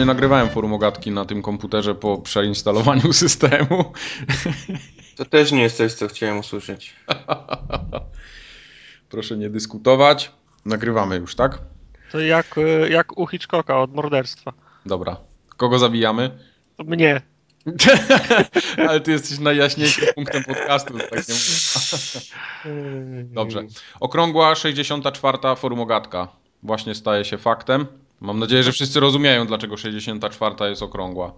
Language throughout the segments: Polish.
nie nagrywałem forum ogatki na tym komputerze po przeinstalowaniu systemu. To też nie jest coś, co chciałem usłyszeć. Proszę nie dyskutować. Nagrywamy już, tak? To jak, e, jak u Hitchcocka od morderstwa. Dobra. Kogo zabijamy? Mnie. Ale ty jesteś najjaśniejszym punktem podcastu. Tak nie mówię. Dobrze. Okrągła 64. forum ogatka. Właśnie staje się faktem. Mam nadzieję, że wszyscy rozumieją, dlaczego 64 jest okrągła.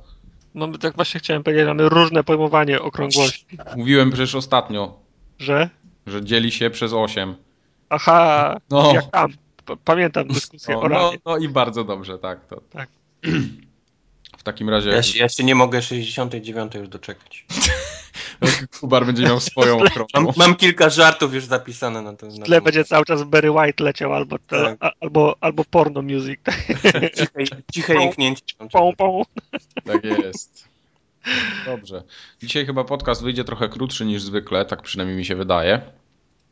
No tak właśnie chciałem powiedzieć, mamy różne pojmowanie okrągłości. Mówiłem przecież ostatnio, Że? że dzieli się przez 8. Aha, No. jak tam. Pamiętam dyskusję No, o no, no i bardzo dobrze, tak. To. Tak. W takim razie Ja, się- ja się nie mogę 69 już doczekać. Kubar będzie miał swoją Mam, okrągłą. mam kilka żartów już zapisane na to. W Na tle będzie cały czas Barry White leciał albo, te, Tak. a, albo, albo porno music. Ciche, ciche jęknięcie. Pą, pą. Tak jest. Dobrze. Dzisiaj chyba podcast wyjdzie trochę krótszy niż zwykle, tak przynajmniej mi się wydaje.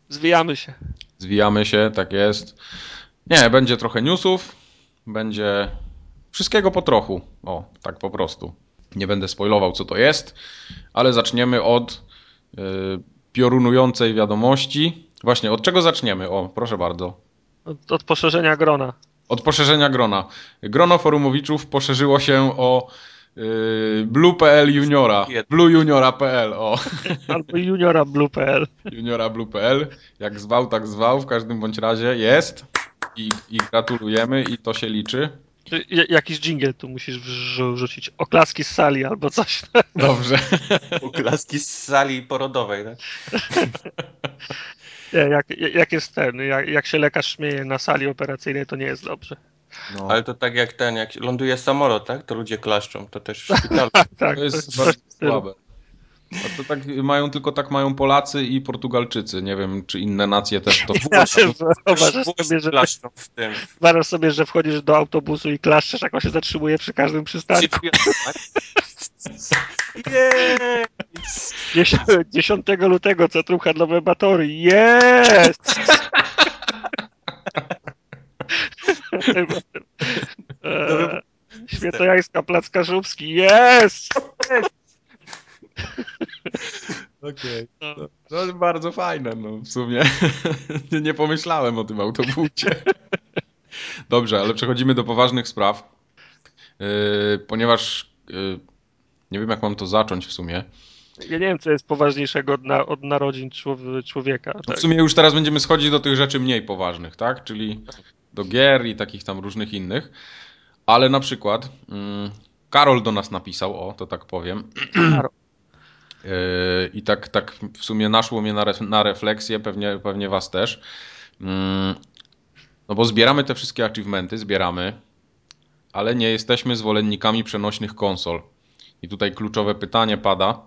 Zwijamy się. Zwijamy się, tak jest. Nie, będzie trochę newsów, będzie wszystkiego po trochu. O, tak po prostu. Nie będę spoilował, co to jest, ale zaczniemy od y, piorunującej wiadomości. Właśnie, od czego zaczniemy? O, proszę bardzo. Od, od poszerzenia grona. Od poszerzenia grona. Grono forumowiczów poszerzyło się o y, Blue.pl Juniora. Blue Juniora.pl, o. Albo juniora blue.pl. Juniora Blue.pl. Jak zwał, tak zwał. W każdym bądź razie jest. I, I gratulujemy i to się liczy. Jakiś dżingiel tu musisz wrzu- wrzucić. Oklaski z sali albo coś. Dobrze. Oklaski z sali porodowej, tak? Nie, jak, jak jest ten, jak, jak się lekarz śmieje na sali operacyjnej, to nie jest dobrze. No, Ale to tak jak ten, jak ląduje samolot, tak? To ludzie klaszczą. To też w szpitalu. Tak, to jest bardzo słabe. A to tak mają, tylko tak mają Polacy i Portugalczycy. Nie wiem, czy inne nacje też to Włosy sobie, że, klaszczą w tym. wyobrażasz sobie, że wchodzisz do autobusu i klaszczesz, jak on się zatrzymuje przy każdym przystanku. tak? Jej! 10, 10 lutego Centrum Handlowe Batory. Jest! Eee, Świętojańska Plac Kaszubski. Jest! Okej. No. No, no bardzo fajne, no w sumie. nie, nie pomyślałem o tym autobusie. Dobrze, ale przechodzimy do poważnych spraw. Yy, ponieważ yy, nie wiem, jak mam to zacząć w sumie. Ja nie wiem, co jest poważniejszego od, na, od narodzin człow- człowieka. No Tak. w sumie już teraz będziemy schodzić do tych rzeczy mniej poważnych, tak? Czyli do gier i takich tam różnych innych. Ale na przykład mm, Karol do nas napisał, o, to tak powiem. Karol. Yy, I tak, tak w sumie naszło mnie na, na refleksję, pewnie, pewnie was też. Mm, No bo zbieramy te wszystkie achievementy, zbieramy, ale nie jesteśmy zwolennikami przenośnych konsol. I tutaj kluczowe pytanie pada,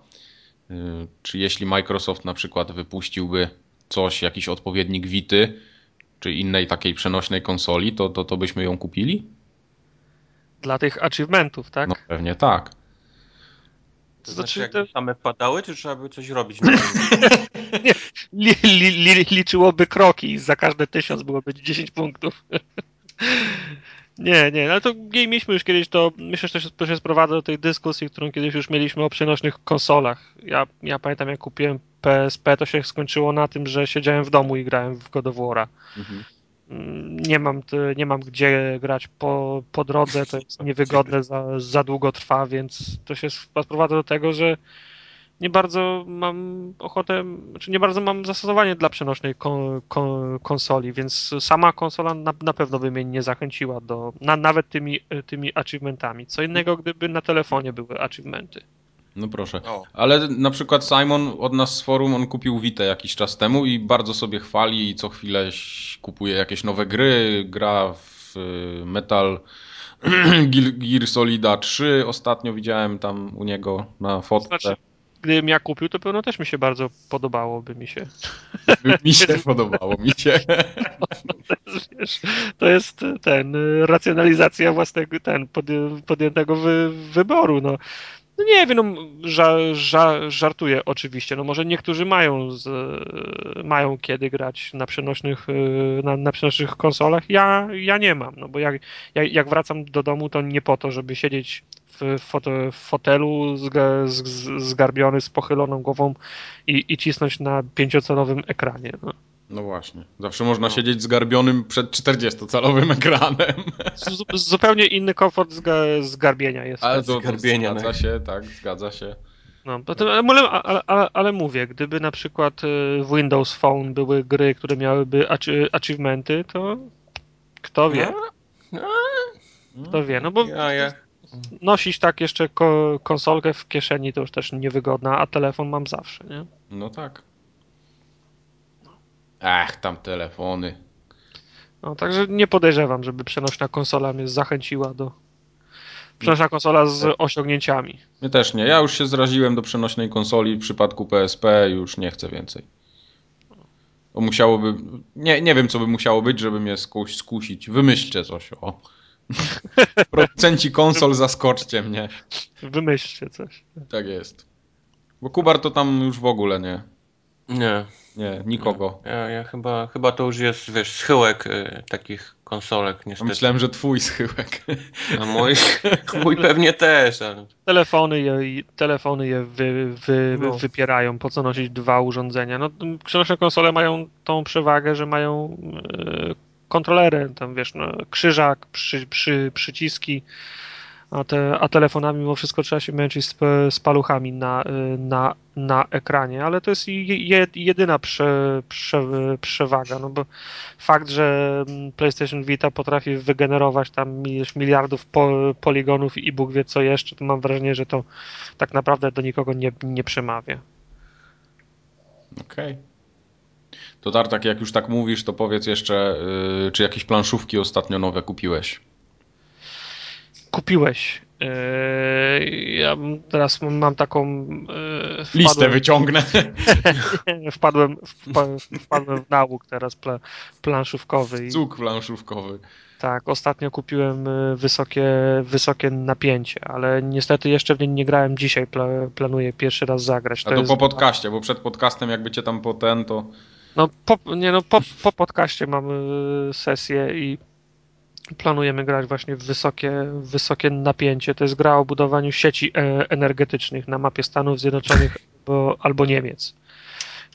yy, czy jeśli Microsoft na przykład wypuściłby coś, jakiś odpowiednik Vity, czy innej takiej przenośnej konsoli, to, to, to byśmy ją kupili? Dla tych achievementów, tak? No pewnie tak. To To znaczy, znaczy, to- same padały, czy trzeba by coś robić? Li, li, li, liczyłoby kroki i za każde tysiąc byłoby 10 punktów. Nie, nie, ale to nie mieliśmy już kiedyś to, myślę, że to się, to się sprowadza do tej dyskusji, którą kiedyś już mieliśmy o przenośnych konsolach. Ja, ja pamiętam, jak kupiłem PSP, to się skończyło na tym, że siedziałem w domu i grałem w God of War'a. Mhm. Nie mam, nie mam gdzie grać po, po drodze, to jest niewygodne, za, za długo trwa, więc to się sp- sprowadza do tego, że nie bardzo mam ochotę, czy nie bardzo mam zastosowanie dla przenośnej kon, kon, konsoli, więc sama konsola na, na pewno by mnie nie zachęciła do, na, nawet tymi, tymi achievementami. Co innego, gdyby na telefonie były achievementy. No proszę. O, Ale na przykład Simon od nas z forum, on kupił Vita jakiś czas temu i bardzo sobie chwali i co chwilę kupuje jakieś nowe gry, gra w y, Metal Gear- Solida 3 ostatnio widziałem tam u niego na fotce. Znaczy, gdybym ja kupił, to pewno też mi się bardzo podobałoby mi się. Mi się podobało, mi się. To jest, wiesz, to jest ten, y, racjonalizacja własnego, ten, podję- podjętego wy, wyboru, no. No nie wiem, no, ża, ża, żartuję oczywiście. No może niektórzy mają, z, mają kiedy grać na przenośnych, y, na, na przenośnych konsolach. Ja, ja nie mam, no bo jak, jak, jak wracam do domu, to nie po to, żeby siedzieć w, w fotelu zga, z, zgarbiony z pochyloną głową i, i cisnąć na pięciocalowym ekranie. No. No właśnie. Zawsze można no. siedzieć zgarbionym przed 40-calowym ekranem. Z, zupełnie inny komfort zga, zgarbienia jest. Ale to, zgarbienia, zgadza no. się, tak, zgadza się. No, ale, ale, ale, ale, mówię, gdyby na przykład y, w Windows Phone były gry, które miałyby achievementy, to kto wie? No. Kto wie, no bo ja, ja. nosić tak jeszcze konsolkę w kieszeni to już też niewygodna, a telefon mam zawsze, nie? No tak. Ach, tam telefony. No, także nie podejrzewam, żeby przenośna konsola mnie zachęciła do. Przenośna konsola z osiągnięciami. My też nie. Ja już się zraziłem do przenośnej konsoli w przypadku PSP, już nie chcę więcej. To musiałoby. Nie, nie wiem, co by musiało być, żeby mnie skuś, skusić. Wymyślcie coś. O. Producenci konsol, zaskoczcie mnie. Wymyślcie coś. Tak jest. Bo Kubar to tam już w ogóle nie. Nie. Nie, nikogo. Ja, ja chyba, chyba to już jest, wiesz, schyłek y, takich konsolek, niestety. Myślałem, że twój schyłek. A mój, mój pewnie też. Ale... Telefony je, telefony je wy, wy, no. wypierają, po co nosić dwa urządzenia. No, przenośne konsole mają tą przewagę, że mają y, kontrolery, tam wiesz, no, krzyżak, przy, przy, przyciski, a, te, a telefonami mimo wszystko trzeba się męczyć z, z paluchami na, na, na ekranie, ale to jest je, jedyna prze, prze, przewaga, no bo fakt, że PlayStation Vita potrafi wygenerować tam miliardów po, poligonów i Bóg wie co jeszcze, to mam wrażenie, że to tak naprawdę do nikogo nie, nie przemawia. Okej. Okay. To Tartak, jak już tak mówisz, to powiedz jeszcze, yy, czy jakieś planszówki ostatnio nowe kupiłeś? Kupiłeś. E, ja teraz mam taką. E, wpadłem, Listę wyciągnę. wpadłem, wpadłem w nauk teraz pla, planszówkowy. Cuk planszówkowy. Tak, ostatnio kupiłem e, wysokie, wysokie napięcie, ale niestety jeszcze w nie nie grałem dzisiaj. Pla, planuję pierwszy raz zagrać. To A to jest... po podcaście, bo przed podcastem jakby cię tam po ten, to... No, po, nie, no po, po podcaście mamy sesję i planujemy grać właśnie w wysokie, wysokie napięcie. To jest gra o budowaniu sieci e, energetycznych na mapie Stanów Zjednoczonych albo, albo Niemiec.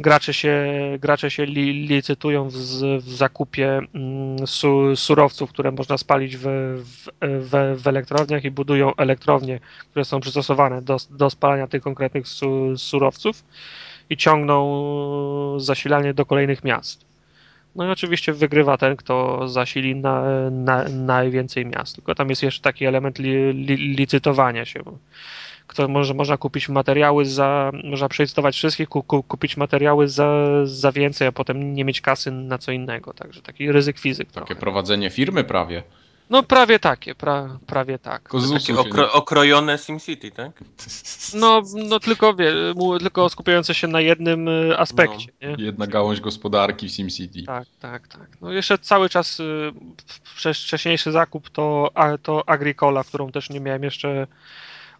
Gracze się, gracze się li, licytują w, w zakupie mm, su, surowców, które można spalić w, w, w, w, elektrowniach i budują elektrownie, które są przystosowane do, do spalania tych konkretnych su, surowców i ciągną zasilanie do kolejnych miast. No i oczywiście wygrywa ten, kto zasili na, na, najwięcej miast. Tylko tam jest jeszcze taki element li, li, licytowania się. Kto może, można kupić materiały za, można przelicytować wszystkich, ku, ku, kupić materiały za, za więcej, a potem nie mieć kasy na co innego. Także taki ryzyk fizyk. Takie trochę. prowadzenie firmy prawie. No prawie takie, pra, prawie tak. Takie okro, okrojone SimCity, tak? No, no tylko, wie, tylko skupiające się na jednym y, aspekcie. No, nie? Jedna gałąź gospodarki w SimCity. Tak, tak, tak. No jeszcze cały czas y, wcześniejszy zakup to, to Agricola, którą też nie miałem jeszcze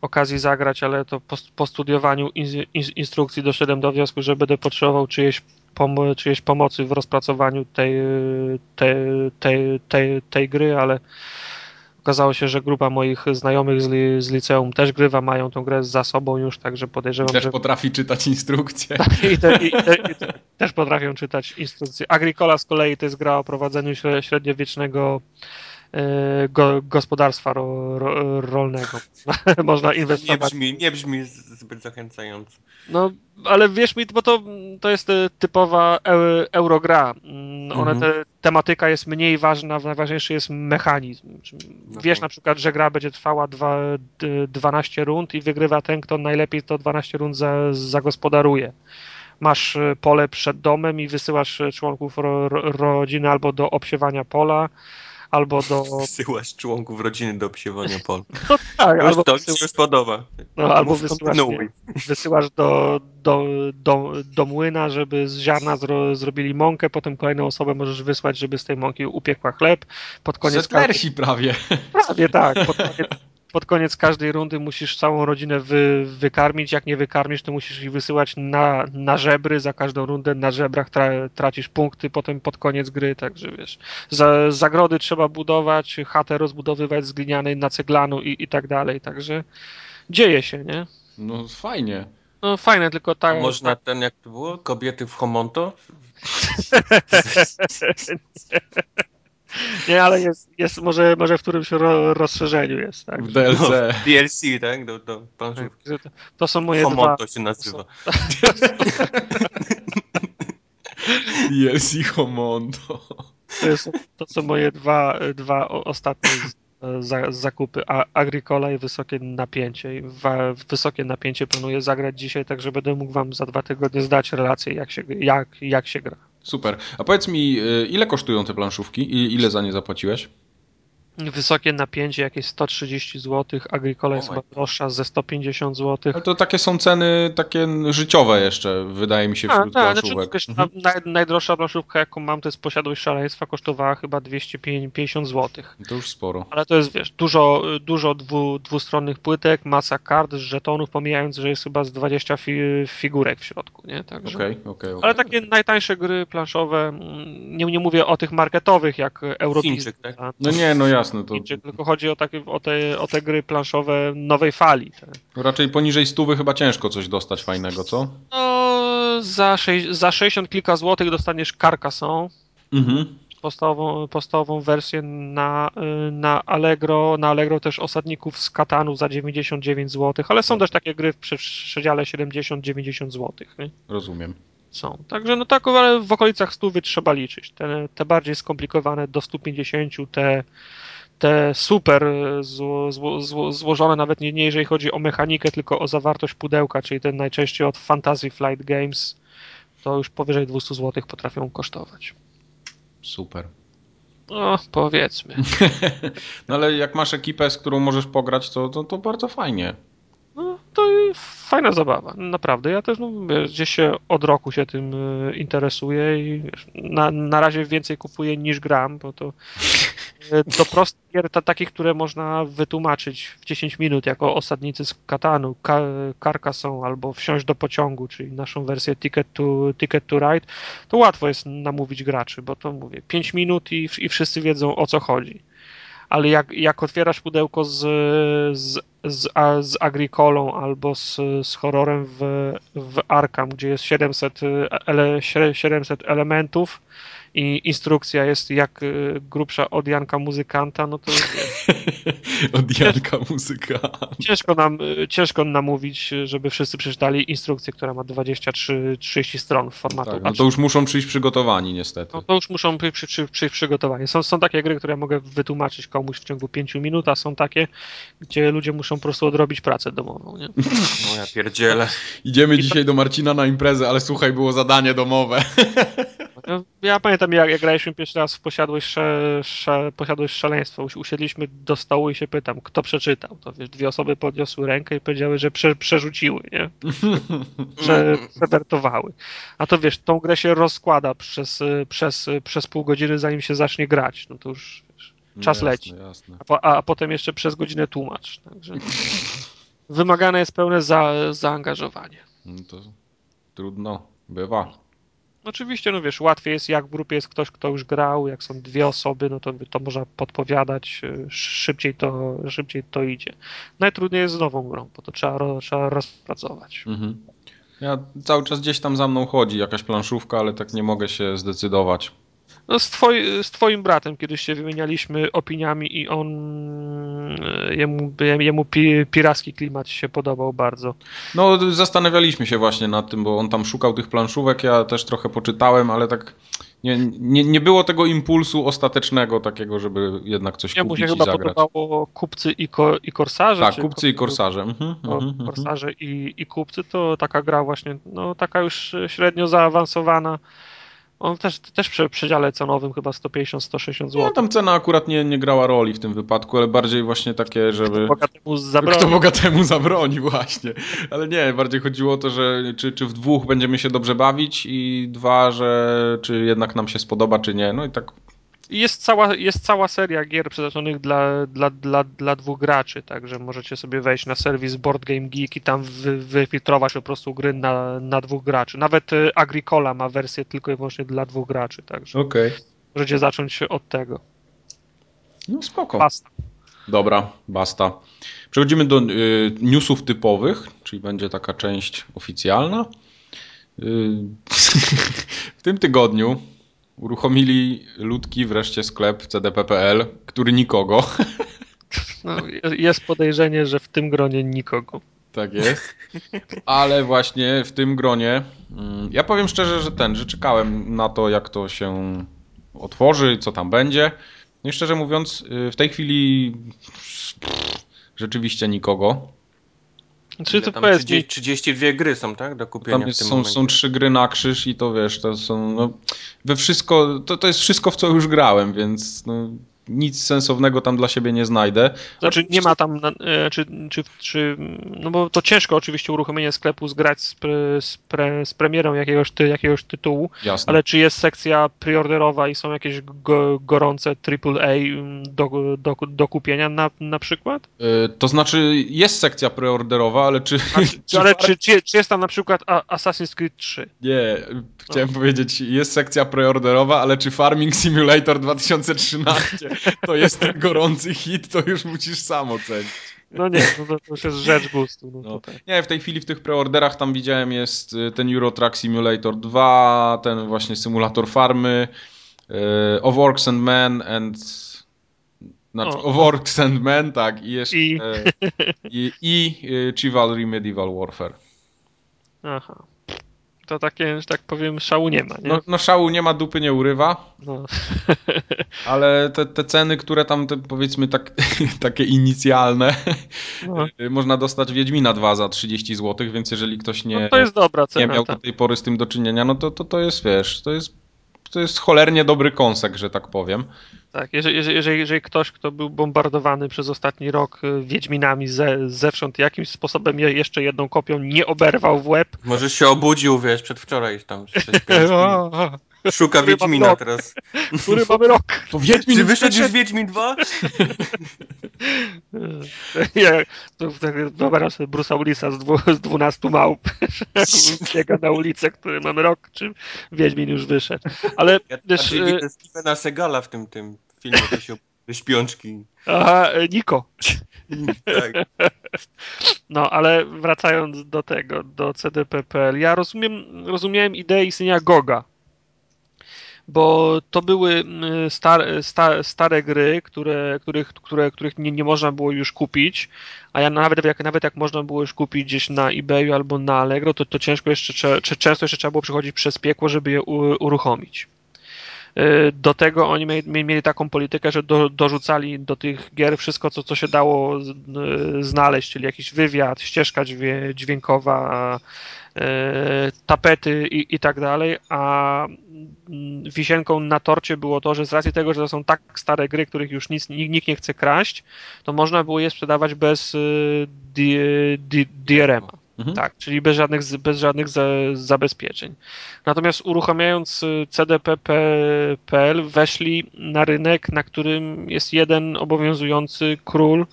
okazji zagrać, ale to po, po studiowaniu in, in, instrukcji doszedłem do wniosku, że będę potrzebował czyjeś pom czyjejś pomocy w rozpracowaniu tej, tej, tej, tej, tej gry, ale okazało się, że grupa moich znajomych z, li, z liceum też grywa, mają tą grę za sobą już, także podejrzewam, I też że... potrafi czytać instrukcje. I, te, i, te, i te, też potrafią czytać instrukcje. Agricola z kolei to jest gra o prowadzeniu średniowiecznego E, go, gospodarstwa ro, ro, rolnego. Można inwestować. Nie brzmi, nie brzmi zbyt zachęcająco. No, ale wiesz mi, bo to, to jest e, typowa eurogra. Mm, one, mhm. te, tematyka jest mniej ważna, najważniejszy jest mechanizm. No wiesz na przykład, że gra będzie trwała dwa, 12 rund i wygrywa ten, kto najlepiej to 12 rund za, zagospodaruje masz e, pole przed domem i wysyłasz członków ro, ro, rodziny albo do obsiewania pola, albo do... Wysyłasz członków rodziny do obsiewania pol. No tak, albo to wysyłasz... mi się spodoba. No, albo wysyłasz, nie, wysyłasz do, do, do, do młyna, żeby z ziarna zro, zrobili mąkę, potem kolejną osobę możesz wysłać, żeby z tej mąki upiekła chleb. Pod koniec Settlersi prawie. Prawie tak. Pod koniec, pod koniec każdej rundy musisz całą rodzinę wy, wykarmić. Jak nie wykarmisz, to musisz ich wysyłać na, na żebry. Za każdą rundę na żebrach tra, tracisz punkty potem pod koniec gry, także wiesz. Za, zagrody trzeba budować, chatę rozbudowywać z glinianej na ceglanu i, i tak dalej, także dzieje się, nie? No fajnie. No fajne, tylko A tak. można ten, jak to było? Kobiety w Homonto? Nie, ale jest, jest może, może w którymś ro, rozszerzeniu jest, tak? W DLC. DLC, tak? Do, do planszówki. Że To, to są moje dwa. Homonto się nazywa. DLC Homondo. To, jest, to są moje dwa, dwa ostatnie za, zakupy. A, Agricola i wysokie napięcie. Wa, wysokie napięcie planuję zagrać dzisiaj, tak że będę mógł wam za dwa tygodnie zdać relację, jak się, jak, jak się gra. Super. A powiedz mi, y, ile kosztują te planszówki i ile za nie zapłaciłeś? Wysokie napięcie jakieś 130 zł, Agricola jest chyba droższa ze 150 zł. Ale to takie są ceny takie życiowe jeszcze, wydaje mi się, A, wśród tak, znaczy, planszówek. wiesz, Mhm. na, naj, najdroższa planszówka, jaką mam, to jest Posiadłość Szaleństwa, kosztowała chyba 250 zł. To już sporo. Ale to jest, wiesz, dużo, dużo dwu, dwustronnych płytek, masa kart, żetonów, pomijając, że jest chyba z 20 fi, figurek w środku, nie? Także... Okej, okej, okej. Ale takie najtańsze gry planszowe, mm, nie, nie mówię o tych marketowych jak Chińczyk, tak? a- No nie, no jasne, to Chińczyk, tylko chodzi o, takie, o, te, o te gry planszowe nowej fali. Te. raczej poniżej stówy chyba ciężko coś dostać fajnego, co? No, za, sześć- za 60 kilka złotych dostaniesz Carcassonne, Mhm. podstawową, podstawową wersję na, na Allegro, na Allegro też Osadników z Katanu za 99 zł, ale są też takie gry w przy- przedziale 70-90 zł. Nie? Rozumiem. Są. Także no tak, ale w okolicach stówy trzeba liczyć. Te, te bardziej skomplikowane do 150, te, te super y, zło, zło, zło, złożone, nawet nie, nie jeżeli chodzi o mechanikę, tylko o zawartość pudełka, czyli ten najczęściej od Fantasy Flight Games, to już powyżej 200 zł potrafią kosztować. Super. No, powiedzmy. No ale jak masz ekipę, z którą możesz pograć, to, to, to bardzo fajnie. No, to i fajna zabawa, naprawdę. Ja też no, gdzieś się od roku się tym y, interesuję i wiesz, na, na razie więcej kupuję niż gram, bo to do prostych gier, ta, takich, które można wytłumaczyć w 10 minut, jako osadnicy z Katanu, ka, Carcassonne albo wsiąść do pociągu, czyli naszą wersję Ticket to, Ticket to Ride, to łatwo jest namówić graczy, bo to mówię, 5 minut i, i wszyscy wiedzą o co chodzi ale jak, jak otwierasz pudełko z, z, z, z Agricolą albo z, z horrorem w, w Arkham, gdzie jest 700, ele, 700 elementów i instrukcja jest jak y, grubsza od Janka muzykanta, no to Od Janka muzyka. ciężko nam, y, ciężko namówić, żeby wszyscy przeczytali instrukcję, która ma 23-30 stron w formatu. Tak, no to już muszą przyjść przygotowani niestety. No to już muszą przy, przy, przy przygotowaniu. Są, są takie gry, które ja mogę wytłumaczyć komuś w ciągu 5 minut, a są takie, gdzie ludzie muszą po prostu odrobić pracę domową. Nie? No ja pierdzielę. Idziemy dzisiaj do Marcina na imprezę, ale słuchaj, było zadanie domowe. Ja, ja pamiętam, jak, jak graliśmy pierwszy raz w posiadłość, sze, sze, posiadłość szaleństwa. Usi- Usiedliśmy do stołu i się pytam, kto przeczytał. To wiesz, dwie osoby podniosły rękę i powiedziały, że prze, przerzuciły, nie? Prze, przewertowały. A to wiesz, tą grę się rozkłada przez, przez, przez pół godziny, zanim się zacznie grać. No to już wiesz, Czas jasne, leci. Jasne. a, po, a potem jeszcze przez godzinę tłumacz. Także wymagane jest pełne za, zaangażowanie. No to trudno, bywa. Oczywiście, no wiesz, łatwiej jest jak w grupie jest ktoś, kto już grał, jak są dwie osoby, no to, to można podpowiadać, y, szybciej to, szybciej to idzie. Najtrudniej jest z nową grą, bo to trzeba, trzeba rozpracować. Mhm. Ja cały czas gdzieś tam za mną chodzi jakaś planszówka, ale tak nie mogę się zdecydować. No z, twoi, z twoim bratem kiedyś się wymienialiśmy opiniami i on, y, jemu, jemu pi, piracki klimat się podobał bardzo. No, zastanawialiśmy się właśnie nad tym, bo on tam szukał tych planszówek, ja też trochę poczytałem, ale tak nie, nie, nie było tego impulsu ostatecznego takiego, żeby jednak coś Jemu kupić się i chyba zagrać. podobało kupcy i, ko, i korsarze. Tak, kupcy i korsarze. Mhm, mhm, mhm. korsarze i, i kupcy to taka gra właśnie, no taka już średnio zaawansowana. On też, też przy przedziale cenowym chyba 150-160 No, zł. tam cena akurat nie, nie grała roli w tym wypadku, ale bardziej właśnie takie, żeby... Bogatemu zabroni. Kto bogatemu zabroni, właśnie. Ale nie, bardziej chodziło o to, że czy, czy w dwóch będziemy się dobrze bawić i dwa, że czy jednak nam się spodoba, czy nie. No i tak Jest cała, jest cała seria gier przeznaczonych dla, dla, dla, dla dwóch graczy, także możecie sobie wejść na serwis Board Game Geek i tam wy, wyfiltrować po prostu gry na, na dwóch graczy. Nawet y, Agricola ma wersję tylko i wyłącznie dla dwóch graczy, także Okej. możecie zacząć od tego. No spoko. Basta. Dobra, basta. Przechodzimy do y, newsów typowych, czyli będzie taka część oficjalna. Y, w tym tygodniu uruchomili ludki wreszcie sklep cdp.pl, który nikogo. No, jest podejrzenie, że w tym gronie nikogo. Tak jest. Ale właśnie w tym gronie, mm, ja powiem szczerze, że ten, że czekałem na to, jak to się otworzy, co tam będzie. No i szczerze mówiąc, y, w tej chwili rzeczywiście nikogo. Czy to tam powiedz 30, mi, 32 gry są, tak? Do kupienia Tam jest, w tym są, momencie. są trzy gry na krzyż i to wiesz, to są no, we wszystko, to, to jest wszystko, w co już grałem, więc no, nic sensownego tam dla siebie nie znajdę. Znaczy nie ma tam, e, czy, czy, czy, no bo to ciężko oczywiście uruchomienie sklepu zgrać z, pre, z, pre, z premierą jakiegoś, ty, jakiegoś tytułu, Jasne. ale czy jest sekcja preorderowa i są jakieś go, gorące AAA do, do, do kupienia na, na przykład? Y, to znaczy jest sekcja preorderowa, ale czy... Czy, ale czy, czy, czy jest tam na przykład Assassin's Creed 3? Nie, chciałem powiedzieć, jest sekcja preorderowa, ale czy Farming Simulator 2013 to jest ten gorący hit, to już musisz sam ocenić. No nie, no to, to jest rzecz gustu. No, No. tak. Nie, w tej chwili w tych preorderach tam widziałem jest y, ten Euro Truck Simulator 2, ten właśnie symulator farmy, y, Of Orcs and Men and... Znaczy, O. of Orcs and Men, tak, i jeszcze... I- I, i y, Chivalry Medieval Warfare. Aha. To takie, że tak powiem, szału nie ma, nie? No, no szału nie ma, dupy nie urywa. No. Ale te, te ceny, które tam te, powiedzmy tak, takie inicjalne, No. można dostać Wiedźmina 2 za 30 zł, więc jeżeli ktoś nie, no to jest dobra nie cena. miał tak. do tej pory z tym do czynienia, no to, to, to jest, wiesz, to jest, to jest cholernie dobry kąsek, że tak powiem. Tak, jeżeli, jeżeli, jeżeli, ktoś, kto był bombardowany przez ostatni rok y, Wiedźminami ze, zewsząd jakimś sposobem je, jeszcze jedną kopią nie oberwał w łeb. Może się obudził, wiesz, przedwczoraj tam. przez Szuka Który Wiedźmina teraz. który mamy rok? To Wiedźmin Czy wyszedł już Wiedźmin 2? Ja, to, to, wyobrażam sobie Bruce'a Willisa z, dwu, z 12 małp, biega na ulicę, który mamy rok, czy Wiedźmin już wyszedł. Ale Ja wiesz, y, widzę Stevena Segala w tym, tym filmie, to się śpiączki. aha, y, Niko. Tak. No, ale wracając do tego, do CDP.pl, ja rozumiem, rozumiałem ideę istnienia Goga, bo to były mm, stare, sta, stare gry, które, których, które, których nie, nie można było już kupić, a ja nawet jak, nawet jak można było już kupić gdzieś na eBayu albo na Allegro, to, to ciężko jeszcze, często jeszcze trzeba było przechodzić przez piekło, żeby je u, uruchomić. Y, Do tego oni mieli, taką politykę, że do, dorzucali do tych gier wszystko, co, co się dało y, znaleźć, czyli jakiś wywiad, ścieżka dźwię, dźwiękowa, y, tapety i, i tak dalej, a mm, wisienką na torcie było to, że z racji tego, że to są tak stare gry, których już nic, nikt, nie chce kraść, to można było je sprzedawać bez y, DRM-a. Mhm. Tak, czyli bez żadnych, bez żadnych za, zabezpieczeń. Natomiast uruchamiając y, CDP.pl weszli na rynek, na którym jest jeden obowiązujący król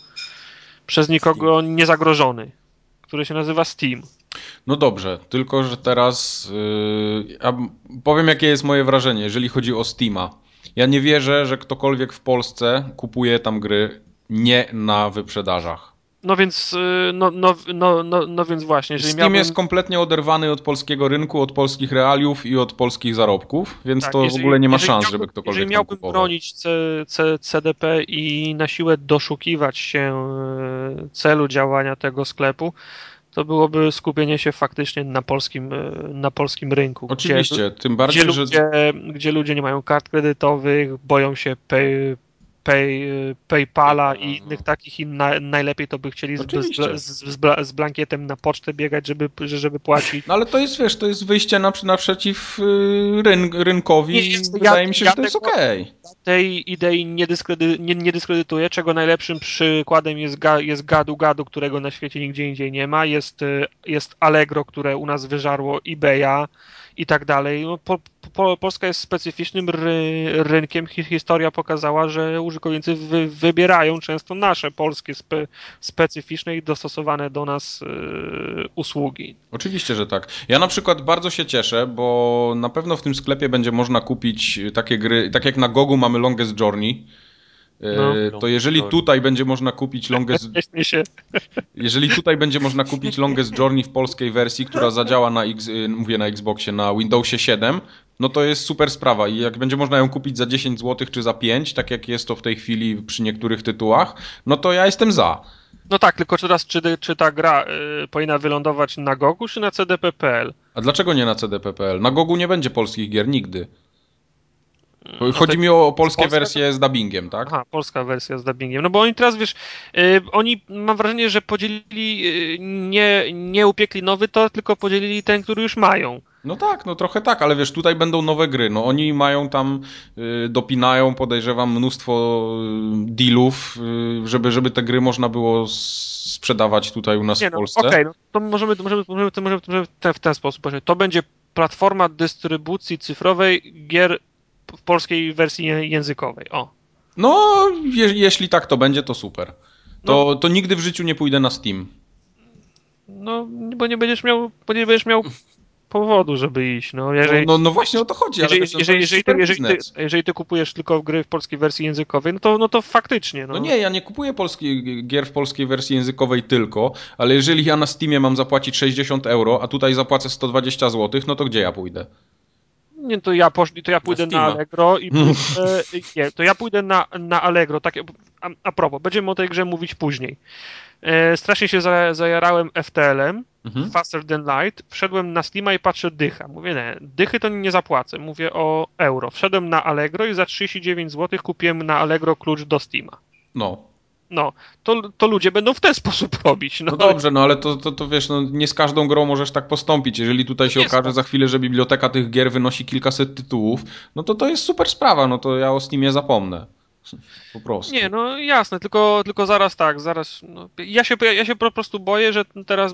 przez nikogo niezagrożony, który się nazywa Steam. No dobrze, tylko że teraz yy, ja powiem jakie jest moje wrażenie, jeżeli chodzi o Steama. Ja nie wierzę, że ktokolwiek w Polsce kupuje tam gry nie na wyprzedażach. No więc, y, no, no, no, no, no więc właśnie, jeżeli Steam jest kompletnie oderwany od polskiego rynku, od polskich realiów i od polskich zarobków, więc Tak, to w ogóle nie ma szans, żeby ktokolwiek Jeżeli miałbym bronić CDP i na siłę doszukiwać się e, celu działania tego sklepu, to byłoby skupienie się faktycznie na polskim, e, na polskim rynku. Oczywiście, tym Gdzie, bardziej, gdzie, że ludzie, gdzie ludzie nie mają kart kredytowych, boją się pay, pay, PayPala i innych takich i na, najlepiej to by chcieli z, z, z, z, bla- z blankietem na pocztę biegać, żeby, żeby płacić. No ale to jest, wiesz, to jest wyjście na, naprzeciw y, ryn, rynkowi Nie, i jest- wydaje ja- mi się, ja że to jest okej. tej idei nie, dyskredy, nie, nie dyskredytuję, czego najlepszym przykładem jest, ga, jest Gadu Gadu, którego na świecie nigdzie indziej nie ma, jest, y, jest Allegro, które u nas wyżarło eBaya i tak dalej. No, po, po, Polska jest specyficznym ry, rynkiem. Historia pokazała, że użytkownicy wy, wybierają często nasze polskie spe, specyficzne i dostosowane do nas y, usługi. Oczywiście, że tak. Ja na przykład bardzo się cieszę, bo na pewno w tym sklepie będzie można kupić takie gry, tak jak na Gogu mamy Longest Journey, no. E, to jeżeli tutaj będzie można kupić Longest... Jeżeli tutaj będzie można kupić Longest Journey w polskiej wersji, która zadziała na, X, y, mówię na Xboxie, na Windowsie 7, no to jest super sprawa i jak będzie można ją kupić za 10 zł czy za 5, tak jak jest to w tej chwili przy niektórych tytułach, no to ja jestem za. No tak, tylko teraz czy, czy ta gra y, powinna wylądować na Gogu czy na CDP.pl? A dlaczego nie na CDP.pl? Na Gogu nie będzie polskich gier nigdy. No Chodzi mi o polskie Polska? wersje z dubbingiem, tak? Aha, polska wersja z dubbingiem. No bo oni teraz, wiesz, yy, oni mam wrażenie, że podzielili, yy, nie, nie upiekli nowy tor, tylko podzielili ten, który już mają. No tak, no trochę tak, ale wiesz, tutaj będą nowe gry. No oni mają tam, yy, dopinają, podejrzewam, mnóstwo y, dealów, y, żeby, żeby te gry można było sprzedawać tutaj u nas nie, w no, Polsce. Okej, okay, no to możemy, możemy, możemy, możemy, możemy w ten sposób. To będzie platforma dystrybucji cyfrowej gier w polskiej wersji językowej. O. No, je, jeśli tak to będzie, to super. To, no. to nigdy w życiu nie pójdę na Steam. No, bo nie będziesz miał, bo nie będziesz miał powodu, żeby iść. No, jeżeli, no, no, no właśnie o to chodzi. Jeżeli, jeżeli, jeżeli, jeżeli, ty, jeżeli, ty, jeżeli, ty, kupujesz tylko gry w polskiej wersji językowej, no to, no to faktycznie. No. no nie, ja nie kupuję polskiej, gier w polskiej wersji językowej tylko, ale jeżeli ja na Steamie mam zapłacić 60 euro, a tutaj zapłacę 120 zł, no to gdzie ja pójdę? Nie, to ja, poszli, to ja pójdę na, na Allegro i pójdę, nie, to ja pójdę na, na Allegro. Tak, a, a propos, będziemy o tej grze mówić później. E, strasznie się za, zajarałem FTL-em, mhm. Faster Than Light. Wszedłem na Steama i patrzę dycha. Mówię, nie, dychy to nie zapłacę. Mówię o euro. Wszedłem na Allegro i za 39 zł kupiłem na Allegro klucz do Steama. No. No, to, to ludzie będą w ten sposób robić. No, no dobrze, no ale to, to, to wiesz, no, nie z każdą grą możesz tak postąpić. Jeżeli tutaj się okaże za chwilę, że biblioteka tych gier wynosi kilkaset tytułów, no to to jest super sprawa, no to ja o Steamie zapomnę. Po prostu. Nie, no jasne, tylko, tylko zaraz tak, zaraz. No, ja, się, ja się po prostu boję, że teraz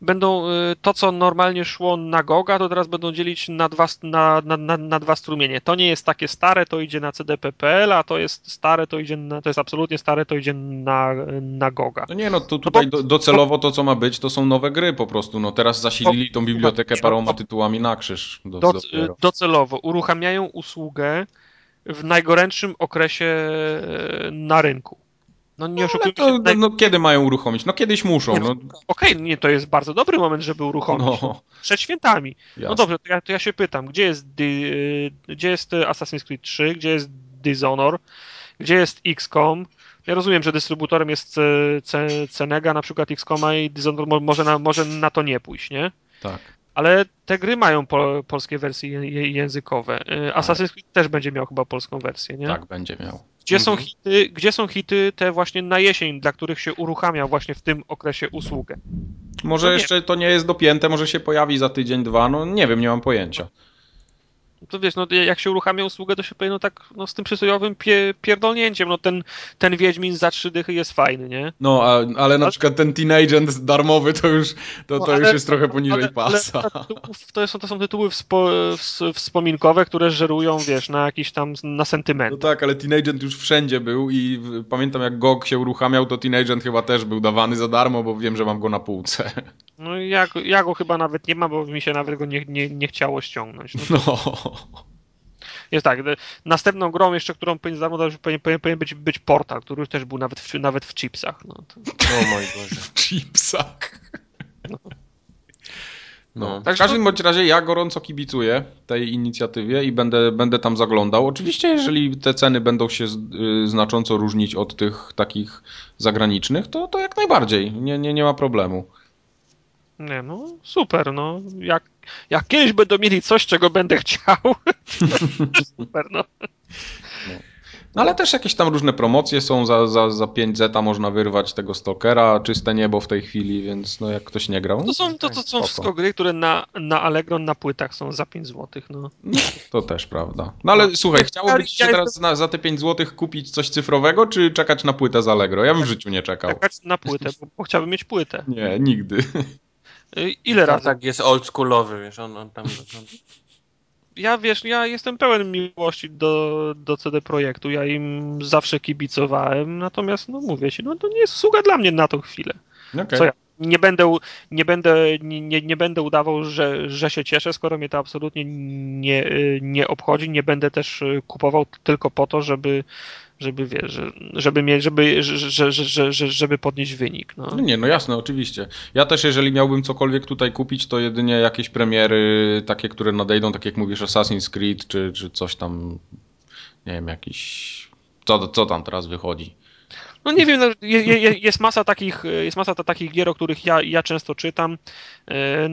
będą y, to, co normalnie szło na Goga, to teraz będą dzielić na dwa, na, na, na, na dwa strumienie. To nie jest takie stare, to idzie na CDP.pl, a to jest stare, to idzie na, to jest absolutnie stare, to idzie na, na Goga. No nie, no to tutaj no bo, docelowo to, co ma być, to są nowe gry po prostu. No teraz zasilili tą bibliotekę paroma tytułami na krzyż. Do, do, docelowo uruchamiają usługę w najgorętszym okresie e, na rynku. No nie no, oszukujmy to, się. No, kiedy mają uruchomić? No kiedyś muszą. No. Okej, okay, nie, to jest bardzo dobry moment, żeby uruchomić. No. Przed świętami. No Jasne. No dobrze, to ja, to ja się pytam, gdzie jest, e, gdzie jest Assassin's Creed 3, gdzie jest Dishonor, gdzie jest XCOM? Ja rozumiem, że dystrybutorem jest Cenega, na przykład XCOMa i Dishonor może na, może na to nie pójść, nie? Tak ale te gry mają po, polskie wersje językowe. Y, Assassin's Creed też będzie miał chyba polską wersję, nie? Tak, będzie miał. Gdzie, mhm. są hity, gdzie są hity te właśnie na jesień, dla których się uruchamia właśnie w tym okresie usługę? Może no jeszcze to nie jest dopięte, może się pojawi za tydzień, dwa, no nie wiem, nie mam pojęcia to wiesz, no jak się uruchamia usługę, to się powinno tak no, z tym przysłowiowym pie, pierdolnięciem, no ten, ten Wiedźmin za trzy dychy jest fajny, nie? No, a, ale na przykład ten Teen Agent darmowy to już, to, to no, już jest trochę poniżej ale, pasa. Ale to, są, to są tytuły wspo, wspominkowe, które żerują, wiesz, na jakiś tam, na sentyment. No tak, ale Teen Agent już wszędzie był i pamiętam jak GOG się uruchamiał, to Teen Agent chyba też był dawany za darmo, bo wiem, że mam go na półce. No ja, ja go chyba nawet nie mam, bo mi się nawet go nie, nie, nie chciało ściągnąć. No. no. Jest tak, następną grą jeszcze, którą powinien za powinien, powinien być, być Portal, który już też był nawet w, nawet w chipsach. No, to... O mój Boże. W chipsach. No. No. Tak, w każdym bądź razie ja gorąco kibicuję tej inicjatywie i będę, będę tam zaglądał. Oczywiście, jeżeli te ceny będą się y, znacząco różnić od tych takich zagranicznych, to, to jak najbardziej. Nie, nie, nie ma problemu. Nie, no super, no. Jak, jak kiedyś będą mieli coś, czego będę chciał, super, no. no. No ale też jakieś tam różne promocje są, za, za, za 5 zeta można wyrwać tego Stalkera, czyste niebo w tej chwili, więc no jak ktoś nie grał... No to są, to, to są wszystko gry, które na, na Allegro na płytach są za 5 zł, no. no. To też prawda. No ale no. słuchaj, chciałoby ci się teraz na, za te 5 zł kupić coś cyfrowego, czy czekać na płynę z Allegro? Ja bym w życiu nie czekał. Czekać na płytę, bo, bo chciałbym mieć płytę. Nie, nigdy. Y, Ile razy? Tak jest oldschoolowy, wiesz, on, on tam... On... Ja wiesz, ja jestem pełen miłości do, do CD Projektu. Ja im zawsze kibicowałem, natomiast no mówię ci, no to nie jest usługa dla mnie na tą chwilę. Okay. Co ja? Nie będę, nie będę, nie, nie będę udawał, że, że się cieszę, skoro mnie to absolutnie nie, y, nie obchodzi. Nie będę też y, kupował tylko po to, żeby, żeby wiesz, że- żeby, mieć, żeby, że, że, że, że, żeby podnieść wynik. No. No nie, no jasne, oczywiście. Ja też, jeżeli miałbym cokolwiek tutaj kupić, to jedynie jakieś premiery, takie, które nadejdą, tak jak mówisz, Assassin's Creed, czy, czy coś tam, nie wiem, jakiś... Co, co tam teraz wychodzi? No nie wiem, no, je, je, jest masa takich, jest masa ta, takich gier, o których ja, ja często czytam. E, e,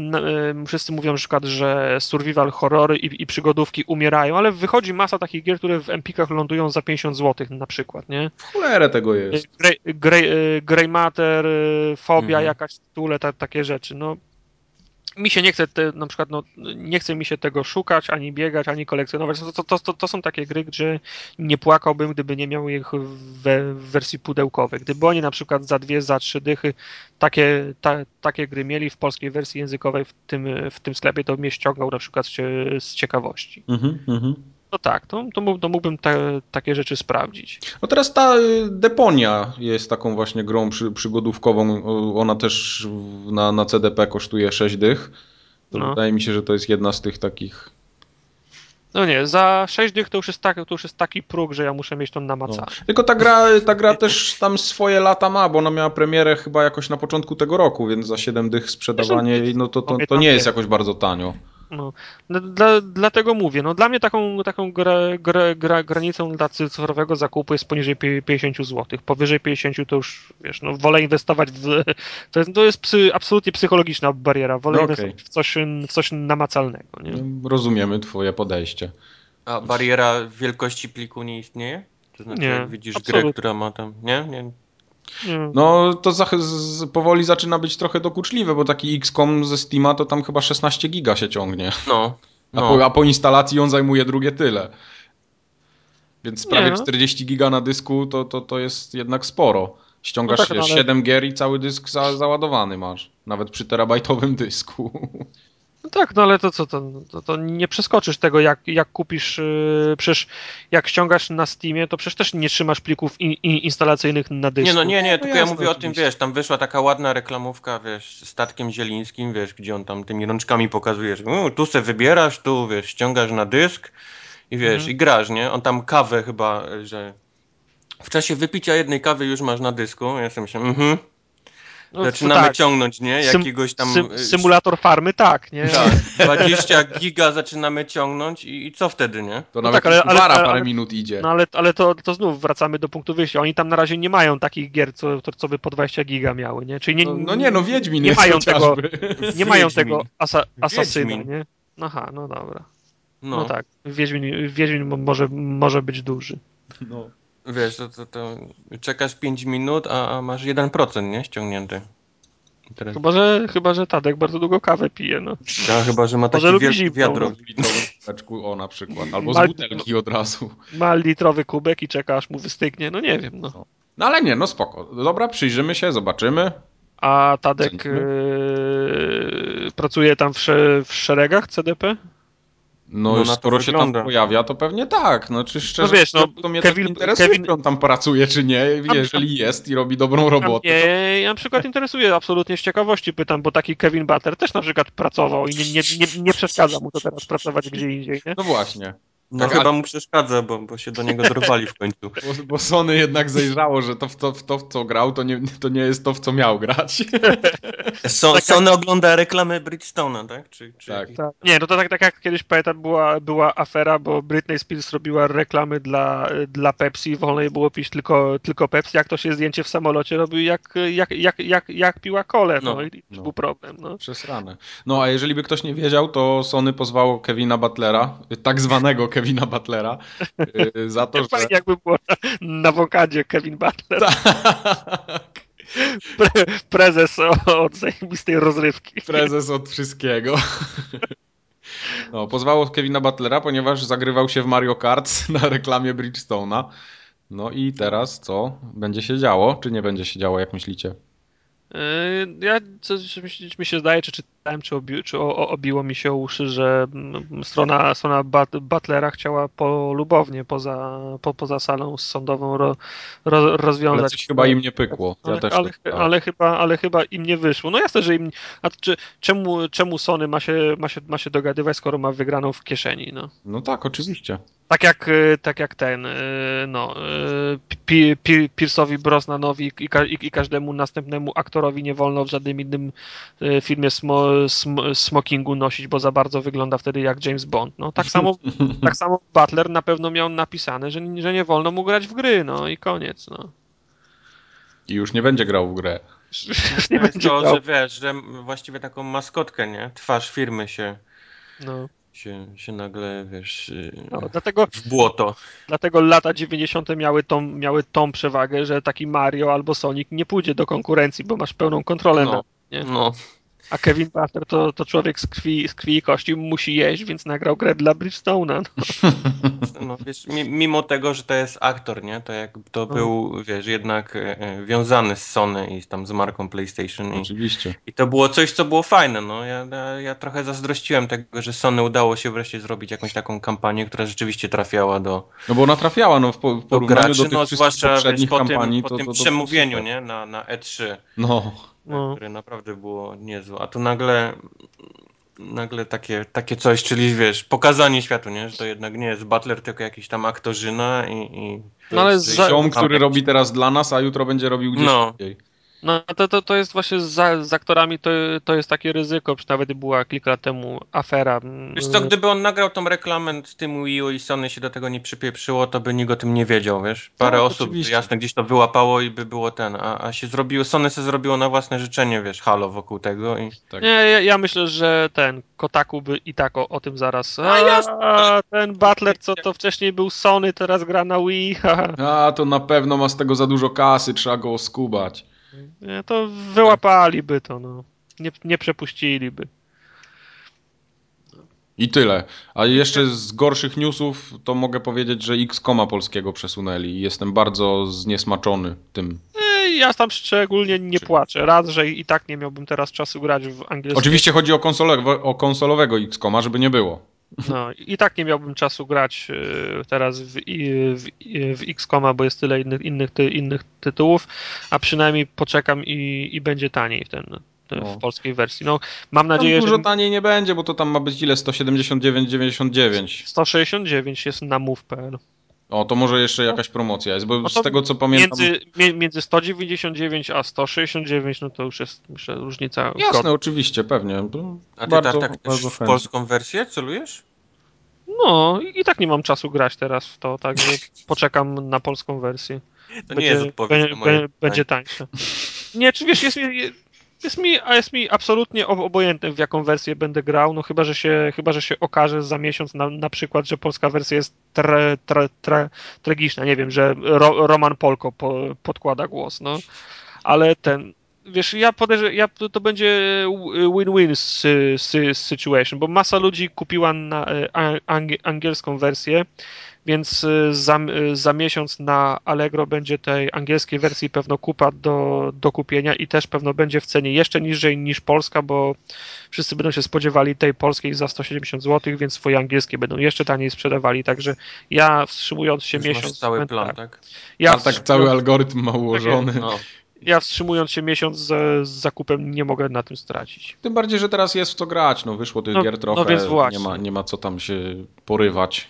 Wszyscy mówią na przykład, że survival horrory i, i przygodówki umierają, ale wychodzi masa takich gier, które w Empikach lądują za 50 zł na przykład, nie? W cholerę tego jest. Grey, Grey, e, Grey Matter, Fobia, Mhm. jakaś w tytule, ta, takie rzeczy, no. Mi się nie chce, te, na przykład, no, nie chce mi się tego szukać, ani biegać, ani kolekcjonować. To, to, to, to, to są takie gry, gdzie nie płakałbym, gdyby nie miał ich we, w wersji pudełkowej. Gdyby oni na przykład za dwie, za trzy dychy takie, ta, takie gry mieli w polskiej wersji językowej w tym, w tym sklepie, to mnie ściągał na przykład z, cie- z ciekawości. Mhm, mhm. No tak, to, to, mógł- to mógłbym te, takie rzeczy sprawdzić. No teraz ta y, Deponia jest taką właśnie grą przy, przygodówkową. O, Ona też na, na CDP kosztuje 6 dych. To No. Wydaje mi się, że to jest jedna z tych takich. No nie, za 6 dych to już jest, tak, to już jest taki próg, że ja muszę mieć to No. namacalne. Tylko ta gra, ta gra też tam swoje lata ma, bo ona miała premierę chyba jakoś na początku tego roku, więc za 7 dych sprzedawanie no to, to, to nie jest jakoś bardzo tanio. No, no, dla, dlatego mówię, no dla mnie taką, taką grę, grę, gra, granicą dla cyfrowego zakupu jest poniżej pie- 50 zł. Powyżej 50 to już, wiesz, no wolę inwestować w... To jest, to jest psy, absolutnie psychologiczna bariera. Wolę No inwestować w coś, w coś namacalnego, nie? Rozumiemy twoje podejście. A bariera wielkości pliku nie istnieje? To znaczy, Nie, jak widzisz absolutnie. grę, która ma tam... Nie? nie? Nie. No to za, z, powoli zaczyna być trochę dokuczliwe, bo taki XCOM ze Steama to tam chyba 16 giga się ciągnie. No. A, no. po, a po instalacji on zajmuje drugie tyle. Więc Nie, prawie no. 40 giga na dysku to, to, to jest jednak sporo. Ściągasz No tak, no wiesz, ale- 7 gier i cały dysk za, załadowany masz. Nawet przy terabajtowym dysku. No tak, no ale to co, to, to, to nie przeskoczysz tego, jak, jak kupisz, yy, przecież jak ściągasz na Steamie, to przecież też nie trzymasz plików in, in, instalacyjnych na dysku. Nie, no nie, nie, tylko ja mówię o tym, wiesz, tam wyszła taka ładna reklamówka, wiesz, statkiem zielińskim, wiesz, gdzie on tam tymi rączkami pokazuje, że u, tu se wybierasz, tu, wiesz, ściągasz na dysk i wiesz, Mhm. i grasz, nie? On tam kawę chyba, że w czasie wypicia jednej kawy już masz na dysku, ja sobie myślę, mhm, No, zaczynamy tak. ciągnąć, nie? Jakiegoś tam... Sym, y, symulator farmy, tak, nie? Tak, 20 giga zaczynamy ciągnąć i, i co wtedy, nie? To No nawet tak, ale- ale- ale- parę ale- minut idzie. No ale, ale to, to znów wracamy do punktu wyjścia. Oni tam na razie nie mają takich gier, co, co by po 20 giga miały, nie? Czyli nie, No, no nie, no Wiedźmin nie jest mają tego, nie mają tego asa, asasyna, Wiedźmin. nie? Aha, no dobra. No, No, tak, Wiedźmin, Wiedźmin mo- może, może być duży. No. Wiesz, to, to, to czekasz 5 minut, a, a masz 1%, nie? Ściągnięty. Teraz, Chyba, że, chyba, że Tadek bardzo długo kawę pije, no. ja, chyba, że ma Może takie lubi wielkie zimną, wiadro. no. O na przykład. Albo z butelki od razu. Ma litrowy kubek i czeka, aż mu wystygnie, no nie wiem, no. No ale nie, no spoko. Dobra, przyjrzymy się, zobaczymy. A Tadek yy, pracuje tam w, sze, w szeregach CDP? No, No, skoro się tam wygląda. pojawia, to pewnie tak. No czy szczerze, No wiesz, no, to mnie Kevin- tak interesuje, Kevin- czy on tam pracuje, czy nie. Jeżeli jest i robi dobrą robotę. to- mnie na przykład interesuje, absolutnie z ciekawości pytam, bo taki Kevin Butler też na przykład pracował i nie, nie, nie, nie przeszkadza mu to teraz pracować gdzie indziej, nie? No właśnie. No Tak, chyba mu przeszkadza, bo, bo się do niego dorwali w końcu. Bo, bo Sony jednak zajrzało, że to w, to w to, w co grał, to nie, to nie jest to, w co miał grać. So, Sony ogląda reklamę Bridgestone'a, tak? Czy, czy Tak. Tak. Nie, no to tak, tak jak kiedyś pamiętam, była, była afera, bo Britney Spears robiła reklamy dla, dla Pepsi, wolno jej było pić tylko, tylko Pepsi, jak to się zdjęcie w samolocie robi, jak, jak, jak, jak, jak piła kolę, no, No, i to no. był problem, no. Przesrane. No a jeżeli by ktoś nie wiedział, to Sony pozwało Kevina Butlera, tak zwanego Kevina Butlera, y, za to, że... Fajnie jakby było na, wokadzie Kevin Butler, Tak. pre, prezes od zajebistej rozrywki. Prezes od wszystkiego. No, pozwało Kevina Butlera, ponieważ zagrywał się w Mario Kart na reklamie Bridgestone'a. No i teraz co? Będzie się działo, czy nie będzie się działo, jak myślicie? Yy, ja, coś mi się zdaje, czy czytałem, czy, obi, czy obiło mi się uszy, że mm, strona, strona Butlera chciała polubownie poza, po, poza salą sądową ro, ro, rozwiązać. Ale coś chyba im nie pykło. Ja ale, ale, tak ale, chyba, ale chyba im nie wyszło. No jasne, że im. A czy, czemu, czemu Sony ma się, ma, się, ma się dogadywać, skoro ma wygraną w kieszeni? No, no tak, oczywiście. Tak jak, y, tak jak ten, y, no, y, Pierce'owi Brosnanowi i, i, i, każdemu następnemu aktorowi nie wolno w żadnym innym filmie smo, sm, smokingu nosić, bo za bardzo wygląda wtedy jak James Bond. No, tak samo, tak samo Butler na pewno miał napisane, że, że nie wolno mu grać w gry, no i koniec, no. I już nie będzie grał w grę. Już nie będzie to, grał. że wiesz, że właściwie taką maskotkę, nie? Twarz firmy się no się, się nagle, wiesz, no, dlatego, w błoto. Dlatego lata 90. miały tą, miały tą przewagę, że taki Mario albo Sonic nie pójdzie do konkurencji, bo masz pełną kontrolę no, na nie? No. A Kevin Butler to, to człowiek z krwi, z krwi i kości, musi jeść, więc nagrał grę dla Bridgestone'a. No. no wiesz, mimo tego, że to jest aktor, nie? To jak to no. był, wiesz, jednak e, e, wiązany z Sony i tam z marką PlayStation. Oczywiście. I, i to było coś, co było fajne, no. Ja, ja, ja, trochę zazdrościłem tego, że Sony udało się wreszcie zrobić jakąś taką kampanię, która rzeczywiście trafiała do... No bo ona trafiała, no w, po, w porównaniu do, graczy, do tych no, zwłaszcza, poprzednich po kampanii. Tym, po tym to, to, przemówieniu, nie? Na, na E3. No no. które naprawdę było niezłe. A tu nagle nagle takie, takie coś, czyli wiesz, pokazanie światu, nie? Że to jednak nie jest Butler, tylko jakiś tam aktorzyna i... i no ale z ziom, który robi teraz dla nas, a jutro będzie robił gdzieś no. indziej. No to, to, to jest właśnie z, z aktorami to, to jest takie ryzyko, nawet była kilka lat temu afera. Wiesz co, gdyby on nagrał tą reklamę z tym Wii U i Sony się do tego nie przypieprzyło, to by nikt o tym nie wiedział, wiesz? Parę no, osób oczywiście. jasne gdzieś to wyłapało i by było ten, a, a się zrobiło, Sony się zrobiło na własne życzenie, wiesz, halo wokół tego i... Tak. Nie, ja, ja, myślę, że ten Kotaku by i tak o, o tym zaraz. A, a, ten Butler, co to wcześniej był Sony, teraz gra na Wii. a, to na pewno ma z tego za dużo kasy, trzeba go oskubać. Nie, to wyłapaliby to, no. Nie, nie przepuściliby. I tyle. A jeszcze z gorszych newsów to mogę powiedzieć, że X-Koma polskiego przesunęli i jestem bardzo zniesmaczony tym. Ja tam szczególnie nie płaczę. Raz, że i tak nie miałbym teraz czasu grać w angielskim. Oczywiście chodzi o, konsole, o konsolowego X-Koma, żeby nie było. No i tak nie miałbym czasu grać e, teraz w, w, w X-Koma, bo jest tyle innych, innych, ty, innych tytułów, a przynajmniej poczekam i, i będzie taniej w, ten, w polskiej wersji. No, mam nadzieję, tam dużo że... taniej nie będzie, bo to tam ma być ile? 179,99. 169 jest na move.pl. O, to może jeszcze jakaś promocja jest, bo no z tego co pamiętam... Między, między 199 a 169, no to już jest myślę, różnica. Jasne, oczywiście, pewnie. A ty bardzo, tak, tak bardzo w polską wersję celujesz? No, i tak nie mam czasu grać teraz w to, także poczekam na polską wersję. To będzie, nie jest odpowiedź be, be, Będzie tańsze. Nie, czy wiesz, jest, jest mi, a jest mi absolutnie obojętne, w jaką wersję będę grał, no chyba, że się, chyba, że się okaże za miesiąc na, na przykład, że polska wersja jest tre, tre, tre, tragiczna, nie wiem, że Ro, Roman Polko po, podkłada głos, no, ale ten, wiesz, ja podejrzewam, ja, to, to będzie win-win situation, bo masa ludzi kupiła na, e, angielską wersję, więc y, za, y, za miesiąc na Allegro będzie tej angielskiej wersji pewno kupa do, do kupienia i też pewno będzie w cenie jeszcze niżej niż polska, bo wszyscy będą się spodziewali tej polskiej za 170 zł, więc swoje angielskie będą jeszcze taniej sprzedawali, także ja wstrzymując się Już miesiąc... cały plan, tak? tak? Ja tak cały algorytm ma ułożony. Tak no ja wstrzymując się miesiąc z, z, zakupem nie mogę na tym stracić. Tym bardziej, że teraz jest w co grać, no wyszło tych no, gier trochę, no więc właśnie. nie, ma, nie ma co tam się porywać.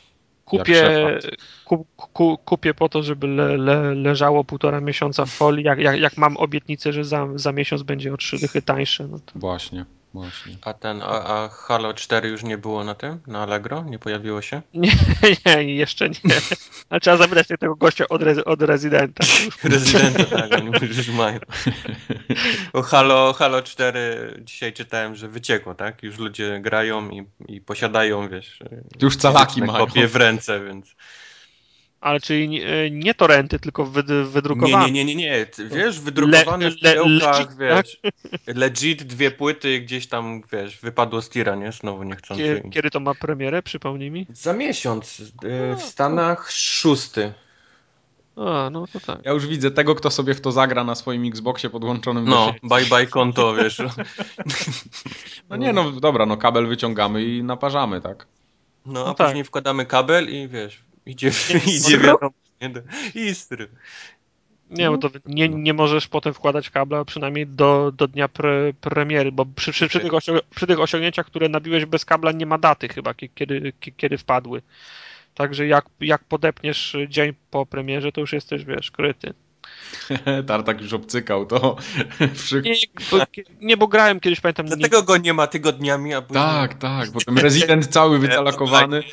Kupię, ku, ku, kupię po to, żeby le, le, leżało półtora miesiąca w folii. Jak, jak, jak mam obietnicę, że za, za miesiąc będzie o trzy dychy tańsze. No to... Właśnie. Właśnie. A ten, a, a, Halo 4 już nie było na tym? Na Allegro? Nie pojawiło się? Nie, nie jeszcze nie. Ale trzeba zapytać tego gościa od, re, od rezydenta. rezydenta, tak, oni już mają. Bo Halo, Halo 4 dzisiaj czytałem, że wyciekło, tak? Już ludzie grają i, i posiadają, wiesz... Już calaki mają. Kopie w ręce, więc... Ale czyli nie, nie torenty, tylko wydrukowane. Nie, nie, nie, nie, Wiesz, wydrukowane le, w pudełkach, wiesz. Tak? Legit dwie płyty gdzieś tam, wiesz, wypadło z tira, nie? Znowu niechcący. Kiedy, kiedy to ma premierę, przypomnij mi? Za miesiąc. Y, w Stanach szósty. A, no to tak. Ja już widzę tego, kto sobie w to zagra na swoim Xboxie podłączonym no, bye bye konto, wiesz. No nie, no dobra, no kabel wyciągamy i naparzamy, tak? No, a No tak. później wkładamy kabel i wiesz, idzie, idzie no. wiadomo, nie, do- Istry. Nie, bo to nie, nie możesz potem wkładać kabla przynajmniej do, do dnia pre, premiery, bo przy, przy, przy, tych przy tych osiągnięciach, które nabiłeś bez kabla, nie ma daty chyba, kie- kiedy, kie- kiedy wpadły. Także jak, jak podepniesz dzień po premierze, to już jesteś, wiesz, kryty. Tartak już obcykał to. Przy... Nie, bo, nie, bo grałem kiedyś, pamiętam, nie, Dlatego go nie ma tygodniami, a później... Tak, tak, potem rezydent cały wycalakowany.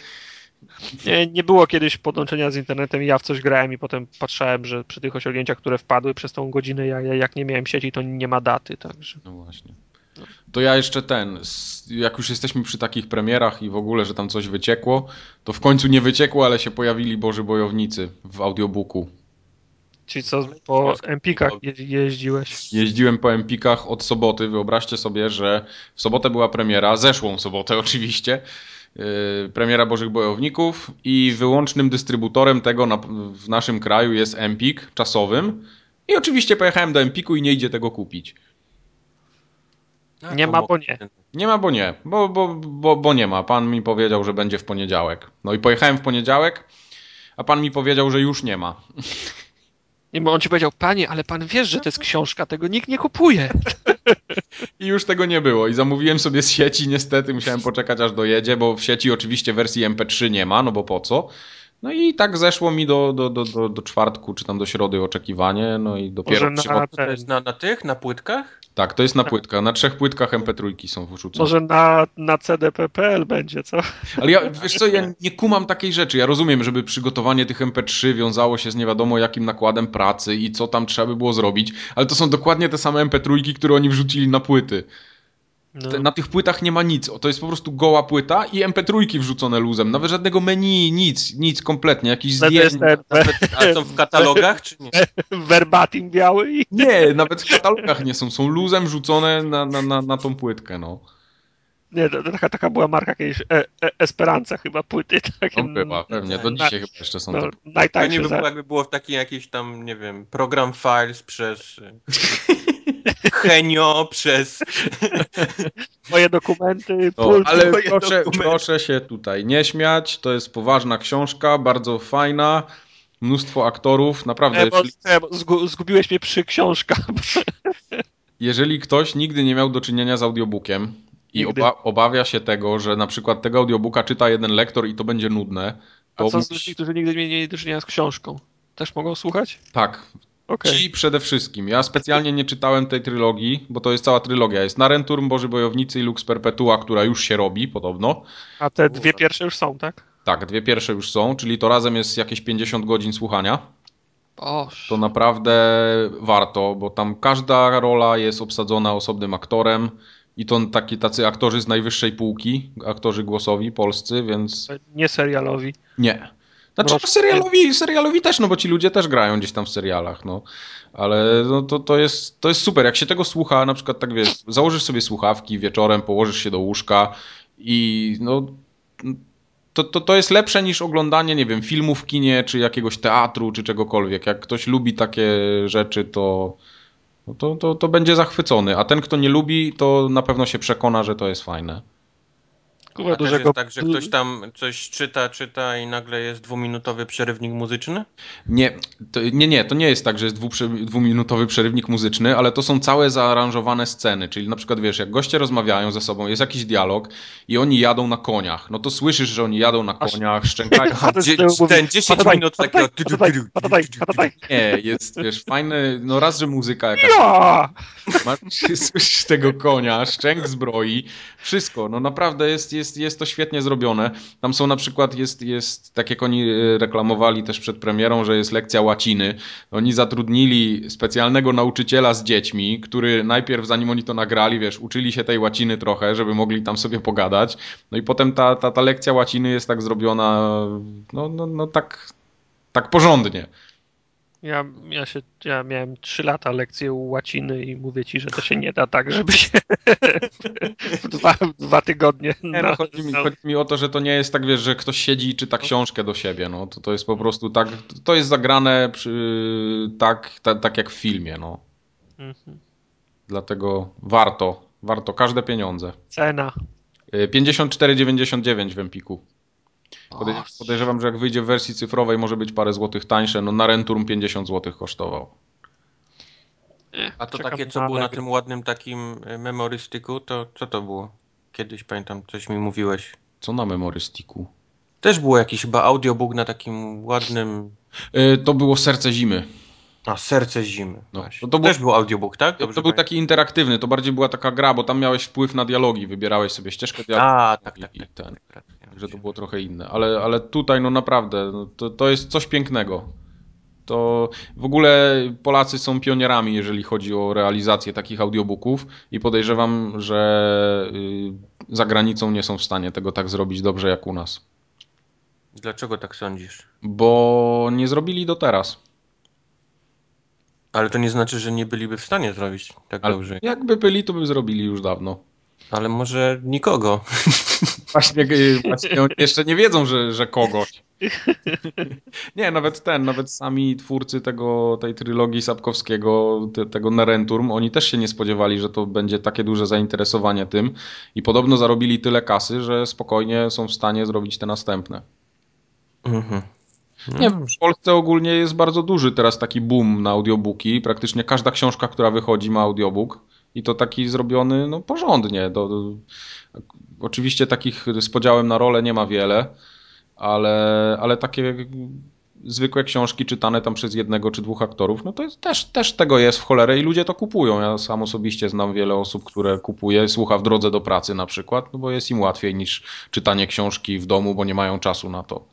Nie, nie było kiedyś podłączenia z internetem i ja w coś grałem i potem patrzałem, że przy tych osiągnięciach, które wpadły przez tą godzinę, ja, ja jak nie miałem sieci, to nie ma daty, także... No właśnie. To ja jeszcze ten, jak już jesteśmy przy takich premierach i w ogóle, że tam coś wyciekło, to w końcu nie wyciekło, ale się pojawili Boży Bojownicy w audiobooku. Czyli co, po Empikach je, jeździłeś? Jeździłem po Empikach od soboty. Wyobraźcie sobie, że w sobotę była premiera, zeszłą sobotę oczywiście, premiera Bożych Bojowników i wyłącznym dystrybutorem tego na, w naszym kraju jest Empik czasowym. I oczywiście pojechałem do Empiku i nie idzie tego kupić. Nie ma, bo nie. Nie ma, bo nie. Bo, bo, bo, bo nie ma. Pan mi powiedział, że będzie w poniedziałek. No i pojechałem w poniedziałek, a pan mi powiedział, że już nie ma. Nie, bo on ci powiedział, panie, ale pan wiesz, że to jest książka, tego nikt nie kupuje. I już tego nie było. I zamówiłem sobie z sieci, niestety musiałem poczekać aż dojedzie, bo w sieci oczywiście wersji MP3 nie ma, no bo po co? No i tak zeszło mi do, do, do, do, do czwartku, czy tam do środy oczekiwanie, no i dopiero... Może na, na, na tych, na płytkach? Tak, to jest na płytkach. Na trzech płytkach MP3 są wyrzucone. może na, na CDP.pl będzie, co? Ale ja, wiesz co, ja nie kumam takiej rzeczy. Ja rozumiem, żeby przygotowanie tych MP3 wiązało się z nie wiadomo jakim nakładem pracy i co tam trzeba by było zrobić, ale to są dokładnie te same MP3, które oni wrzucili na płyty. No. Te, na tych płytach nie ma nic. O, To jest po prostu goła płyta i MP3 wrzucone luzem. Nawet żadnego menu, nic, nic kompletnie. Jakiś zdjęć. A są w katalogach, czy nie? verbatim biały i Nie, nawet w katalogach nie są. Są luzem wrzucone na, na, na, na tą płytkę, no. nie, to, to taka, taka była marka kiedyś, e, e, Esperanza chyba płyty, takie, No była, pewnie. Do dzisiaj chyba jeszcze są no, te najtańsze nie by było, jakby było w taki jakiś tam, nie wiem, program files przez y, Henio, przez... moje dokumenty, No, ale moje proszę, dokumenty. proszę się tutaj nie śmiać. To jest poważna książka, bardzo fajna. Mnóstwo aktorów. Naprawdę, e, bo, jeżeli, e, bo zgu, zgubiłeś mnie przy książkach. jeżeli ktoś nigdy nie miał do czynienia z audiobookiem i oba, obawia się tego, że na przykład tego audiobooka czyta jeden lektor i to będzie nudne, A to co z ludźmi, którzy nigdy nie mieli do czynienia z książką? Też mogą słuchać? tak, Okej. Ci przede wszystkim. Ja specjalnie nie czytałem tej trylogii, bo to jest cała trylogia. Jest Narenturm, Boży Bojownicy i Lux Perpetua, która już się robi, podobno. A te dwie pierwsze już są, tak? Tak, dwie pierwsze już są, czyli to razem jest jakieś 50 godzin słuchania. Boż. To naprawdę warto, bo tam każda rola jest obsadzona osobnym aktorem i to taki, tacy aktorzy z najwyższej półki, aktorzy głosowi polscy, więc Nie serialowi. nie. Znaczy No, no, serialowi, serialowi też, no bo ci ludzie też grają gdzieś tam w serialach, no. Ale no, to, to, jest, to jest super. Jak się tego słucha, na przykład tak wiesz, założysz sobie słuchawki wieczorem, położysz się do łóżka i no to, to, to jest lepsze niż oglądanie, nie wiem, filmu w kinie, czy jakiegoś teatru, czy czegokolwiek. Jak ktoś lubi takie rzeczy, to, no to, to, to będzie zachwycony. A ten, kto nie lubi, to na pewno się przekona, że to jest fajne. Kurwa, dużego... jest tak, że ktoś tam coś czyta, czyta i nagle jest dwuminutowy przerywnik muzyczny? Nie, to, nie, nie, to nie jest tak, że jest dwuprze, dwuminutowy przerywnik muzyczny, ale to są całe zaaranżowane sceny, czyli na przykład wiesz, jak goście rozmawiają ze sobą, jest jakiś dialog i oni jadą na koniach, no to słyszysz, że oni jadą na Aż- koniach, szczękają. Ten z Dzie- tyłu mówi, ten 10 patataj, minut takiego... Nie, jest, wiesz, fajny, no raz, że muzyka jakaś, Ja! masz, słyszysz tego konia, szczęk zbroi, wszystko, no naprawdę jest, jest, jest to świetnie zrobione. Tam są na przykład, jest, jest tak jak oni e, reklamowali też przed premierą, że jest lekcja łaciny. Oni zatrudnili specjalnego nauczyciela z dziećmi, który najpierw, zanim oni to nagrali, wiesz, uczyli się tej łaciny trochę, żeby mogli tam sobie pogadać. No i potem ta, ta, ta lekcja łaciny jest tak zrobiona, no, no, no tak, tak porządnie. Ja, ja, się, ja miałem 3 lata lekcje łaciny i mówię ci, że to się nie da tak, żeby się w dwa, dwa tygodnie. Nie, no, chodzi, mi, chodzi, mi, o to, że to nie jest tak, wiesz, że ktoś siedzi i czyta książkę do siebie. No. To, to jest po prostu tak, to jest zagrane przy, tak, ta, tak jak w filmie. No. Mhm. Dlatego warto, warto, każde pieniądze. Cena. 54,99 y, w Empiku. Podejrzewam, że jak wyjdzie w wersji cyfrowej może być parę złotych tańsze. No na Renturm 50 złotych kosztował. A to takie, co było na tym ładnym takim y, memorystyku, to co to było? Kiedyś pamiętam, coś mi mówiłeś. Co na memorystiku? Też było jakiś chyba audiobook na takim ładnym... Yy, to było Serce Zimy. A, Serce Zimy. No, to, to był, też był audiobook, tak? Dobrze to był taki interaktywny, to bardziej była taka gra, bo tam miałeś wpływ na dialogi, wybierałeś sobie ścieżkę dialogu. A, tak, tak, i, tak, ten. Tak, Także to było trochę inne. Ale, ale tutaj, no naprawdę, no, to, to jest coś pięknego. To w ogóle Polacy są pionierami, jeżeli chodzi o realizację takich audiobooków i podejrzewam, że y, za granicą nie są w stanie tego tak zrobić dobrze jak u nas. Dlaczego tak sądzisz? Bo nie zrobili do teraz. Ale to nie znaczy, że nie byliby w stanie zrobić tak Ale dobrze. Jakby byli, to by zrobili już dawno. Ale może nikogo. Właśnie, właśnie oni jeszcze nie wiedzą, że, że kogoś. Nie, nawet ten, nawet sami twórcy tego, tej trylogii Sapkowskiego, te, tego Narenturm, oni też się nie spodziewali, że to będzie takie duże zainteresowanie tym i podobno zarobili tyle kasy, że spokojnie są w stanie zrobić te następne. Mhm. Nie, w Polsce ogólnie jest bardzo duży teraz taki boom na audiobooki. Praktycznie każda książka, która wychodzi ma audiobook i to taki zrobiony no, porządnie. Do, do, oczywiście takich z podziałem na rolę nie ma wiele, ale, ale takie zwykłe książki czytane tam przez jednego czy dwóch aktorów, no to jest, też, też tego jest w cholerę i ludzie to kupują. Ja sam osobiście znam wiele osób, które kupuje, słucha w drodze do pracy na przykład, no bo jest im łatwiej niż czytanie książki w domu, bo nie mają czasu na to.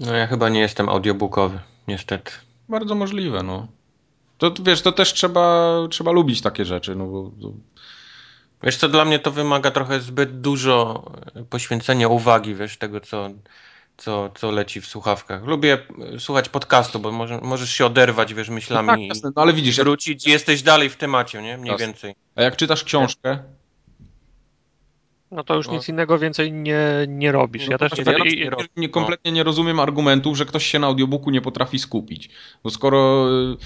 No ja chyba nie jestem audiobookowy, niestety. Bardzo możliwe, no. To wiesz, to też trzeba, trzeba lubić takie rzeczy, no bo... Wiesz co, dla mnie to wymaga trochę zbyt dużo poświęcenia uwagi, wiesz, tego co, co, co leci w słuchawkach. Lubię słuchać podcastu, bo może, możesz się oderwać, wiesz, myślami no tak, jasne, no ale widzisz, wrócić jak... jesteś dalej w temacie, nie? Mniej jasne. więcej. A jak czytasz książkę, no to już no. nic innego więcej nie, nie robisz. No ja też nie, ja nie, nie, kompletnie nie rozumiem argumentów, że ktoś się na audiobooku nie potrafi skupić. Bo skoro y,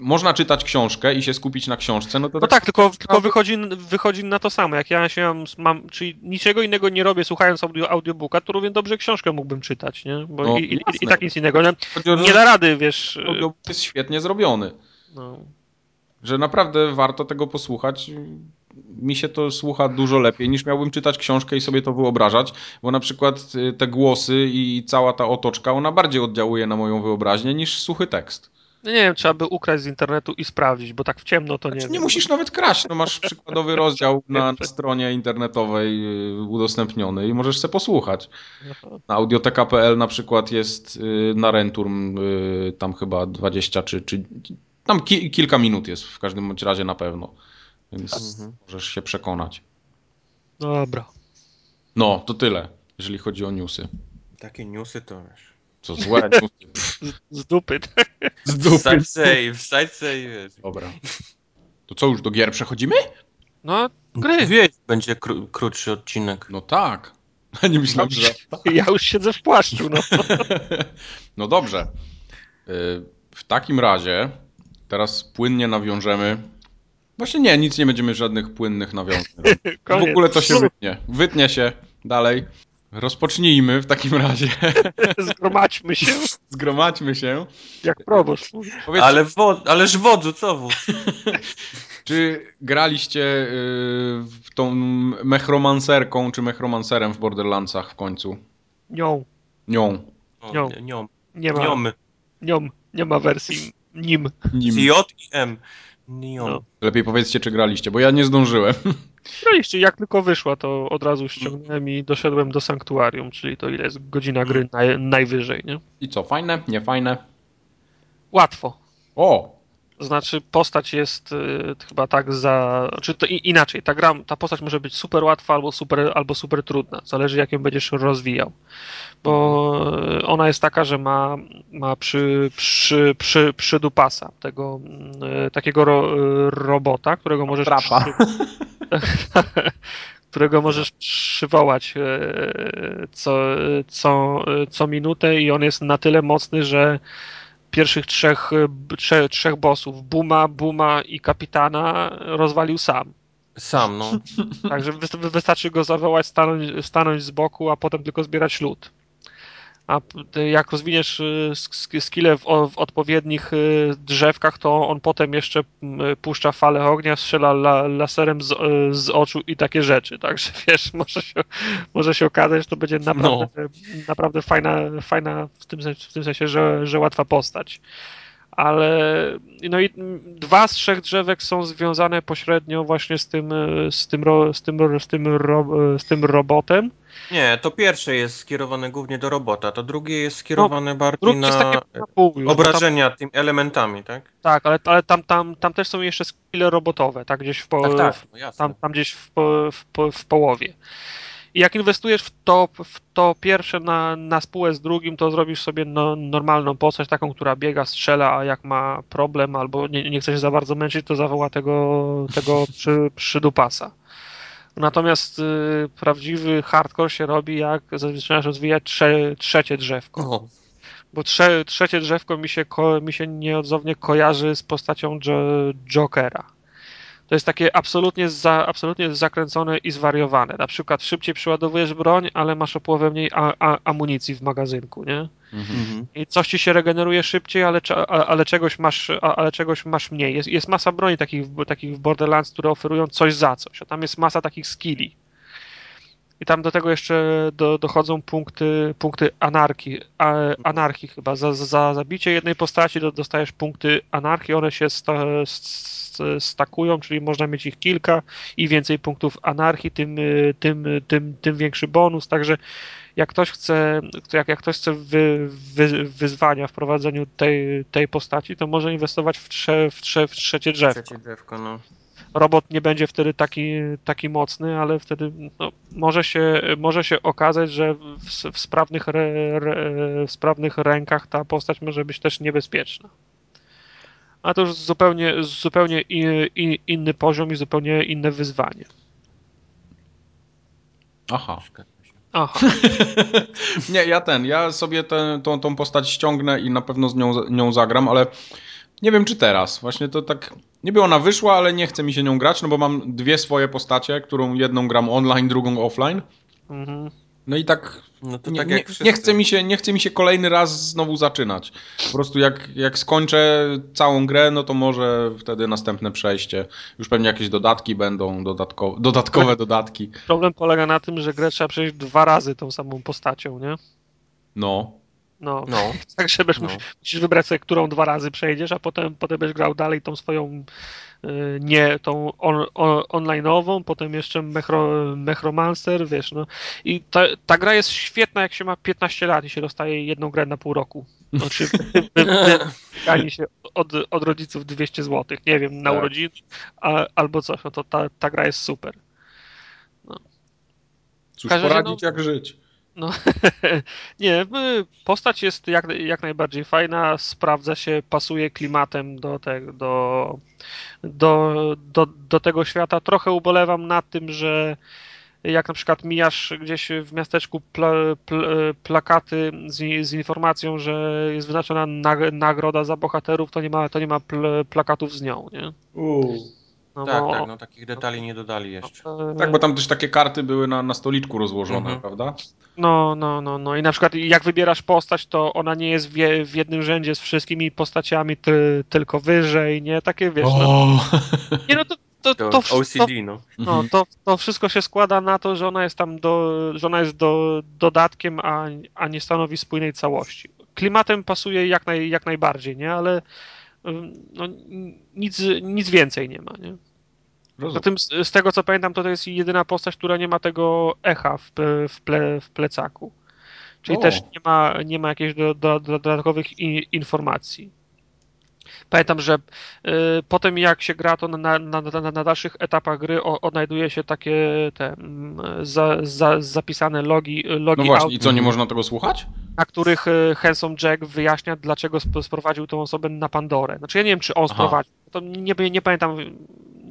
można czytać książkę i się skupić na książce, no to No tak, tak tylko, tylko wychodzi, wychodzi na to samo. Jak ja się mam, czyli niczego innego nie robię słuchając audio, audiobooka, to równie dobrze książkę mógłbym czytać, nie? Bo no, i, i, i, tak nic innego. Nie, nie da rady, wiesz. Audiobook jest świetnie zrobiony. No. Że naprawdę warto tego posłuchać mi się to słucha dużo lepiej niż miałbym czytać książkę i sobie to wyobrażać, bo na przykład y, te głosy i cała ta otoczka, ona bardziej oddziałuje na moją wyobraźnię niż suchy tekst. No nie wiem, trzeba by ukraść z internetu i sprawdzić, bo tak w ciemno to znaczy, nie. Nie musisz nawet kraść, no masz przykładowy rozdział na, na stronie internetowej y, udostępniony i możesz sobie posłuchać. Na audioteka.pl na przykład jest y, na Renturm tam chyba 20 czy, czy tam ki kilka minut jest w każdym bądź razie na pewno. Więc mhm. możesz się przekonać. No dobra. No, to tyle, jeżeli chodzi o newsy. Takie newsy to wiesz. Co złe newsy. Z dupy. Z dupy. Wstać save, wstać save. Dobra. To co, już do gier przechodzimy? No, gry. Wieś będzie kró krótszy odcinek. No tak. Nie myślałem, że... Ja już siedzę w płaszczu, no. no dobrze. Y, w takim razie teraz płynnie nawiążemy Właśnie nie, nic nie będziemy żadnych płynnych nawiązań. w ogóle to się wytnie. Wytnie się dalej. Rozpocznijmy w takim razie. Zgromadźmy się. Zgromadźmy się. Jak proboszcz. Powiedzcie, Ale wo ależ wodzu, co wódz? Czy graliście y, w tą mechromancerką, czy mechromancerem w Borderlandsach w końcu? Nią. Nią. Nią. Nią. Nie ma. Nią. Nie ma wersji nim. Nim. J i M. No. Lepiej powiedzcie, czy graliście, bo ja nie zdążyłem. Graliście, jak tylko wyszła, to od razu ściągnąłem i doszedłem do sanktuarium, czyli to ile jest godzina gry naj, najwyżej, nie? I co, fajne, nie fajne? Łatwo. O! Znaczy, postać jest y, chyba tak za. Czy to i, inaczej, ta, gra, ta postać może być super łatwa albo super, albo super trudna. Zależy, jak ją będziesz rozwijał. Bo ona jest taka, że ma, ma przy, przy, przy, przydupasa tego y, takiego ro, robota, którego możesz. Trapa. Przy, którego możesz przywołać y, co, co, co minutę, i on jest na tyle mocny, że pierwszych trzech, trzech, trzech bossów, Buma, Buma i Kapitana rozwalił sam. Sam, no. Także wystarczy go zawołać, stanąć, stanąć z boku, a potem tylko zbierać lód a jak rozwiniesz y, skille w, w, odpowiednich y, drzewkach, to on potem jeszcze puszcza falę ognia, strzela la, laserem z, y, z, oczu i takie rzeczy. Także wiesz, może się, może się okazać, że to będzie naprawdę, no. naprawdę fajna, fajna w tym, w tym sensie, że, że łatwa postać ale no i dwa z trzech drzewek są związane pośrednio właśnie z tym, z tym, z tym, z tym, ro, z tym robotem. Nie, to pierwsze jest skierowane głównie do robota, to drugie jest skierowane no, bardziej na, pół obrażenia tam, tymi elementami, tak? Tak, ale, ale tam, tam, tam też są jeszcze skille robotowe, tak gdzieś w, po, tak, tak, no tam, tam gdzieś w, w, w połowie. I jak inwestujesz w to, w to pierwsze na, na spółę z drugim, to zrobisz sobie no, normalną postać, taką, która biega, strzela, a jak ma problem albo nie, nie chce się za bardzo męczyć, to zawoła tego, tego przy, przydupasa. Natomiast y, prawdziwy hardcore się robi, jak zaczynasz rozwijać trze, trzecie drzewko. O. Bo trze, trzecie drzewko mi się, ko, mi się nieodzownie kojarzy z postacią jo, Jokera to jest takie absolutnie, za, absolutnie zakręcone i zwariowane. Na przykład szybciej przeładowujesz broń, ale masz o połowę mniej a, a, amunicji w magazynku, nie? Mhm. I coś ci się regeneruje szybciej, ale, ale, czegoś, masz, ale czegoś masz mniej. Jest, jest masa broni takich, takich w Borderlands, które oferują coś za coś, a tam jest masa takich skilli. I tam do tego jeszcze do, dochodzą punkty, punkty anarchii, a, anarchii chyba. Za, za zabicie jednej postaci dostajesz punkty anarchii, one się sta, stakują, czyli można mieć ich kilka i więcej punktów anarchii, tym, tym, tym, tym większy bonus. Także jak ktoś chce, jak, jak ktoś chce wy, wy, wyzwania w prowadzeniu tej, tej postaci, to może inwestować w, trze, w, trze, w trzecie drzewko. Trzecie drzewko no robot nie będzie wtedy taki, taki mocny, ale wtedy no, może, się, może się okazać, że w, w sprawnych, re, re, w sprawnych rękach ta postać może być też niebezpieczna. A to już zupełnie, zupełnie inny poziom i zupełnie inne wyzwanie. Aha. Aha. nie, ja ten, ja sobie tę, tą, tą postać ściągnę i na pewno z nią, nią zagram, ale nie wiem czy teraz. Właśnie to tak. Niby ona wyszła, ale nie chce mi się nią grać, no bo mam dwie swoje postacie, którą jedną gram online, drugą offline. Mhm. No i tak, no nie, tak nie, nie, chce mi się, nie chce mi się kolejny raz znowu zaczynać. Po prostu jak, jak skończę całą grę, no to może wtedy następne przejście. Już pewnie jakieś dodatki będą, dodatko, dodatkowe dodatki. Problem polega na tym, że grę trzeba przejść dwa razy tą samą postacią, nie? No. No, no. tak żebyś no. musisz wybrać sobie, którą dwa razy przejdziesz, a potem, potem będziesz grał dalej tą swoją y, nie tą on, on, online'ową, potem jeszcze Mechro, Mechromancer, wiesz, no. I ta, ta gra jest świetna, jak się ma 15 lat i się dostaje jedną grę na pół roku. Znaczy, wyganie się od, od rodziców 200 zł, nie wiem, na tak. urodziny a, albo coś, no to ta, ta gra jest super. No. Cóż poradzić, no, jak żyć. No, nie, postać jest jak, jak najbardziej fajna, sprawdza się, pasuje klimatem do, te, do, do, do, do tego świata. Trochę ubolewam nad tym, że jak na przykład mijasz gdzieś w miasteczku pl, plakaty z, z, informacją, że jest wyznaczona nagroda za bohaterów, to nie ma, to nie ma pl, plakatów z nią, nie? No tak, bo... tak, no takich detali nie dodali jeszcze. No, tak, bo tam też takie karty były na, na stoliczku rozłożone, mhm. prawda? No, no, no, no i na przykład jak wybierasz postać, to ona nie jest w, w jednym rzędzie z wszystkimi postaciami, ty, tylko wyżej, nie? Takie, wiesz, no. Nie, no to, to, to, to, OCD, no. no mhm. to, to wszystko się składa na to, że ona jest tam do, że ona jest do, dodatkiem, a, a nie stanowi spójnej całości. Klimatem pasuje jak, naj, jak najbardziej, nie? Ale no, nic, nic więcej nie ma, nie? Zatem z, z, tego co pamiętam, to, to jest jedyna postać, która nie ma tego echa w, w, ple, w plecaku. Czyli o. też nie ma, nie ma jakichś do, do, do dodatkowych informacji. Pamiętam, że y, potem jak się gra, to na, na, na, na dalszych etapach gry o, odnajduje się takie te mm, za, za, zapisane logi, logi No właśnie, i co, nie można tego słuchać? Na których y, Handsome Jack wyjaśnia, dlaczego sprowadził tą osobę na Pandorę. Znaczy ja nie wiem, czy on Aha. sprowadził. To nie, nie pamiętam,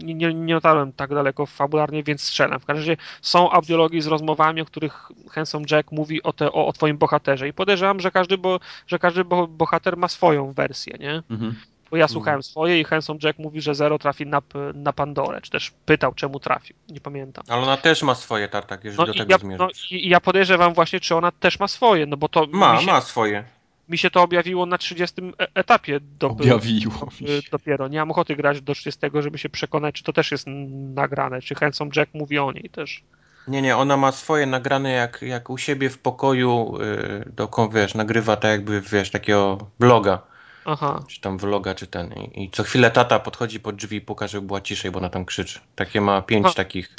nie, nie, nie dotarłem tak daleko fabularnie, więc strzelam. W każdym razie są audiologii z rozmowami, o których Handsome Jack mówi o, te, o, o twoim bohaterze i podejrzewam, że każdy, bo, że każdy bo, bohater ma swoją wersję, nie? Mhm. Bo ja słuchałem mhm. swoje i Handsome Jack mówi, że Zero trafi na, na Pandorę, czy też pytał, czemu trafił. Nie pamiętam. Ale ona też ma swoje tartak, jeżeli no do tego ja, zmierzasz. No i ja podejrzewam właśnie, czy ona też ma swoje, no bo to... Ma, się, ma swoje. Mi się to objawiło na 30 e, etapie. Do, objawiło do, Dopiero. Nie mam ochoty grać do 30, żeby się przekonać, czy to też jest nagrane, czy Handsome Jack mówi o niej też. Nie, nie, ona ma swoje nagrane jak, jak u siebie w pokoju, yy, do, wiesz, nagrywa tak jakby, wiesz, takiego bloga. Aha. Czy tam vloga, czy ten. I, I, co chwilę tata podchodzi pod drzwi i puka, żeby była ciszej, bo ona tam krzyczy. Takie ma pięć no. takich.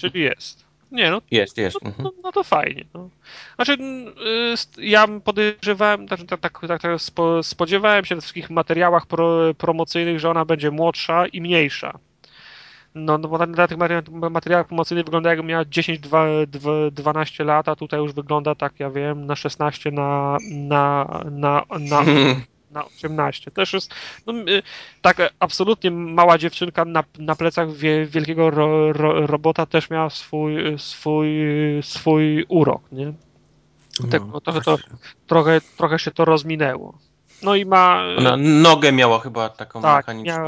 Czyli jest. Nie, no. Jest, jest. No, no, no to fajnie. No. Znaczy, y, ja podejrzewałem, znaczy, tak, tak, tak, tak spodziewałem się w wszystkich materiałach pro, promocyjnych, że ona będzie młodsza i mniejsza. No, no bo na tych materiałach promocyjnych wygląda jakby miała 10-12 lat, a tutaj już wygląda tak, ja wiem, na 16, na, na, na, na, na 18. Też jest no, y, tak absolutnie mała dziewczynka na, na plecach wie, wielkiego ro, ro, robota też miała swój, swój, swój urok, nie? Tak, no, trochę, to, trochę, trochę się to rozminęło. No i ma... Ona nogę miała chyba taką tak, mechaniczną.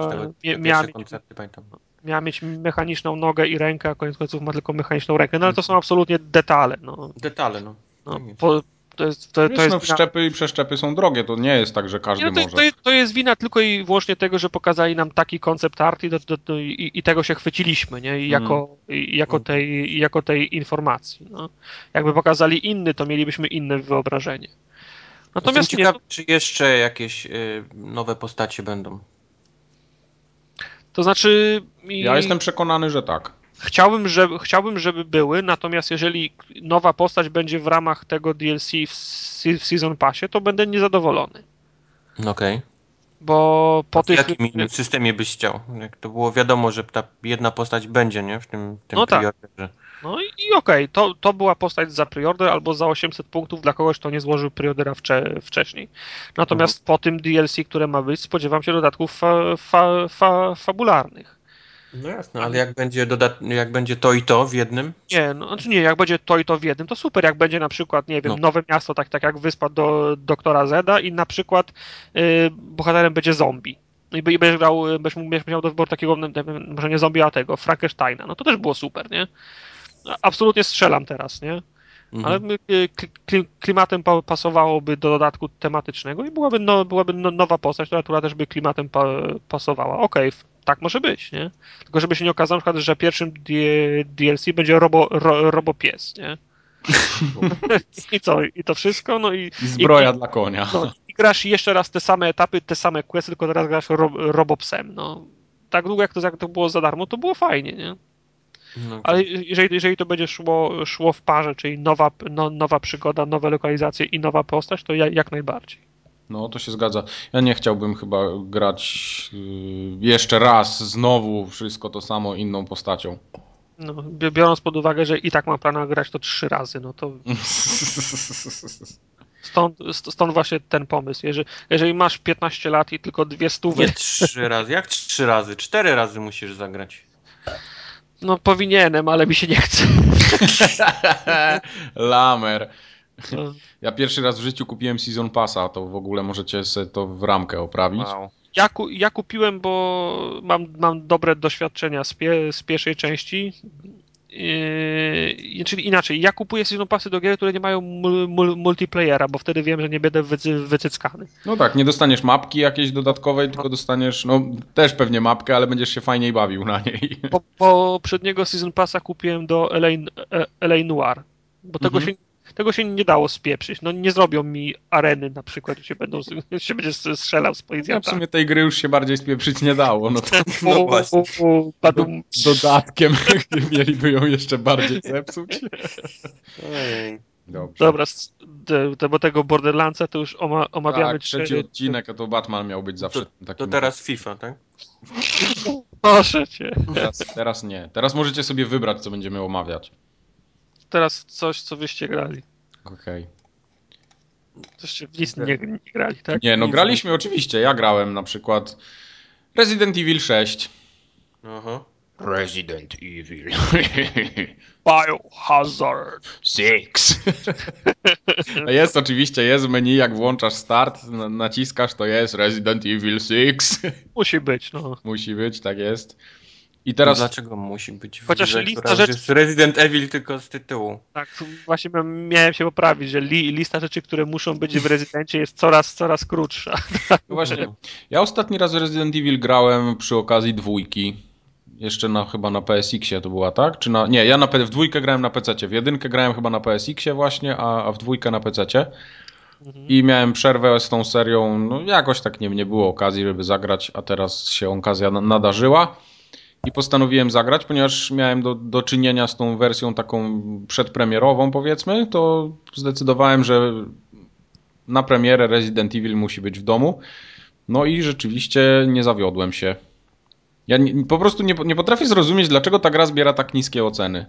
Miała, miała, koncerty, pamiętam. Miała mieć mechaniczną nogę i rękę, a koniec końców ma tylko mechaniczną rękę. No ale to są absolutnie detale. No. Detale, no. no po, to jest, to, Wiesz, to jest no, wszczepy i przeszczepy są drogie, to nie jest tak, że każdy no to, może. To, to, jest wina tylko i wyłącznie tego, że pokazali nam taki koncept art i, i, i, tego się chwyciliśmy, nie? I jako, mm. jako, mhm. tej, jako tej informacji. No. Jakby pokazali inny, to mielibyśmy inne wyobrażenie. Natomiast Jestem ciekaw, nie, czy jeszcze jakieś y, nowe postacie będą. To znaczy... Ja jestem przekonany, że tak. Chciałbym, żeby, chciałbym, żeby były, natomiast jeżeli nowa postać będzie w ramach tego DLC w, Season Passie, to będę niezadowolony. Okej. Okay. Bo po A w tych... jakim innym systemie byś chciał? Jak to było wiadomo, że ta jedna postać będzie, nie? W tym, tym no tak. No i, i okej, okay, to, to była postać za preorder albo za 800 punktów dla kogoś, kto nie złożył preordera wcze, wcześniej. Natomiast mhm. po tym DLC, które ma być, spodziewam się dodatków fa, fa, fa, fabularnych. No jasne, ale jak będzie, dodat... jak będzie to i to w jednym? Nie, no znaczy nie, jak będzie to i to w jednym, to super. Jak będzie na przykład, nie wiem, no. nowe miasto, tak, tak jak wyspa do doktora Zeda i na przykład yy, bohaterem będzie zombie. No I będziesz grał, będziesz miał do wyboru takiego, może nie zombie, a tego, Frankensteina. No to też było super, nie? Absolutnie strzelam teraz, nie? Mhm. Ale y, klimatem pasowałoby do dodatku tematycznego i byłaby, no, byłaby no, nowa postać, która też by klimatem pasowała. Okej, okay, tak może być, nie? Tylko żeby się nie okazało, na przykład, że pierwszym DLC będzie robo, ro, robopies, nie? I co? I to wszystko? No i, I zbroja i, dla konia. No, I grasz jeszcze raz te same etapy, te same questy, tylko teraz grasz ro, robopsem. No, tak długo jak to, jak to było za darmo, to było fajnie, nie? No. Ale jeżeli, jeżeli to będzie szło, szło w parze, czyli nowa, no, nowa przygoda, nowe lokalizacje i nowa postać, to ja, jak najbardziej. No, to się zgadza. Ja nie chciałbym chyba grać y, jeszcze raz, znowu wszystko to samo inną postacią. No, biorąc pod uwagę, że i tak mam plan grać to trzy razy, no to. Stąd, stąd właśnie ten pomysł. Jeżeli, jeżeli masz 15 lat i tylko dwie stówy. Nie trzy razy. Jak trzy razy? Cztery razy musisz zagrać. No powinienem, ale mi się nie chce. Lamer. Ja pierwszy raz w życiu kupiłem Season Passa, to w ogóle możecie sobie to w ramkę oprawić. Wow. Ja, ku, ja kupiłem, bo mam, mam dobre doświadczenia z, pie, z pierwszej części. Yy, czyli inaczej, ja kupuję season passy do gier, które nie mają mul, multiplayera, bo wtedy wiem, że nie będę wycy, wycyckany. No tak, nie dostaniesz mapki jakiejś dodatkowej, tylko dostaniesz, no też pewnie mapkę, ale będziesz się fajniej bawił na niej. Po, poprzedniego season passa kupiłem do LA, LA Noir, bo tego mhm. się tego się nie dało spieprzyć. No nie zrobią mi areny na przykład, gdzie będą, się będzie strzelał z policjantami. No, w sumie tej gry już się bardziej spieprzyć nie dało. No to no właśnie. Dodatkiem mieliby ją jeszcze bardziej zepsuć. Dobrze. Dobra, bo tego Borderlandsa to już oma, omawiamy. Tak, trzeci odcinek, a to Batman miał być zawsze to, takim... To teraz FIFA, tak? Proszę cię. Teraz, teraz nie. Teraz możecie sobie wybrać, co będziemy omawiać. Teraz coś, co wyście grali. Okej. Okay. Coś w nic nie, nie, grali, tak? Nie, no nic graliśmy nie. oczywiście. Ja grałem na przykład Resident Evil 6. Aha. Resident Evil. Biohazard. Six. jest oczywiście, jest menu, jak włączasz start, naciskasz, to jest Resident Evil 6. Musi być, no. Musi być, tak jest. I teraz... Dlaczego musi być? Chociaż grze, lista rzeczy... Jest Resident Evil tylko z tytułu. Tak, właśnie miałem się poprawić, że li, lista rzeczy, które muszą być w Rezydencie jest coraz, coraz krótsza. No właśnie, ja ostatni raz w Resident Evil grałem przy okazji dwójki jeszcze na, chyba na PSX-ie to była, tak? Czy na, nie, ja na, w dwójkę grałem na PC, w jedynkę grałem chyba na PSX-ie właśnie, a, a w dwójkę na PC. Mhm. I miałem przerwę z tą serią, no jakoś tak nie, nie było okazji, żeby zagrać, a teraz się okazja nadarzyła. I postanowiłem zagrać, ponieważ miałem do, do czynienia z tą wersją taką przedpremierową, powiedzmy, to zdecydowałem, że na premierę Resident Evil musi być w domu. No i rzeczywiście nie zawiodłem się. Ja nie, po prostu nie, nie potrafię zrozumieć, dlaczego ta gra zbiera tak niskie oceny.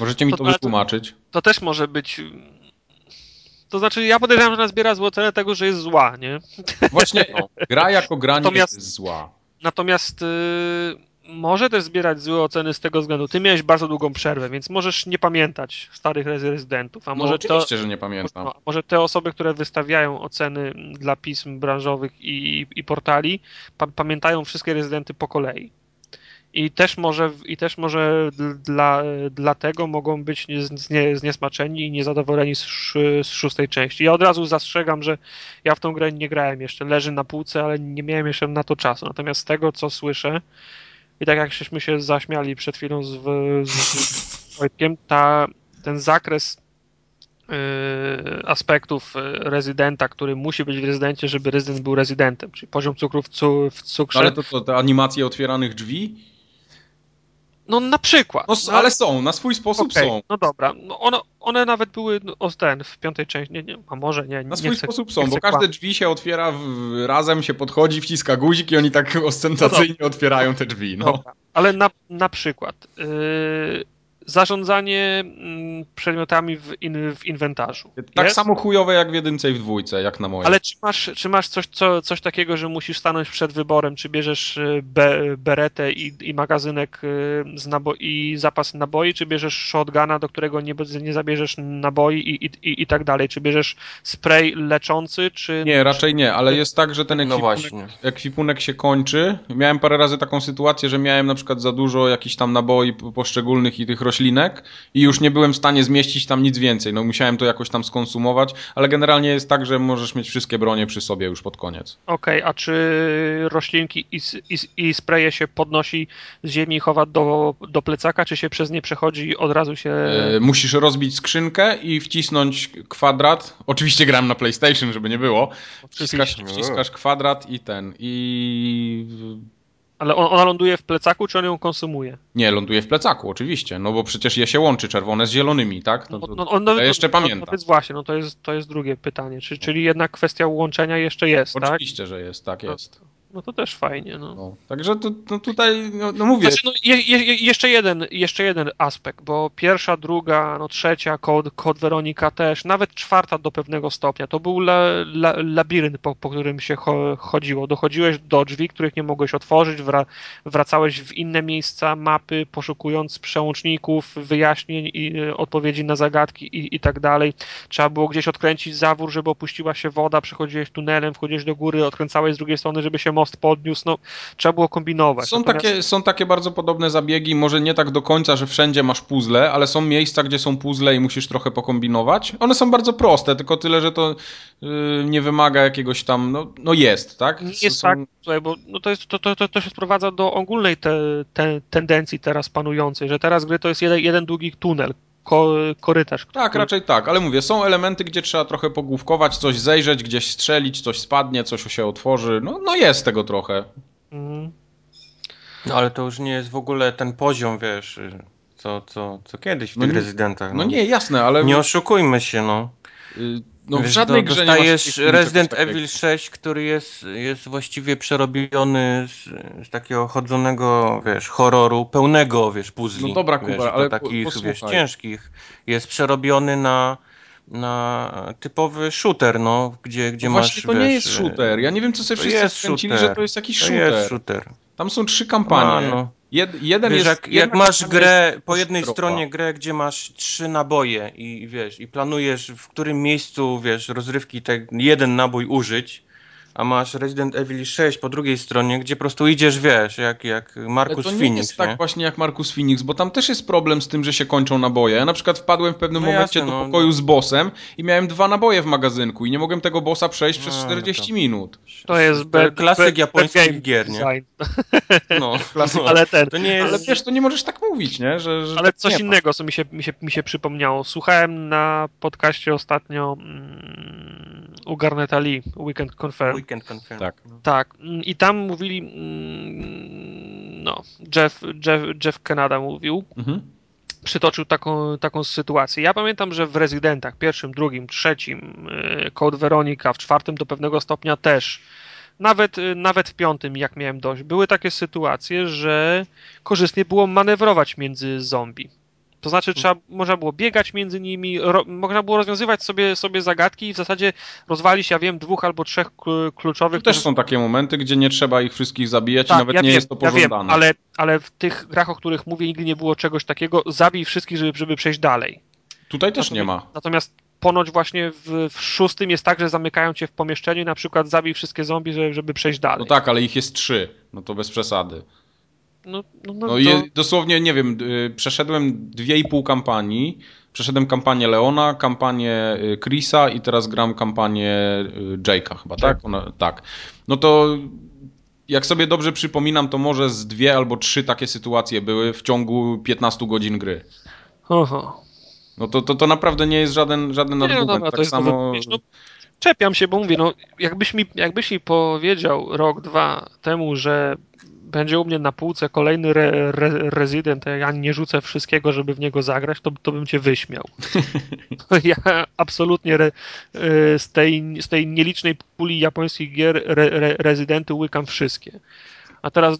Możecie mi to, to wytłumaczyć? To, to, też może być. To znaczy, ja podejrzewam, że ona zbiera złą ocenę tego, że jest zła, nie? Właśnie, no, gra jako gra nie jest zła. Natomiast. Yy może też zbierać złe oceny z tego względu. Ty miałeś bardzo długą przerwę, więc możesz nie pamiętać starych rezydentów. A no, może oczywiście, to, że nie pamiętam. No, może te osoby, które wystawiają oceny dla pism branżowych i, i portali, pa, pamiętają wszystkie rezydenty po kolei. I też może, i też może dla, dlatego mogą być zniesmaczeni i niezadowoleni z, z szóstej części. Ja od razu zastrzegam, że ja w tą grę nie grałem jeszcze. Leży na półce, ale nie miałem jeszcze na to czasu. Natomiast z tego, co słyszę, i tak jak żeśmy się zaśmiali przed chwilą z, z Wojtkiem, ta, ten zakres y, aspektów y, rezydenta, który musi być w rezydencie, żeby rezydent był rezydentem, czyli poziom cukru w, cu, w cukrze. Ale to, to te animacje otwieranych drzwi? No na przykład. No, ale są, na swój sposób okay, są. No dobra, no one, one nawet były no, o ten, w piątej części, nie, nie, a może nie. Na swój chcę, sposób są, bo każde drzwi się otwiera, w, razem się podchodzi, wciska guzik i oni tak ostentacyjnie no otwierają te drzwi. No. Dobra, ale na, na przykład, yy, zarządzanie mm, przedmiotami w, in, w inwentarzu. Tak jest? samo chujowe jak w jedynce i w dwójce, jak na moje. Ale czy masz, czy masz coś, co, coś takiego, że musisz stanąć przed wyborem, czy bierzesz y, be, beretę i, i magazynek y, z nabo- i zapas naboi, czy bierzesz shotguna, do którego nie, nie zabierzesz naboi i, i, i tak dalej, czy bierzesz spray leczący, czy... Nie, raczej nie, ale jest tak, że ten no ekwipunek, no ekwipunek się kończy. Miałem parę razy taką sytuację, że miałem na przykład za dużo jakichś tam naboi poszczególnych i tych roślinek i już nie byłem w stanie zmieścić tam nic więcej. No musiałem to jakoś tam skonsumować, ale generalnie jest tak, że możesz mieć wszystkie bronie przy sobie już pod koniec. Okej, okay, a czy roślinki i, i, i spreje się podnosi z ziemi i chowa do, do plecaka, czy się przez nie przechodzi i od razu się... Yy, musisz rozbić skrzynkę i wcisnąć kwadrat. Oczywiście gram na PlayStation, żeby nie było. Wciskasz, wciskasz kwadrat i ten i ale on, ona ląduje w plecaku, czy on ją konsumuje? Nie, ląduje w plecaku, oczywiście, no bo przecież je się łączy czerwone z zielonymi, tak? No, to, no, on, no, ja jeszcze no, pamiętam. To jest właśnie, no to jest, to jest drugie pytanie, czy, czyli jednak kwestia łączenia jeszcze jest, oczywiście, tak? Oczywiście, że jest, tak jest. No to też fajnie. No. no także to, no tutaj, no, no mówię. Znaczy, no, je, je, jeszcze, jeden, jeszcze jeden aspekt, bo pierwsza, druga, no trzecia, kod, kod Weronika też, nawet czwarta do pewnego stopnia, to był la, la, labirynt, po, po, którym się cho, chodziło. Dochodziłeś do drzwi, których nie mogłeś otworzyć, wra, wracałeś w inne miejsca mapy, poszukując przełączników, wyjaśnień i y, odpowiedzi na zagadki i, i tak dalej. Trzeba było gdzieś odkręcić zawór, żeby opuściła się woda, przechodziłeś tunelem, wchodziłeś do góry, odkręcałeś z drugiej strony, żeby się most podniósł, no trzeba było kombinować. Są, Natomiast... takie, są takie bardzo podobne zabiegi, może nie tak do końca, że wszędzie masz puzzle, ale są miejsca, gdzie są puzzle i musisz trochę pokombinować. One są bardzo proste, tylko tyle, że to yy, nie wymaga jakiegoś tam, no, no jest, tak? Jest są... tak, słuchaj, bo no to, jest, to, to, to, to się sprowadza do ogólnej te, te, tendencji teraz panującej, że teraz gry to jest jeden, jeden długi tunel, ko korytarz. Tak, raczej tak, ale mówię, są elementy, gdzie trzeba trochę pogłówkować, coś zejrzeć, gdzieś strzelić, coś spadnie, coś się otworzy. No, no jest tego trochę. Mhm. No ale to już nie jest w ogóle ten poziom, wiesz, co, co, co kiedyś w no tych nie, rezydentach. No. no. nie, jasne, ale... Nie oszukujmy się, no. No w żadnej grze dostajesz nie Resident Evil 6, który jest, jest właściwie przerobiony z, z takiego chodzonego, wiesz, horroru, pełnego, wiesz, puzli. No dobra, Kuba, wiesz, ale takich, wiesz, ciężkich. Jest przerobiony na na typowy shooter, no, gdzie, gdzie no masz, Właśnie to wiesz, nie jest shooter. Ja nie wiem, co sobie wszyscy skręcili, że to jest jakiś to shooter. Jest shooter. Tam są trzy kampanie. A, no. Jed, jeden wiesz, jest, jak, jak masz grę, po jednej stronie grę, gdzie masz trzy naboje i wiesz, i planujesz w którym miejscu, wiesz, rozrywki ten jeden nabój użyć, a masz Resident Evil 6 po drugiej stronie, gdzie po prostu idziesz, wiesz, jak, jak Markus Phoenix. To nie jest tak nie? tak właśnie jak Markus Phoenix, bo tam też jest problem z tym, że się kończą naboje. Ja na przykład wpadłem w pewnym no momencie jasne, do no, pokoju no. z bossem i miałem dwa naboje w magazynku i nie mogłem tego bossa przejść no, przez 40 to... minut. To jest be, klasyk japońskich gier, nie? No, klasyk. ale ten. To nie jest... Ale wiesz, to nie możesz tak mówić, nie? Że, że ale tak coś innego, co mi się, mi, się, mi się przypomniało. Słuchałem na podcaście ostatnio mm, u Garneta Lee, Weekend Confirm. Weekend Confirm. Tak. Tak. I tam mówili, mm, no, Jeff, Jeff, Jeff Canada mówił, mhm. przytoczył taką, taką sytuację. Ja pamiętam, że w Rezydentach, pierwszym, drugim, trzecim, y, Code Veronica, w czwartym do pewnego stopnia też, nawet, y, nawet w piątym, jak miałem dość, były takie sytuacje, że korzystnie było manewrować między zombie. To znaczy, trzeba, można było biegać między nimi, ro, można było rozwiązywać sobie, sobie zagadki i w zasadzie rozwalić, ja wiem, dwóch albo trzech kluczowych. To też są takie momenty, gdzie nie trzeba ich wszystkich zabijać tak, i nawet ja nie wiem, jest to pożądane. Ja wiem, ale, ale w tych grach, o których mówię, nigdy nie było czegoś takiego, zabij wszystkich, żeby, żeby przejść dalej. Tutaj też nie ma. Natomiast ponoć właśnie w, w, szóstym jest tak, że zamykają cię w pomieszczeniu, na przykład zabij wszystkie zombie, żeby, żeby przejść dalej. No tak, ale ich jest trzy, no to bez przesady. No, no, no, no to... dosłownie, nie wiem, y, przeszedłem dwie i pół kampanii. Przeszedłem kampanię Leona, kampanię y, Chrisa i teraz gram kampanię y, Jake'a chyba, tak? Ona, tak. No to jak sobie dobrze przypominam, to może z dwie albo trzy takie sytuacje były w ciągu 15 godzin gry. Oho. No to, to, to naprawdę nie jest żaden, żaden nie, no argument. Dobra, tak to jest samo... no, czepiam się, bo mówię, no jakbyś mi, jakbyś mi powiedział rok, dwa temu, że będzie u mnie na półce kolejny re, re, rezydent, a ja nie rzucę wszystkiego, żeby w niego zagrać, to, to bym cię wyśmiał. ja absolutnie re, e, z, tej, z tej nielicznej puli japońskich gier re, rezydenty łykam wszystkie. A teraz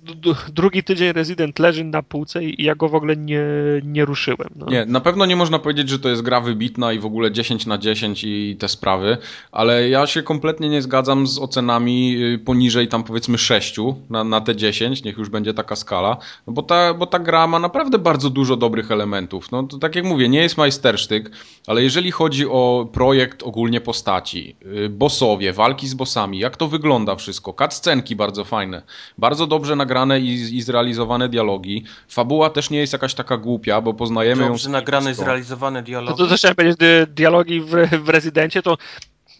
drugi tydzień Resident leży na półce i ja go w ogóle nie, nie ruszyłem. No. Nie, na pewno nie można powiedzieć, że to jest gra wybitna i w ogóle 10 na 10 i te sprawy, ale ja się kompletnie nie zgadzam z ocenami y, poniżej tam powiedzmy 6 na, na te 10, niech już będzie taka skala, no bo ta, bo ta gra ma naprawdę bardzo dużo dobrych elementów. No to tak jak mówię, nie jest majstersztyk, ale jeżeli chodzi o projekt ogólnie postaci, y, bossowie, walki z bossami, jak to wygląda wszystko, cutscenki bardzo fajne, bardzo dobrze nagrane i, i zrealizowane dialogi. Fabuła też nie jest jakaś taka głupia, bo poznajemy dobrze ją... Dobrze nagrane i zrealizowane dialogi. To, to też powiedzieć, dialogi w, w Rezydencie to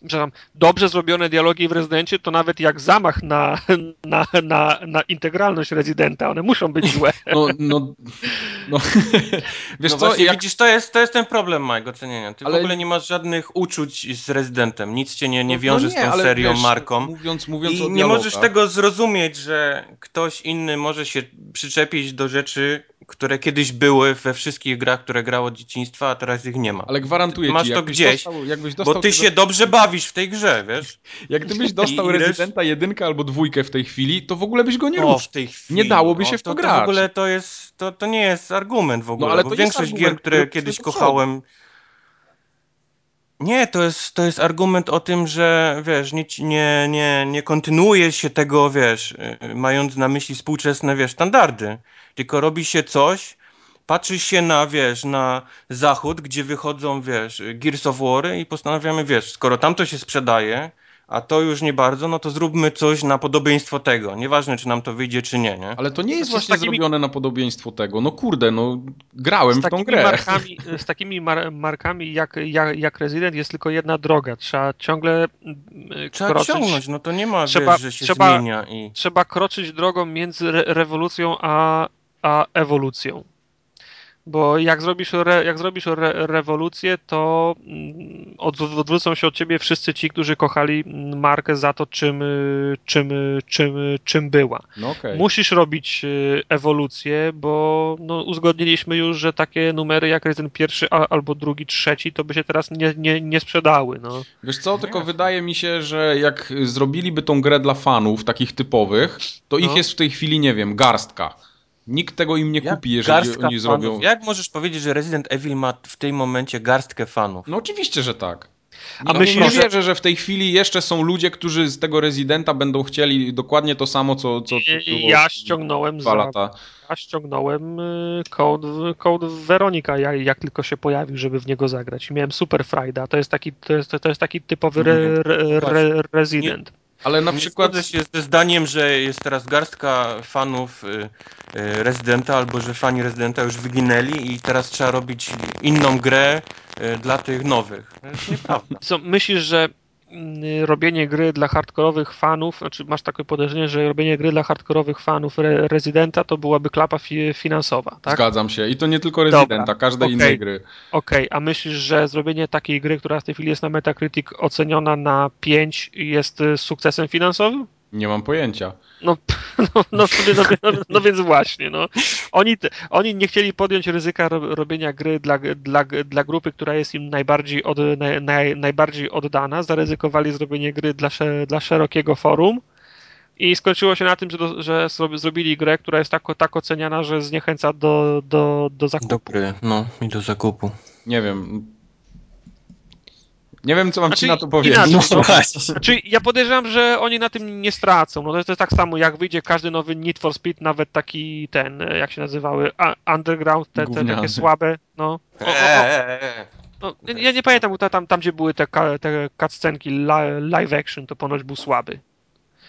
przepraszam, dobrze zrobione dialogi w rezydencie to nawet jak zamach na, na, na, na integralność rezydenta, one muszą być złe. No, no, no. Wiesz no co, jak... widzisz, to jest, to jest ten problem mojego ocenienia. Ty ale... w ogóle nie masz żadnych uczuć z rezydentem, nic cię nie, nie no, wiąże no nie, z tą serią, wiesz, marką. Mówiąc, mówiąc I nie możesz tego zrozumieć, że ktoś inny może się przyczepić do rzeczy, które kiedyś były we wszystkich grach, które grało od dzieciństwa, a teraz ich nie ma. Ale gwarantuję Masz ci, to gdzieś, dostał, dostał bo ty się dobrze bawisz w tej grze, wiesz? Jak gdybyś dostał I, Rezydenta jedynkę albo dwójkę w tej chwili, to w ogóle byś go nie ruszył. w tej chwili. Nie dałoby się o, w to, to grać. To w ogóle to jest, to, to nie jest argument w ogóle, no, ale bo większość gier, które kiedyś kochałem... Nie, to jest, to jest argument o tym, że wiesz, nie, nie, nie, nie kontynuuje się tego, wiesz, y, mając na myśli współczesne, wiesz, standardy tylko robi się coś, patrzy się na, wiesz, na zachód, gdzie wychodzą, wiesz, Gears of War i postanawiamy, wiesz, skoro tamto się sprzedaje, a to już nie bardzo, no to zróbmy coś na podobieństwo tego. Nieważne, czy nam to wyjdzie, czy nie, nie? Ale to nie jest znaczy, właśnie takimi... zrobione na podobieństwo tego. No kurde, no grałem w tą grę. Markami, z takimi mar markami jak, jak, jak Resident jest tylko jedna droga. Trzeba ciągle Trzeba kroczyć. ciągnąć, no to nie ma, trzeba, wiesz, że się trzeba, zmienia. I... Trzeba kroczyć drogą między re rewolucją a, a ewolucją. Bo jak zrobisz, re, jak zrobisz re, rewolucję, to mm, odwrócą się od ciebie wszyscy ci, którzy kochali markę za to, czym, czym, czym, czym była. No okay. Musisz robić y, ewolucję, bo no, uzgodniliśmy już, że takie numery jak Resident pierwszy albo drugi, trzeci, to by się teraz nie, nie, nie sprzedały. No. Wiesz co, tylko wydaje mi się, że jak zrobiliby tą grę dla fanów, takich typowych, to no. ich jest w tej chwili, nie wiem, garstka. Nikt tego im nie jak kupi, jeżeli oni fanów. zrobią. Jak możesz powiedzieć, że Resident Evil ma w tym momencie garstkę fanów? No oczywiście, że tak. A no, myślisz, nie wierzę, że w tej chwili jeszcze są ludzie, którzy z tego rezydenta będą chcieli dokładnie to samo, co, co, co Ja ściągnąłem dwa lata. Ja ściągnąłem y, Code, Code Weronika, jak, jak, tylko się pojawił, żeby w niego zagrać. Miałem super frajda. To jest taki, to jest, to jest taki typowy re, re, re, rezydent. Ale na nie przykład... Nie się ze zdaniem, że jest teraz garstka fanów y, y, Residenta, albo że fani Residenta już wyginęli i teraz trzeba robić inną grę y, dla tych nowych. To jest nieprawda. Co, myślisz, że robienie gry dla hardkorowych fanów, znaczy masz takie podejrzenie, że robienie gry dla hardkorowych fanów re Residenta to byłaby klapa fi finansowa, tak? Zgadzam się. I to nie tylko Residenta, każdej okay. innej gry. Okej, okay. a myślisz, że zrobienie takiej gry, która w tej chwili jest na Metacritic oceniona na 5 jest y, sukcesem finansowym? Nie mam pojęcia. No, no, no, no, no, no, więc właśnie, no. Oni, oni nie chcieli podjąć ryzyka robienia gry dla, dla, dla grupy, która jest im najbardziej, od, naj, najbardziej oddana. Zaryzykowali zrobienie gry dla, dla szerokiego forum. I skończyło się na tym, że, że zrobili grę, która jest tak, tak oceniana, że zniechęca do, do, do zakupu. Dobry, no i do zakupu. Nie wiem, nie wiem, co mam znaczy, ci na to powiedzieć. Inaczej, no, znaczy, ja podejrzewam, że oni na tym nie stracą. No to jest, to jest tak samo, jak wyjdzie każdy nowy Need for Speed, nawet taki ten, jak się nazywały, Underground, te, te takie słabe, no. O, o, o. Eee. No, ja nie pamiętam, tam, tam gdzie były te, te cutscenki live action, to ponoć był słaby.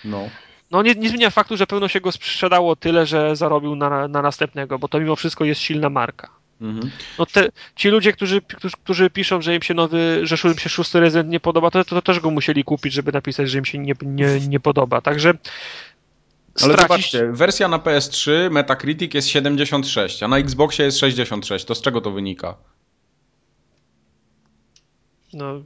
No. No nie, nie zmienia faktu, że pewno się go sprzedało tyle, że zarobił na, na następnego, bo to mimo wszystko jest silna marka. Mhm. No te, ci ludzie, którzy, którzy, którzy, piszą, że im się nowy, że im się szósty Resident nie podoba, to, to, to, też go musieli kupić, żeby napisać, że im się nie, nie, nie podoba. Także ale zobaczcie, wersja na PS3 Metacritic jest 76, a na Xboxie jest 66. To z czego to wynika? No,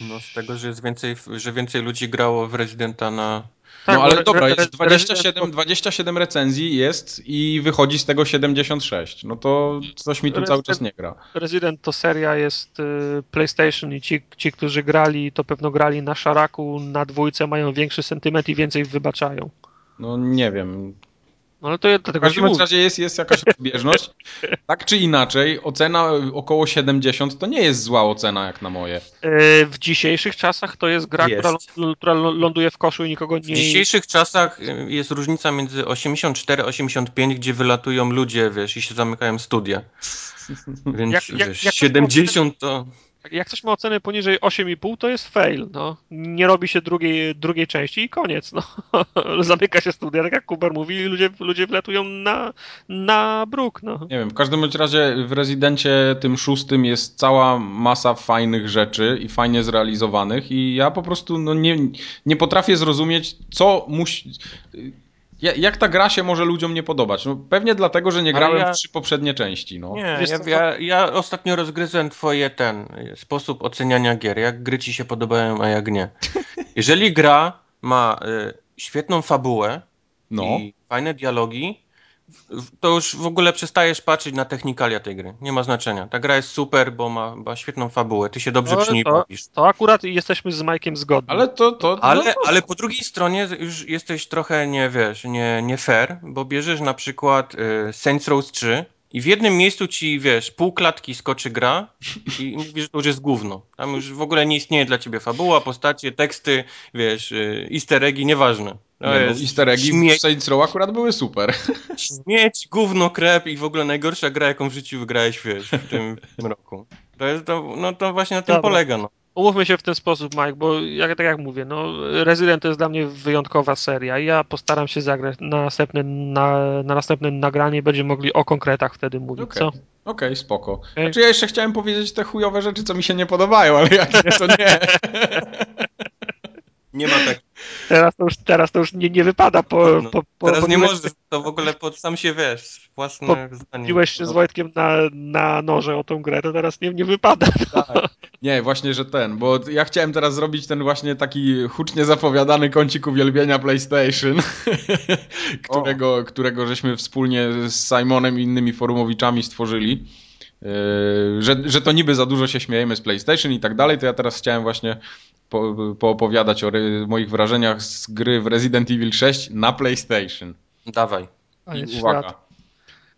no z tego, że jest więcej, że więcej ludzi grało w Residenta na tak, no ale dobra, jest 27, 27 recenzji jest i wychodzi z tego 76. No to coś mi tu Resident, cały czas nie gra. Resident to seria jest y, PlayStation i ci, ci, którzy grali, to pewno grali na szaraku, na dwójce, mają większy sentyment i więcej wybaczają. No nie wiem. No ale to ja dlatego W każdym razie jest, jest jakaś rozbieżność. tak czy inaczej, ocena około 70 to nie jest zła ocena jak na moje. E, w dzisiejszych czasach to jest gra, jest. Która, która, ląduje w koszu i nikogo nie... W dzisiejszych czasach y, jest różnica między 84 a 85, gdzie wylatują ludzie, wiesz, i się zamykają studia. Więc jak, jak, wiesz, jak 70 to jak coś ma ocenę poniżej 8,5, to jest fail. No. Nie robi się drugiej, drugiej części i koniec. No. Zamyka się studia, tak jak Kuber mówi, ludzie, ludzie wlatują na, na bruk. No. Nie wiem, w każdym bądź razie w rezydencie tym szóstym jest cała masa fajnych rzeczy i fajnie zrealizowanych i ja po prostu no, nie, nie potrafię zrozumieć, co musi jak ta gra się może ludziom nie podobać? No, pewnie dlatego, że nie grałem ja... w trzy poprzednie części. No. Nie, Wiesz, ja, ja, ja, ostatnio rozgryzłem twoje ten sposób oceniania gier. Jak gry ci się podobają, a jak nie. Jeżeli gra ma y, świetną fabułę no. i fajne dialogi, to już w ogóle przestajesz patrzeć na technikalia tej gry. Nie ma znaczenia. Ta gra jest super, bo ma, ma świetną fabułę. Ty się dobrze no, przy niej to, bawisz. To akurat jesteśmy z Majkiem zgodni. Ale to... to ale, no, ale po drugiej stronie już jesteś trochę nie, wiesz, nie, nie fair, bo bierzesz na przykład y, Saints Row 3 i w jednym miejscu ci, wiesz, pół klatki skoczy gra i mówisz, że to już jest gówno. Tam już w ogóle nie istnieje dla ciebie fabuła, postacie, teksty, wiesz, y, easter eggi, nieważne. No nie, jest, no, easter eggi śmie- w Saints Row akurat były super. Śmieć, gówno, krep i w ogóle najgorsza gra, jaką w życiu wygrałeś, wiesz, w tym, w tym roku. To jest, to, no to właśnie na tym Dobra. polega, no. Umówmy się w ten sposób, Mike, bo jak, tak jak mówię, no, Resident to jest dla mnie wyjątkowa seria. Ja postaram się zagrać na następne, na, na następne nagranie, będziemy mogli o konkretach wtedy mówić, okay. co? Okej, okay, spoko. Okay. Znaczy ja jeszcze chciałem powiedzieć te chujowe rzeczy, co mi się nie podobają, ale jak nie, to nie. nie ma tak. Teraz to już, teraz to już nie, nie wypada po, No, po, po Teraz nie pobiłeś- możesz, to w ogóle pod sam się wiesz, własne Po- zdanie. Biłeś się z Wojtkiem na, na noże o tą grę, to teraz nie, nie wypada. Nie, właśnie, że ten, bo ja chciałem teraz zrobić ten właśnie taki hucznie zapowiadany kącik uwielbienia PlayStation, którego, którego żeśmy wspólnie z Simonem i innymi forumowiczami stworzyli. Yy, że, że to niby za dużo się śmiejemy z PlayStation i tak dalej, to ja teraz chciałem właśnie po, poopowiadać o moich wrażeniach z gry w Resident Evil 6 na PlayStation. Dawaj. I uwaga. świata.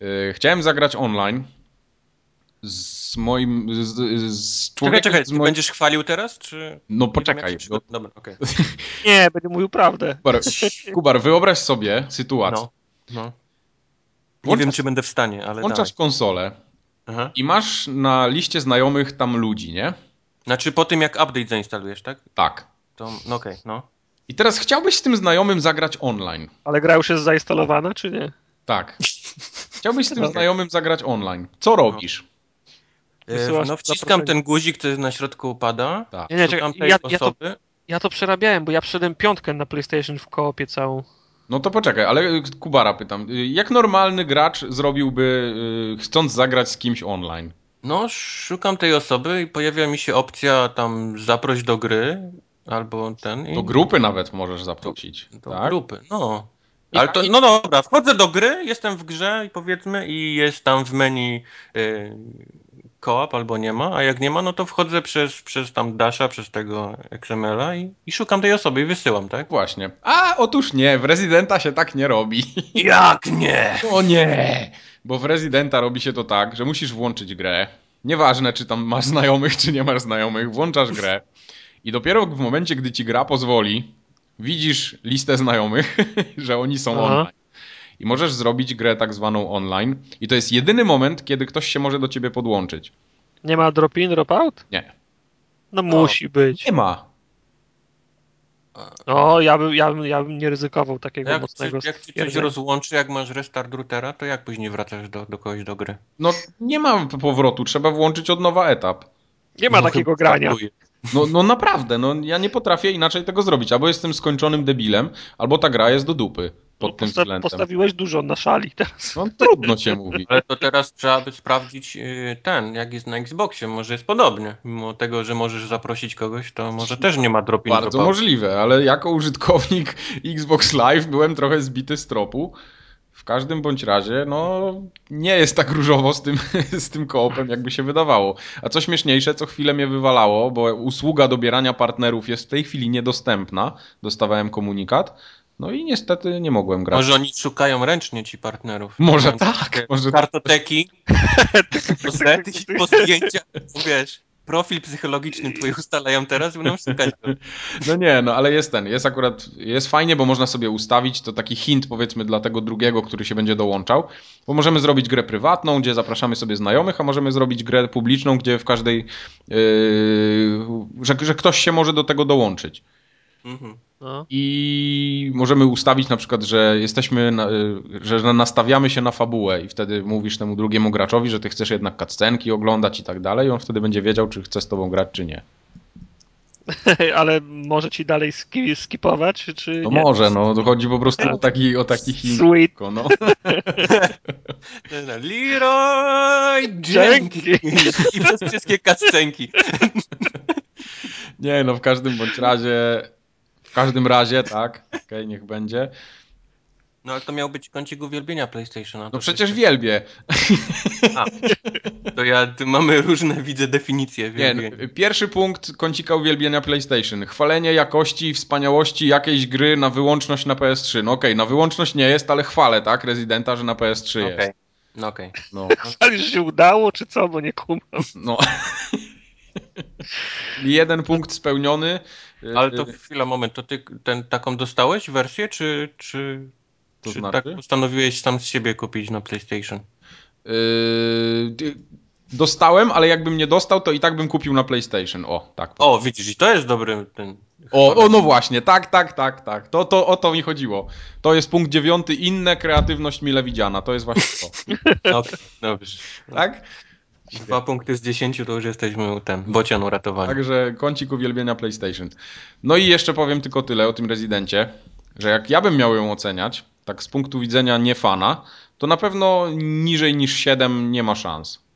Yy, chciałem zagrać online z moim. z, z Czekaj, człowiekiem. czekaj, z ty moim... będziesz chwalił teraz, czy... No Nie poczekaj. no, przygo- Dobra, okej. Nie, będzie mówił prawdę. Kubar, Kubar, wyobraź sobie sytuację. No, no. Nie Włączasz- wiem, czy będę w stanie, ale Włączasz dawaj. konsolę Aha. i masz na liście znajomych tam ludzi, nie? Znaczy po tym, jak update zainstalujesz, tak? Tak. To, no okej, no. I teraz chciałbyś z tym znajomym zagrać online. Ale gra już jest zainstalowana, czy nie? Tak. Chciałbyś z tym Okej. znajomym zagrać online. Co robisz? E, Wysyłasz No wciskam ten guzik, który na środku upada. Tak. Nie, nie, czekaj, tej ja, ja, to, osoby. ja to przerabiałem, bo ja przyszedłem piątkę na PlayStation w koopie całą. No to poczekaj, ale y, Kubara pytam. y, Jak normalny gracz zrobiłby, y, chcąc zagrać z kimś online? No, szukam tej osoby i pojawia mi się opcja tam zaproś do gry, albo ten... I Do grupy nawet możesz zaprosić. do tak? grupy, no. I Ale to, no dobra, wchodzę do gry, jestem w grze i powiedzmy i jest tam w menu y, koop albo nie ma, a jak nie ma, no to wchodzę przez, przez tam Dasha, przez tego XML-a i, i szukam tej osoby i wysyłam, tak? Właśnie. A, otóż nie, w Residenta się tak nie robi. Jak nie? O nie! Bo w Residenta robi się to tak, że musisz włączyć grę. Nieważne, czy tam masz znajomych, czy nie masz znajomych, włączasz grę. I dopiero w momencie, gdy ci gra pozwoli, widzisz listę znajomych, że oni są Aha. online. I możesz zrobić grę tak zwaną online. I to jest jedyny moment, kiedy ktoś się może do ciebie podłączyć. Nie ma drop-in, drop-out? Nie. No musi być. Nie ma. No, ja bym, ja bym, ja bym nie ryzykował takiego Jak, mocnego jak ci coś rozłączy, jak masz restart routera, to jak później wracasz do, do kogoś do gry? No, nie ma powrotu, trzeba włączyć od nowa etap. Nie ma No, takiego grania. No, no naprawdę, no ja nie potrafię inaczej tego zrobić. Albo jestem skończonym debilem, albo ta gra jest do dupy pod tym Posta- względem. postawiłeś dużo na szali teraz. No trudno cię mówi. Ale to teraz trzeba by sprawdzić y, ten, jak jest na Xboxie. Może jest podobnie. Mimo tego, że możesz zaprosić kogoś, to może też nie ma drop-in Bardzo drop-out. możliwe, ale jako użytkownik Xbox Live byłem trochę zbity z tropu. W każdym bądź razie, no nie jest tak różowo z tym, z tym koopem, jakby się wydawało. A co śmieszniejsze, co chwilę mnie wywalało, bo usługa dobierania partnerów jest w tej chwili niedostępna. Dostawałem komunikat. No i niestety nie mogłem grać. Może oni szukają ręcznie ci partnerów. Może tak, może Kartoteki, pozety i zdjęcia. Wiesz, profil psychologiczny twój ustalają teraz i będą szukać. No nie, no ale jest ten, jest akurat, jest fajnie, bo można sobie ustawić, to taki hint powiedzmy dla tego drugiego, który się będzie dołączał, bo możemy zrobić grę prywatną, gdzie zapraszamy sobie znajomych, a możemy zrobić grę publiczną, gdzie w każdej, yy, że, że ktoś się może do tego dołączyć. Mhm. No. I możemy ustawić na przykład, że jesteśmy, na, y, że nastawiamy się na fabułę i wtedy mówisz temu drugiemu graczowi, że ty chcesz jednak cutscenki oglądać i tak dalej i on wtedy będzie wiedział, czy chce z tobą grać, czy nie. Ale może ci dalej ski, skipować, czy No nie? może, no to chodzi po prostu o taki, o taki. Sweet. Tylko, No. Leroy Dzięki. Jenkins i przez wszystkie kascenki. Nie, no w każdym bądź razie, każdym razie, tak, okej, niech będzie. No ale to miał być kącik uwielbienia PlayStationa. No przecież wielbię. To ja, tu mamy różne, widzę, definicje. Nie, no, wielbienia. pierwszy punkt kącika uwielbienia PlayStation. Chwalenie jakości i wspaniałości jakiejś gry na wyłączność na PS3. No okej, na wyłączność nie jest, ale chwalę, tak, Rezydenta, że na PS3 Okej. jest. No okej. No, Ale się udało, czy co, bo nie kumam. no. Jeden punkt spełniony. Ale to chwila, moment, to ty ten, taką dostałeś wersję, czy, czy, To czy znaczy? tak postanowiłeś sam z siebie kupić na PlayStation? Yy, dostałem, ale jakbym nie dostał, to i tak bym kupił na PlayStation. O, tak. O, widzisz, i to jest dobry ten... O, o, no właśnie, tak, tak, tak, tak. To, to, o to mi chodziło. To jest punkt dziewiąty, inne kreatywność mile widziana. To jest właśnie to. Okej, dobrze. Tak? Dwa punkty z dziesięciu to już jesteśmy u ten, bocian uratowany. Także kącik uwielbienia PlayStation. No i jeszcze powiem tylko tyle o tym rezydencie, że jak ja bym miał ją oceniać, tak z punktu widzenia nie fana, to na pewno niżej niż 7 nie ma szans.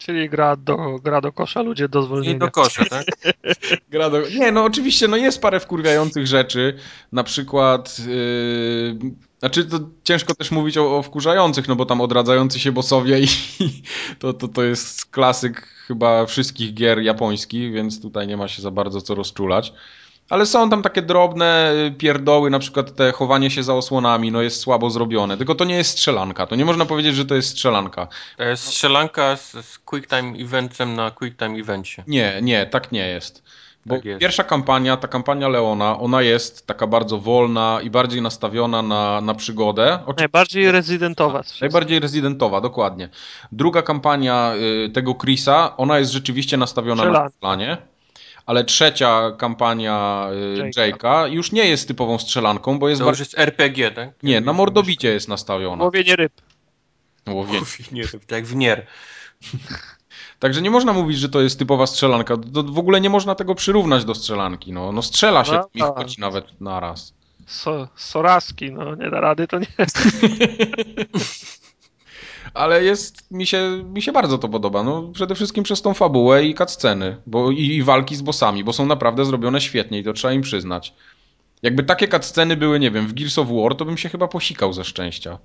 Czyli gra do, gra do kosza, ludzie do zwolnienia. I do kosza, tak? gra do... Nie, no oczywiście, no jest parę wkurwiających rzeczy, na przykład... Yy... Znaczy, to ciężko też mówić o, o wkurzających, no bo tam odradzający się bossowie i to, to, to jest klasyk chyba wszystkich gier japońskich, więc tutaj nie ma się za bardzo co rozczulać. Ale są tam takie drobne y, pierdoły, na przykład te chowanie się za osłonami, no jest słabo zrobione. Tylko to nie jest strzelanka. To nie można powiedzieć, że to jest strzelanka. To jest strzelanka z, z Quick Time Eventem na Quick Time Evencie. Nie, nie, tak nie jest. Bo tak jest. pierwsza kampania, ta kampania Leona, ona jest taka bardzo wolna i bardziej nastawiona na, na przygodę. Oczywiście, najbardziej rezydentowa. Najbardziej rezydentowa, dokładnie. Druga kampania y, tego Chrisa, ona jest rzeczywiście nastawiona na strzelanie ale trzecia kampania y, Jake'a już nie jest typową strzelanką, bo jest... To już jest RPG, tak? Nie, na mordobicie jest nastawiona. Łowienie ryb. Łowienie, Łowienie ryb, tak jak w Nier. Także nie można mówić, że to jest typowa strzelanka. To w ogóle nie można tego przyrównać do strzelanki. No, no strzela się no, i wchodzi nawet naraz. So, soraski, no nie da rady, to nie. ale jest, mi się, mi się bardzo to podoba. No, przede wszystkim przez tą fabułę i cutsceny, bo i, i walki z bossami, bo są naprawdę zrobione świetnie i to trzeba im przyznać. Jakby takie cutsceny były, nie wiem, w Gears of War, to bym się chyba posikał ze szczęścia.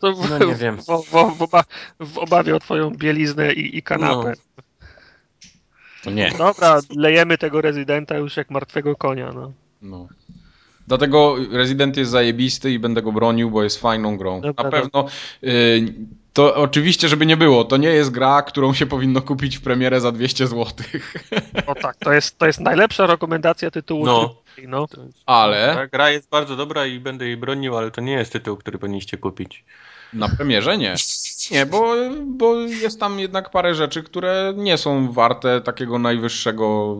To w, no nie wiem. W, w, w, oba, w, obawie o twoją bieliznę i, i kanapę. No. To nie. Dobra, lejemy tego rezydenta już jak martwego konia. No. no. Dlatego Resident jest zajebisty i będę go bronił, bo jest fajną grą. Dobra, Na pewno. Y, to oczywiście, żeby nie było, to nie jest gra, którą się powinno kupić w premierę za 200 zł. No tak, to jest, to jest najlepsza rekomendacja tytułu. No. no. Ale. Ta gra jest bardzo dobra i będę jej bronił, ale to nie jest tytuł, który powinniście kupić. Na premierze nie. Nie, bo, bo jest tam jednak parę rzeczy, które nie są warte takiego najwyższego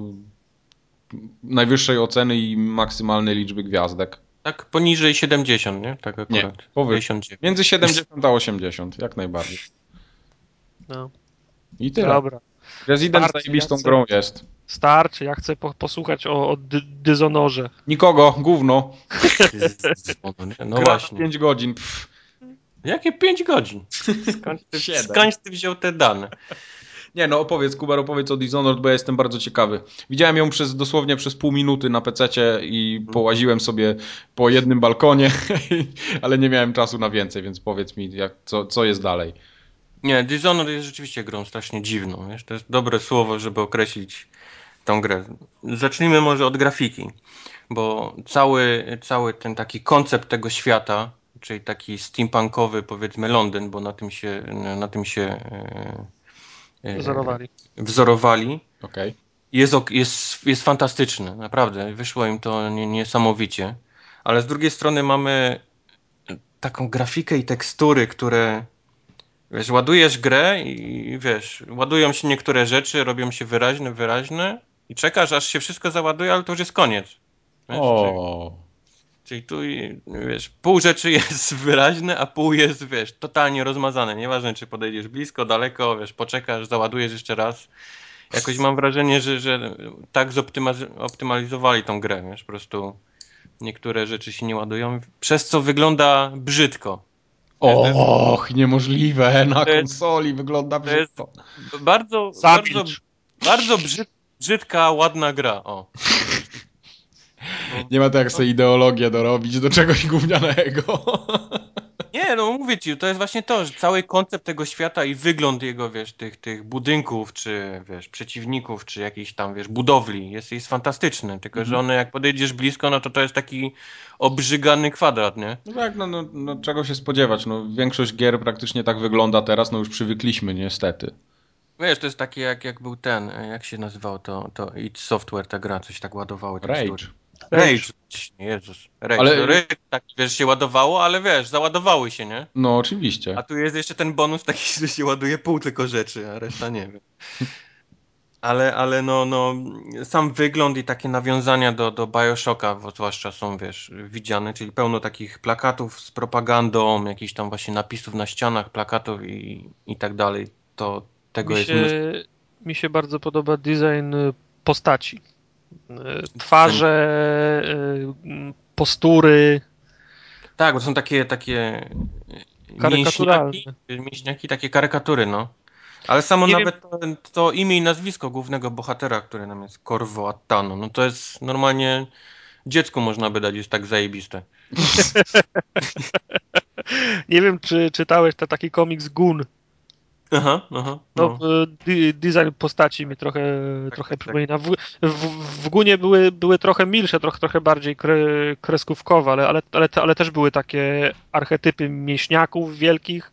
najwyższej oceny i maksymalnej liczby gwiazdek. Tak poniżej 70, nie? Tak akurat. Nie, powyżej. Między 70 a 80, jak najbardziej. No. I tyle. Dobra. Resident Starczy, zajebistą ja grą jest. Starczy, ja chcę po, posłuchać o, o dy, Dyzonorze. Nikogo, gówno. no Gra właśnie. 5 godzin. Pff. Jakie 5 godzin? Skąd ty, skąd ty wziął te dane? Nie, no opowiedz, Kubar, opowiedz o Dishonored, bo ja jestem bardzo ciekawy. Widziałem ją przez dosłownie przez pół minuty na pececie i mhm. połaziłem sobie po jednym balkonie, ale nie miałem czasu na więcej, więc powiedz mi, jak, co, co jest dalej. Nie, Dishonored jest rzeczywiście grą strasznie dziwną. Wiesz? To jest dobre słowo, żeby określić tą grę. Zacznijmy może od grafiki, bo cały, cały ten taki koncept tego świata, czyli taki steampunkowy powiedzmy Londyn, bo na tym się, na tym się e, Wzorowali. Wzorowali. Okay. Jest, jest, jest fantastyczny, naprawdę. Wyszło im to niesamowicie. Ale z drugiej strony mamy taką grafikę i tekstury, które wiesz, ładujesz grę i wiesz, ładują się niektóre rzeczy, robią się wyraźne, wyraźne i czekasz, aż się wszystko załaduje, ale to już jest koniec. Wiesz, o. Czyli tu, wiesz, pół rzeczy jest wyraźne, a pół jest, wiesz, totalnie rozmazane. Nieważne, czy podejdziesz blisko, daleko, wiesz, poczekasz, załadujesz jeszcze raz. Jakoś mam wrażenie, że, że tak zoptymalizowali tą grę, wiesz, po prostu niektóre rzeczy się nie ładują, przez co wygląda brzydko. Och, niemożliwe, na konsoli wygląda brzydko. Bardzo, bardzo, bardzo brzydka, ładna gra, o. Nie ma to jak sobie ideologię dorobić do czegoś gównianego. Nie, no mówię ci, to jest właśnie to, że cały koncept tego świata i wygląd jego, wiesz, tych, tych budynków, czy wiesz, przeciwników, czy jakichś tam, wiesz, budowli jest, jest fantastyczny, tylko mhm. że one jak podejdziesz blisko, no to to jest taki obrzygany kwadrat, nie? No tak, no, no, no czego się spodziewać, no większość gier praktycznie tak wygląda teraz, no już przywykliśmy niestety. Wiesz, to jest takie jak, jak był ten, jak się nazywał to, to id Software, ta gra, coś tak ładowały. Rage. Rage. Jezus. Rage. Ale... Rage, tak, wiesz, się ładowało, ale wiesz, załadowały się, nie? No, oczywiście. A tu jest jeszcze ten bonus taki, że się ładuje pół tylko rzeczy, a reszta nie wiem. Ale, ale no, no, sam wygląd i takie nawiązania do, do Bioshocka zwłaszcza są, wiesz, widziane, czyli pełno takich plakatów z propagandą, jakichś tam właśnie napisów na ścianach, plakatów i, i tak dalej. To tego mi jest się, Mi się bardzo podoba design postaci. Twarze, postury. Tak, bo są takie, takie. Mięśniaki, mięśniaki, takie karykatury, no. Ale samo nie nawet wiem. to imię i nazwisko głównego bohatera, który nam jest Corvo Attano, no to jest normalnie dziecku można by dać, jest tak zajebiste. nie wiem, czy czytałeś to taki komiks Gun. Aha, aha. No. no design postaci mi trochę, tak, trochę tak, przypomina. W, w, w Gunie były, były trochę milsze, trochę, trochę bardziej kre, kreskówkowe, ale, ale, ale, ale też były takie archetypy mięśniaków wielkich,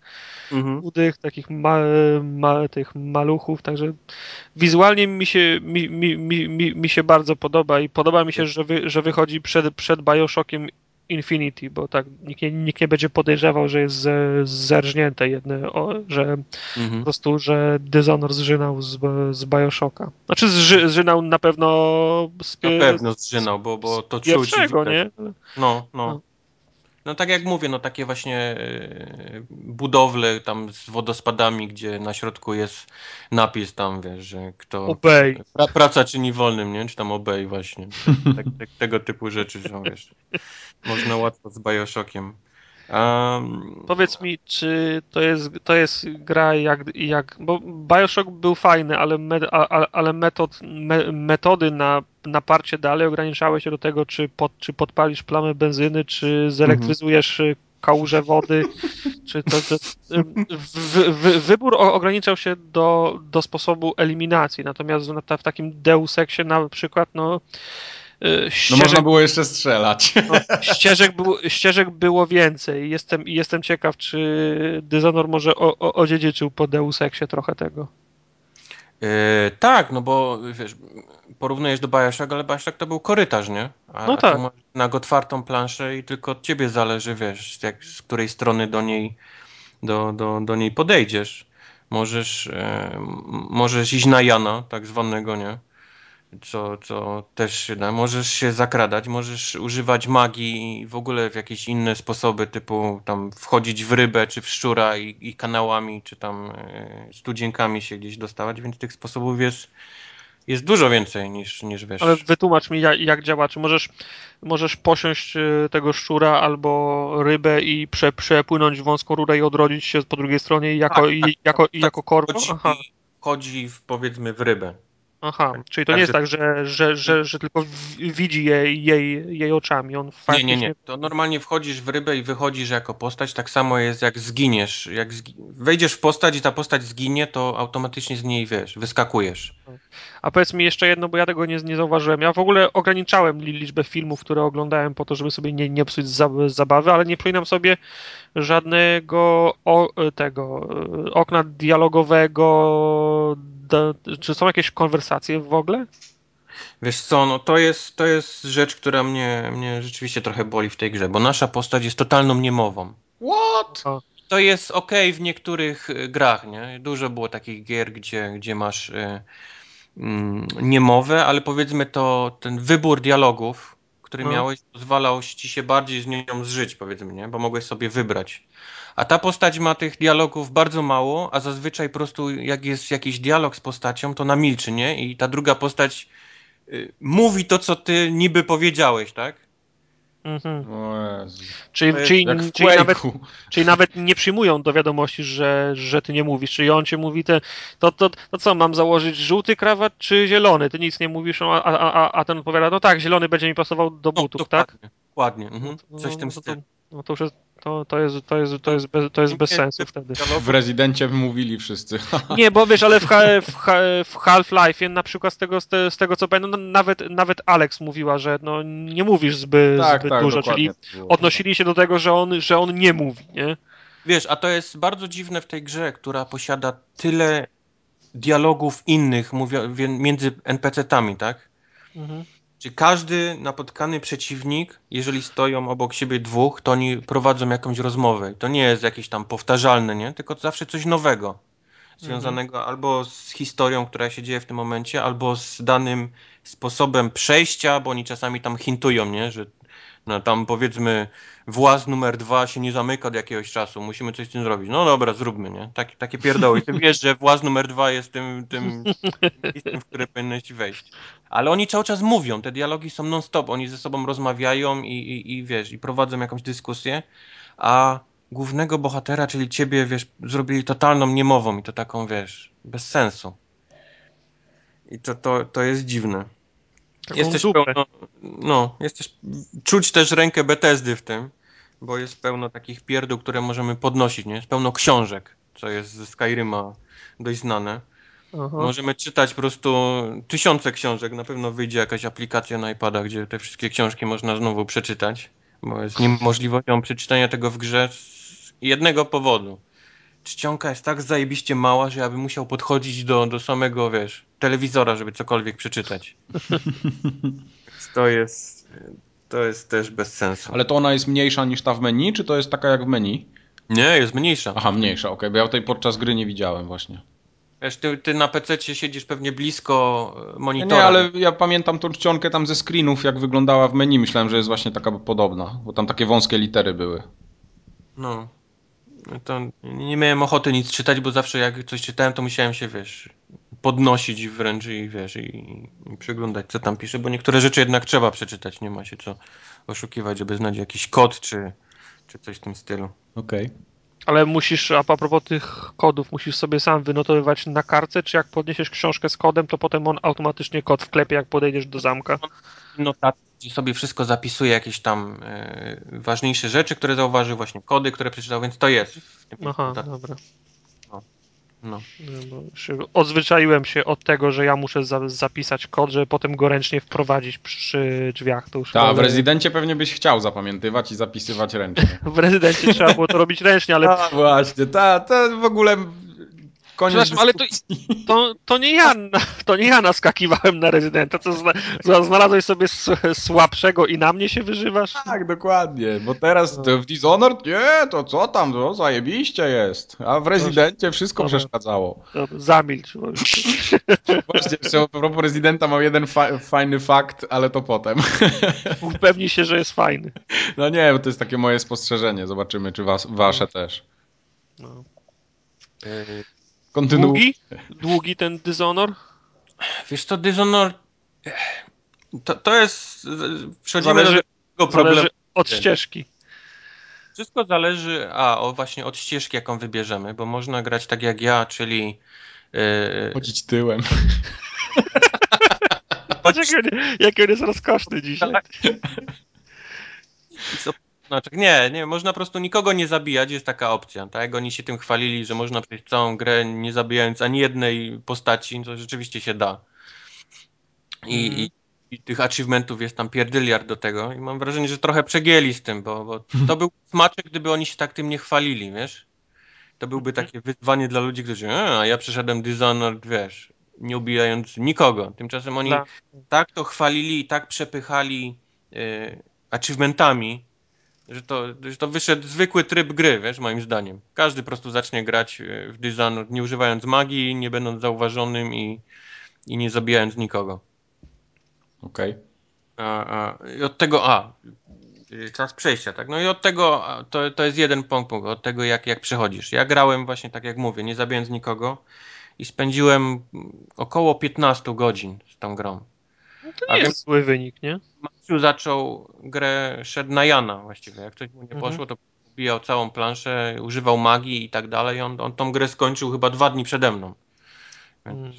mhm. udych, takich ma, ma, tych maluchów, także wizualnie mi się, mi, mi, mi, mi się bardzo podoba i podoba mi się, że, wy, że wychodzi przed, przed Bioshockiem Infinity, bo tak nikt nie, nikt nie będzie podejrzewał, że jest zerżnięte jedne, o, że mhm. po prostu, że Dishonor zżynał z, z Bioshocka. Znaczy zży, zżynał na pewno z, Na pewno zżynał, bo, bo to czuć. nie? No, no. no. No tak jak mówię, no takie właśnie e, budowle tam z wodospadami, gdzie na środku jest napis tam, wiesz, że kto... Obey. Pra, praca czyni wolnym, nie? Czy tam obey właśnie. Tak, tak, tego typu rzeczy są, wiesz. Można łatwo z Bioshockiem. Um, Powiedz mi, czy to jest, to jest gra jak, jak. Bo Bioshock był fajny, ale, me, ale metod, me, metody na, na parcie dalej ograniczały się do tego, czy, pod, czy podpalisz plamę benzyny, czy zelektryzujesz mm -hmm. kałużę wody, czy to. to w, w, wybór ograniczał się do, do sposobu eliminacji. Natomiast w takim Deus Exie na przykład, no Ścieżek, no można było jeszcze strzelać. No, ścieżek, był, ścieżek było więcej. Jestem, jestem ciekaw, czy Dishonor może o, o, odziedziczył po Deus Exie trochę tego. Yy, tak, no bo wiesz, porównujesz do Bioshock, ale Bioshock to był korytarz, nie? A, no tak. A na otwartą planszę i tylko od ciebie zależy, wiesz, jak, z której strony do niej, do, do, do niej podejdziesz. Możesz, yy, możesz iść na Jana, tak zwanego, nie? Co, co też się da. Możesz się zakradać, możesz używać magii i w ogóle w jakieś inne sposoby, typu tam wchodzić w rybę, czy w szczura i, i kanałami, czy tam e, studzienkami się gdzieś dostawać, więc tych sposobów jest, jest dużo więcej niż, niż wiesz. Ale wytłumacz mi, jak, jak działa. Czy możesz, możesz posiąść e, tego szczura albo rybę i prze, przepłynąć wąską rurę i odrodzić się po drugiej stronie jako, tak, i, tak, jako, tak, i jako korpo? Chodzi, chodzi w, powiedzmy w rybę. Aha, czyli to nie jest tak, że, że, że, że tylko widzi jej, jej, jej oczami. On nie, nie, nie. To normalnie wchodzisz w rybę i wychodzisz jako postać. Tak samo jest jak zginiesz. Jak zgi... wejdziesz w postać i ta postać zginie, to automatycznie z niej wiesz, wyskakujesz. A powiedz mi jeszcze jedno, bo ja tego nie, nie zauważyłem. Ja w ogóle ograniczałem liczbę filmów, które oglądałem po to, żeby sobie nie, nie psuć zabawy, ale nie przypominam sobie żadnego o, tego e, okna dialogowego do, czy są jakieś konwersacje w ogóle? Wiesz co, no to jest, to jest rzecz, która mnie, mnie rzeczywiście trochę boli w tej grze, bo nasza postać jest totalną niemową. What? To jest ok w niektórych y, grach, nie? Dużo było takich gier, gdzie, gdzie masz y, y, niemowę, ale powiedzmy to ten wybór dialogów, który no. miałeś, pozwalał ci się bardziej z nią zżyć, powiedzmy, nie? Bo mogłeś sobie wybrać. A ta postać ma tych dialogów bardzo mało, a zazwyczaj po prostu jak jest jakiś dialog z postacią, to namilczy, nie? I ta druga postać y, mówi to, co ty niby powiedziałeś, tak? Mhm. Czyli, czyli, czyli, nawet, czyli nawet nie przyjmują do wiadomości, że, że ty nie mówisz. Czyli on cię mówi, te, to, to, to co, mam założyć żółty krawat czy zielony? Ty nic nie mówisz, a, a, a, a ten odpowiada, no tak, zielony będzie mi pasował do no, butów, no, tak? Dokładnie, mhm. coś w tym no, stylu. No to już jest, to, to jest, to jest, to jest, bez, to jest bez sensu wtedy. W Rezydencie mówili wszyscy. Nie, bo wiesz, ale w, w, w Half-Life na przykład z tego, z tego co pamiętam, no, nawet, nawet Alex mówiła, że no, nie mówisz zbyt, tak, zbyt tak, dużo, czyli odnosili się do tego, że on, że on nie mówi, nie? Wiesz, a to jest bardzo dziwne w tej grze, która posiada tyle dialogów innych między NPC-tami, tak? Mhm. Czy każdy napotkany przeciwnik, jeżeli stoją obok siebie dwóch, to oni prowadzą jakąś rozmowę. To nie jest jakieś tam powtarzalne, nie? Tylko zawsze coś nowego. związanego mhm. albo z historią, która się dzieje w tym momencie, albo z danym sposobem przejścia, bo oni czasami tam hintują, nie? że no, tam powiedzmy właz numer dwa się nie zamyka od jakiegoś czasu, musimy coś z tym zrobić. No dobra, zróbmy, nie? Tak, takie pierdoły. I ty wiesz, że właz numer dwa jest tym, tym miejscem, w które powinieneś wejść. Ale oni cały czas mówią, te dialogi są non-stop, oni ze sobą rozmawiają i, i, i wiesz, i prowadzą jakąś dyskusję, a głównego bohatera, czyli ciebie, wiesz, zrobili totalną niemową i to taką, wiesz, bez sensu. I to, to, to jest dziwne. Jesteś pełno, no, jesteś, czuć też rękę Bethesdy w tym, bo jest pełno takich pierdół, które możemy podnosić, nie? Jest pełno książek, co jest ze Skyrima dość znane. Aha. Możemy czytać po prostu tysiące książek, na pewno wyjdzie jakaś aplikacja na iPada, gdzie te wszystkie książki można znowu przeczytać, bo jest niemożliwością przeczytania tego w grze z jednego powodu. Czcionka jest tak zajebiście mała, że ja bym musiał podchodzić do, do samego, wiesz, telewizora, żeby cokolwiek przeczytać. to jest, to jest też bez sensu. Ale to ona jest mniejsza niż ta w menu, czy to jest taka jak w menu? Nie, jest mniejsza. Aha, mniejsza, okej, okay, bo ja tej podczas gry nie widziałem właśnie. Wiesz, ty, ty na PC siedzisz pewnie blisko monitora. Nie, ale ja pamiętam tą czcionkę tam ze screenów, jak wyglądała w menu. Myślałem, że jest właśnie taka podobna, bo tam takie wąskie litery były. No. To nie miałem ochoty nic czytać, bo zawsze jak coś czytałem, to musiałem się, wiesz, podnosić wręcz i wiesz, i, i przyglądać, co tam pisze, bo niektóre rzeczy jednak trzeba przeczytać, nie ma się co oszukiwać, żeby znaleźć jakiś kod, czy, czy coś w tym stylu. Okej. Okay. Ale musisz, a propos tych kodów, musisz sobie sam wynotowywać na kartce, czy jak podniesiesz książkę z kodem, to potem on automatycznie kod wklepie, jak podejdziesz do zamka? Notatki sobie wszystko zapisuje, jakieś tam e, ważniejsze rzeczy, które zauważył, właśnie kody, które przeczytał, więc to jest. W tym Aha, dobra. No. no odzwyczaiłem się od tego, że ja muszę za zapisać kod, żeby potem go ręcznie wprowadzić przy drzwiach. To już tak, w rezydencie pewnie byś chciał zapamiętywać i zapisywać ręcznie. w rezydencie trzeba było to robić ręcznie, ale... A, właśnie, ta, to w ogóle Koniec ale to, to, to, nie ja, to nie ja naskakiwałem na rezydenta, to zna, znalazłeś sobie słabszego i na mnie się wyżywasz? Tak, dokładnie, bo teraz no. w Dishonored, nie, to co tam, to zajebiście jest, a w rezydencie wszystko Dobra. przeszkadzało. Dobra, zamilcz. Właśnie, a propos rezydenta mam jeden fa fajny fakt, ale to potem. Upewnij się, że jest fajny. No nie, bo to jest takie moje spostrzeżenie, zobaczymy, czy was, wasze też. No. Kontynuuj. Długi? Długi ten Dishonor? Wiesz to Dishonor to, to jest przechodzimy zależy, do problemu. Zależy od ścieżki. Wszystko zależy, a o właśnie od ścieżki, jaką wybierzemy, bo można grać tak jak ja, czyli yy... chodzić tyłem. Patrz, jaki on jest rozkoszny dzisiaj. Znaczy, nie, nie, można po prostu nikogo nie zabijać, jest taka opcja, tak? Oni się tym chwalili, że można przejść całą grę nie zabijając ani jednej postaci, to rzeczywiście się da. I, mm. i, i tych achievementów jest tam pierdyliard do tego i mam wrażenie, że trochę przegięli z tym, bo, bo to był smaczek, gdyby oni się tak tym nie chwalili, wiesz? To byłby mhm. takie wyzwanie dla ludzi, którzy, a ja przeszedłem Dishonored, wiesz, nie ubijając nikogo. Tymczasem oni no. tak to chwalili i tak przepychali y, achievementami, że to, że to wyszedł zwykły tryb gry, wiesz, moim zdaniem. Każdy po prostu zacznie grać e, w Dishonored, nie używając magii, nie będąc zauważonym i, i nie zabijając nikogo. Okej. Okay. I od tego, a, czas przejścia, tak? No i od tego, to, to jest jeden punkt, od tego jak, jak przechodzisz. Ja grałem właśnie tak jak mówię, nie zabijając nikogo i spędziłem około 15 godzin z tą grą. No to nie A jest zły wynik, nie? Maciu zaczął grę, szedł na Jana właściwie. Jak coś mu nie mhm. poszło, to ubijał całą planszę, używał magii i tak dalej. On, on tą grę skończył chyba dwa dni przede mną. Więc, mm.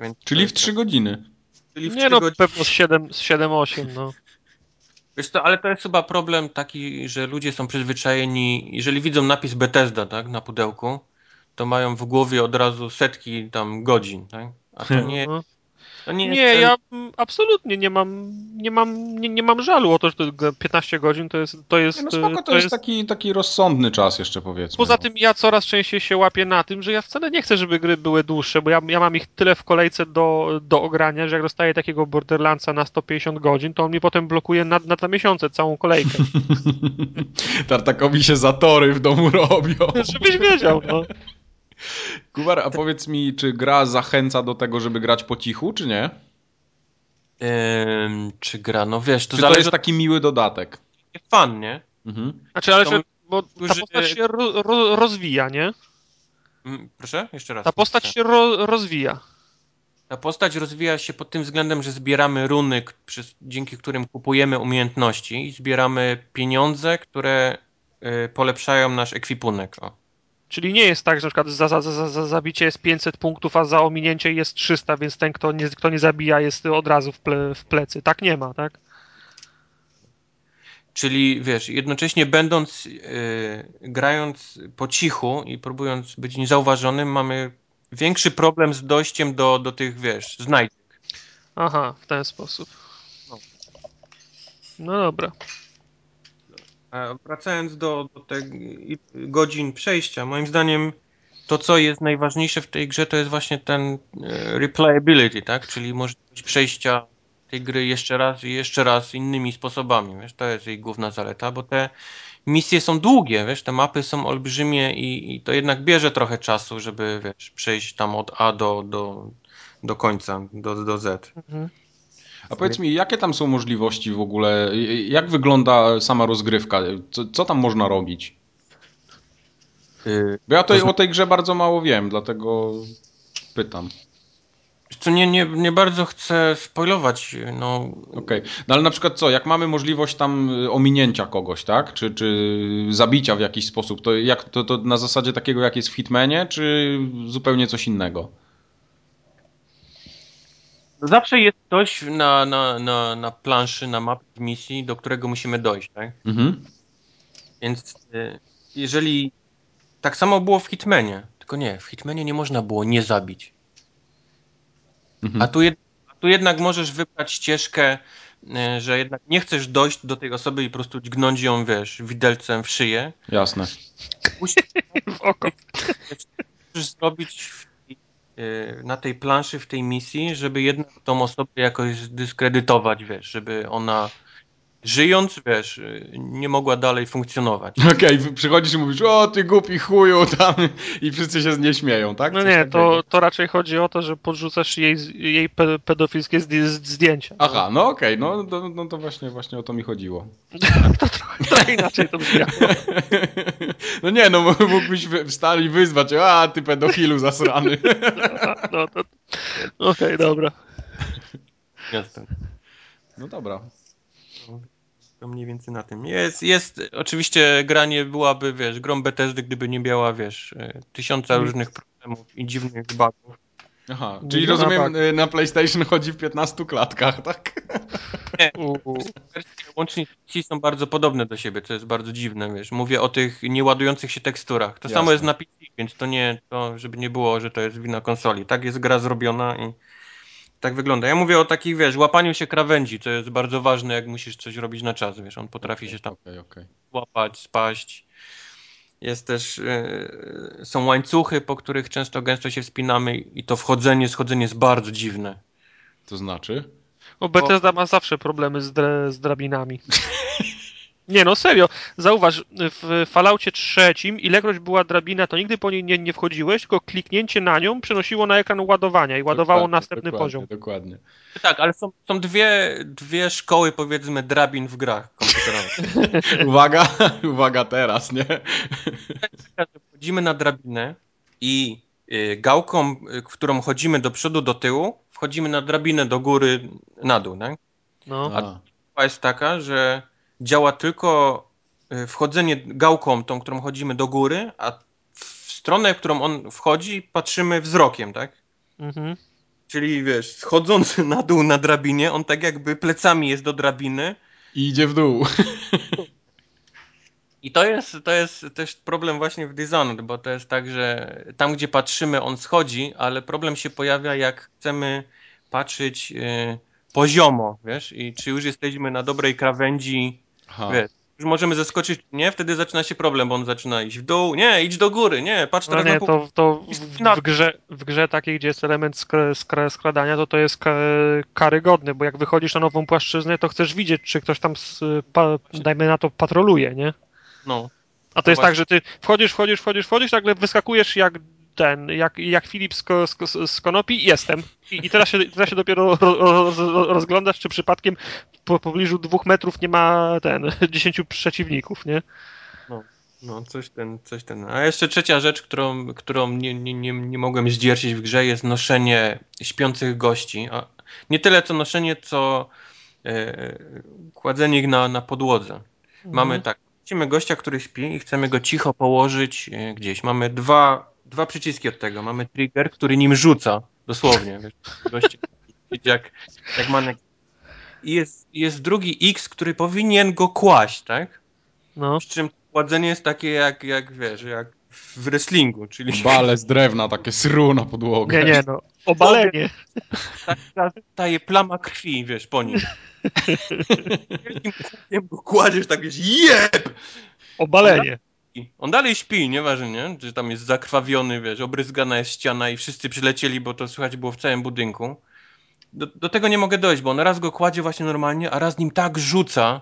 więc Czyli w trzy godziny. Czyli w nie no, godziny. pewno z 7-8, no. Wiesz to, ale to jest chyba problem taki, że ludzie są przyzwyczajeni, jeżeli widzą napis Bethesda, tak, na pudełku, to mają w głowie od razu setki tam godzin, tak? A to nie, No nie, nie ja absolutnie nie mam, nie mam, nie, nie mam żalu o to, że to 15 godzin to jest... To jest, no spoko, to, to jest, jest, taki, taki rozsądny czas jeszcze powiedzmy. Poza no. tym ja coraz częściej się łapię na tym, że ja wcale nie chcę, żeby gry były dłuższe, bo ja, ja mam ich tyle w kolejce do, do ogrania, że jak dostaję takiego Borderlandsa na 150 godzin, to on mi potem blokuje na, na dwa miesiące całą kolejkę. Tartakowi się zatory w domu robią. Żebyś wiedział, no. Kubar, a powiedz mi, czy gra zachęca do tego, żeby grać po cichu, czy nie? Ym, czy gra, no wiesz, to czy zależy to jest taki miły dodatek? fan, nie? Mhm. Znaczy, ale To że, bo ta postać się ro, ro, rozwija, nie? Mm, Proszę? Jeszcze raz. Ta postać się ro, rozwija. Ta postać rozwija się pod tym względem, że zbieramy runy, przez, dzięki którym kupujemy umiejętności i zbieramy pieniądze, które y, polepszają nasz ekwipunek. O. Czyli nie jest tak, że na przykład za, za, za, za zabicie jest 500 punktów, a za ominięcie jest 300, więc ten, kto nie, kto nie zabija, jest od razu w, ple, w plecy. Tak nie ma, tak? Czyli wiesz, jednocześnie będąc, y, grając po cichu i próbując być niezauważonym, mamy większy problem z dojściem do, do tych, wiesz, znajdź. Aha, w ten sposób. No dobra. Wracając do, do tych godzin przejścia, moim zdaniem to, co jest najważniejsze w tej grze, to jest właśnie ten e, replayability, tak? Czyli możliwość przejścia tej gry jeszcze raz i jeszcze raz innymi sposobami, wiesz? To jest jej główna zaleta, bo te misje są długie, wiesz? Te mapy są olbrzymie i, i to jednak bierze trochę czasu, żeby, wiesz, przejść tam od A do, do, do końca, do, do Z. Mhm. A powiedz mi, jakie tam są możliwości w ogóle? Jak wygląda sama rozgrywka? Co, co tam można robić? Y, Bo ja tutaj o tej grze bardzo mało wiem, dlatego pytam. Co nie, nie, nie bardzo chcę spoilować, no Okej. No ale na przykład co, jak mamy możliwość tam y, ominięcia kogoś, tak? Czy, czy zabicia w jakiś sposób, to, jak, to, to na zasadzie takiego jak jest w Hitmanie, czy zupełnie coś innego? Zawsze jest ktoś na, na, na, na planszy, na mapie w misji, do którego musimy dojść, tak? Mhm. Więc y, jeżeli... Tak samo było w Hitmanie, tylko nie, w Hitmanie nie można było nie zabić. Mhm. A tu, jed, a tu jednak możesz wybrać ścieżkę, y, że jednak nie chcesz dojść do tej osoby i po prostu dźgnąć ją, wiesz, widelcem w szyję. Jasne. Musisz W oko. możesz zrobić na tej planszy, w tej misji, żeby jednak tą osobę jakoś zdyskredytować, wiesz, żeby ona żyjąc, wiesz, y, nie mogła dalej funkcjonować. Okej, wy- przychodzisz i mówisz, o ty głupi chuju tam i wszyscy się z niej śmieją, tak? No Coś nie, takiego. to, to raczej chodzi o to, że podrzucasz jej, jej pe- pedofilskie zdj- zdjęcia. no. Aha, no okej, no, no, no to właśnie, właśnie o to mi chodziło. To trochę, trochę inaczej to brzmiało. No nie, no mógłbyś wstać i wyzwać, a ty pedofilu zasrany. No to... Okej, dobra. Jasne. No dobra. To mniej więcej na tym. Jest, jest, oczywiście gra nie byłaby, wiesz, grą Bethesdy, gdyby nie miała, wiesz, y, tysiąca różnych problemów i dziwnych bugów. Aha, Nie czyli rozumiem, bug. y, na PlayStation chodzi w 15 klatkach, tak? U. Wersje łączności są bardzo podobne do siebie, co jest bardzo dziwne, wiesz. Mówię o tych nieładujących się teksturach. To Jasne. samo jest na PC, więc to nie, to żeby nie było, że to jest wina konsoli. Tak jest gra zrobiona i tak wygląda. Ja mówię o takich, wiesz, łapaniu się krawędzi, co jest bardzo ważne, jak musisz coś robić na czas, wiesz. On potrafi się tam Okej, okej. łapać, spaść. Jest też, yy, są łańcuchy, po których często gęsto się wspinamy i to wchodzenie, schodzenie jest bardzo dziwne. To znaczy? Bo Bethesda ma zawsze problemy z, z drabinami. Nie no, serio. Zauważ, w Falloutie trzecim, ilekroć była drabina, to nigdy po niej nie, nie wchodziłeś, tylko kliknięcie na nią przenosiło na ekran ładowania i ładowało Dokładnie, następny dokładnie, poziom. Dokładnie. Tak, ale są, są dwie, dwie szkoły, powiedzmy, drabin w grach komputerowych. Uwaga, uwaga teraz, nie? Wchodzimy na drabinę i y, gałką, y, którą chodzimy do przodu, do tyłu, wchodzimy na drabinę do góry, na dół, tak? No. A, Sprawa jest taka, że działa tylko y, wchodzenie gałką, tą, którą chodzimy do góry, a w stronę, w którą on wchodzi, patrzymy wzrokiem, tak? Mhm. Czyli wiesz, schodzący na dół na drabinie, on tak jakby plecami jest do drabiny I idzie w dół. I to jest, to jest też problem właśnie w Dishonored, bo to jest tak, że tam gdzie patrzymy on schodzi, ale problem się pojawia jak chcemy patrzeć y, poziomo, wiesz, i czy już jesteśmy na dobrej krawędzi, Aha. wiesz, już możemy zeskoczyć, nie? Wtedy zaczyna się problem, bo on zaczyna iść w dół, nie, idź do góry, nie, patrz No teraz nie, na to, to w, w, grze, w grze takiej, gdzie jest element skra, skra, skradania, to to jest ka, karygodne, bo jak wychodzisz na nową płaszczyznę, to chcesz widzieć, czy ktoś tam, s- pa, dajmy na to, patroluje, nie? No, A to jest właśnie. tak, że ty wchodzisz, wchodzisz, wchodzisz, wchodzisz, nagle wyskakujesz jak ten, jak, jak Filip z, z, z Konopi, jestem. I, i teraz, się, teraz się dopiero roz, rozglądasz, czy przypadkiem po pobliżu dwóch metrów nie ma ten, dziesięciu przeciwników, nie? No. No, coś ten, coś ten. A jeszcze trzecia rzecz, którą, którą nie, nie, nie, nie mogłem zdzierżyć w grze, jest noszenie śpiących gości. A nie tyle co noszenie, co e, kładzenie ich na, na podłodze. Mhm. Mamy tak, widzimy gościa, który śpi i chcemy go cicho położyć e, gdzieś. Mamy dwa, dwa przyciski od tego. Mamy trigger, który nim rzuca, dosłownie. Wiesz, goście, jak, jak manek. I jest, jest drugi X, który powinien go kłaść, tak? No. Przy czym kładzenie jest takie jak, jak wiesz, jak w wrestlingu, czyli... Bale z drewna, takie sru na podłogę. Nie, nie, no, obalenie. Tak, staje plama krwi, wiesz, po nim. Wielkim go kładziesz, tak wiesz, jeb! Obalenie. On dalej śpi, nieważne, nie? Że tam jest zakrwawiony, wiesz, obryzgana jest ściana i wszyscy przylecieli, bo to słychać było w całym budynku. Do, do tego nie mogę dojść, bo on raz go kładzie właśnie normalnie, a raz nim tak rzuca.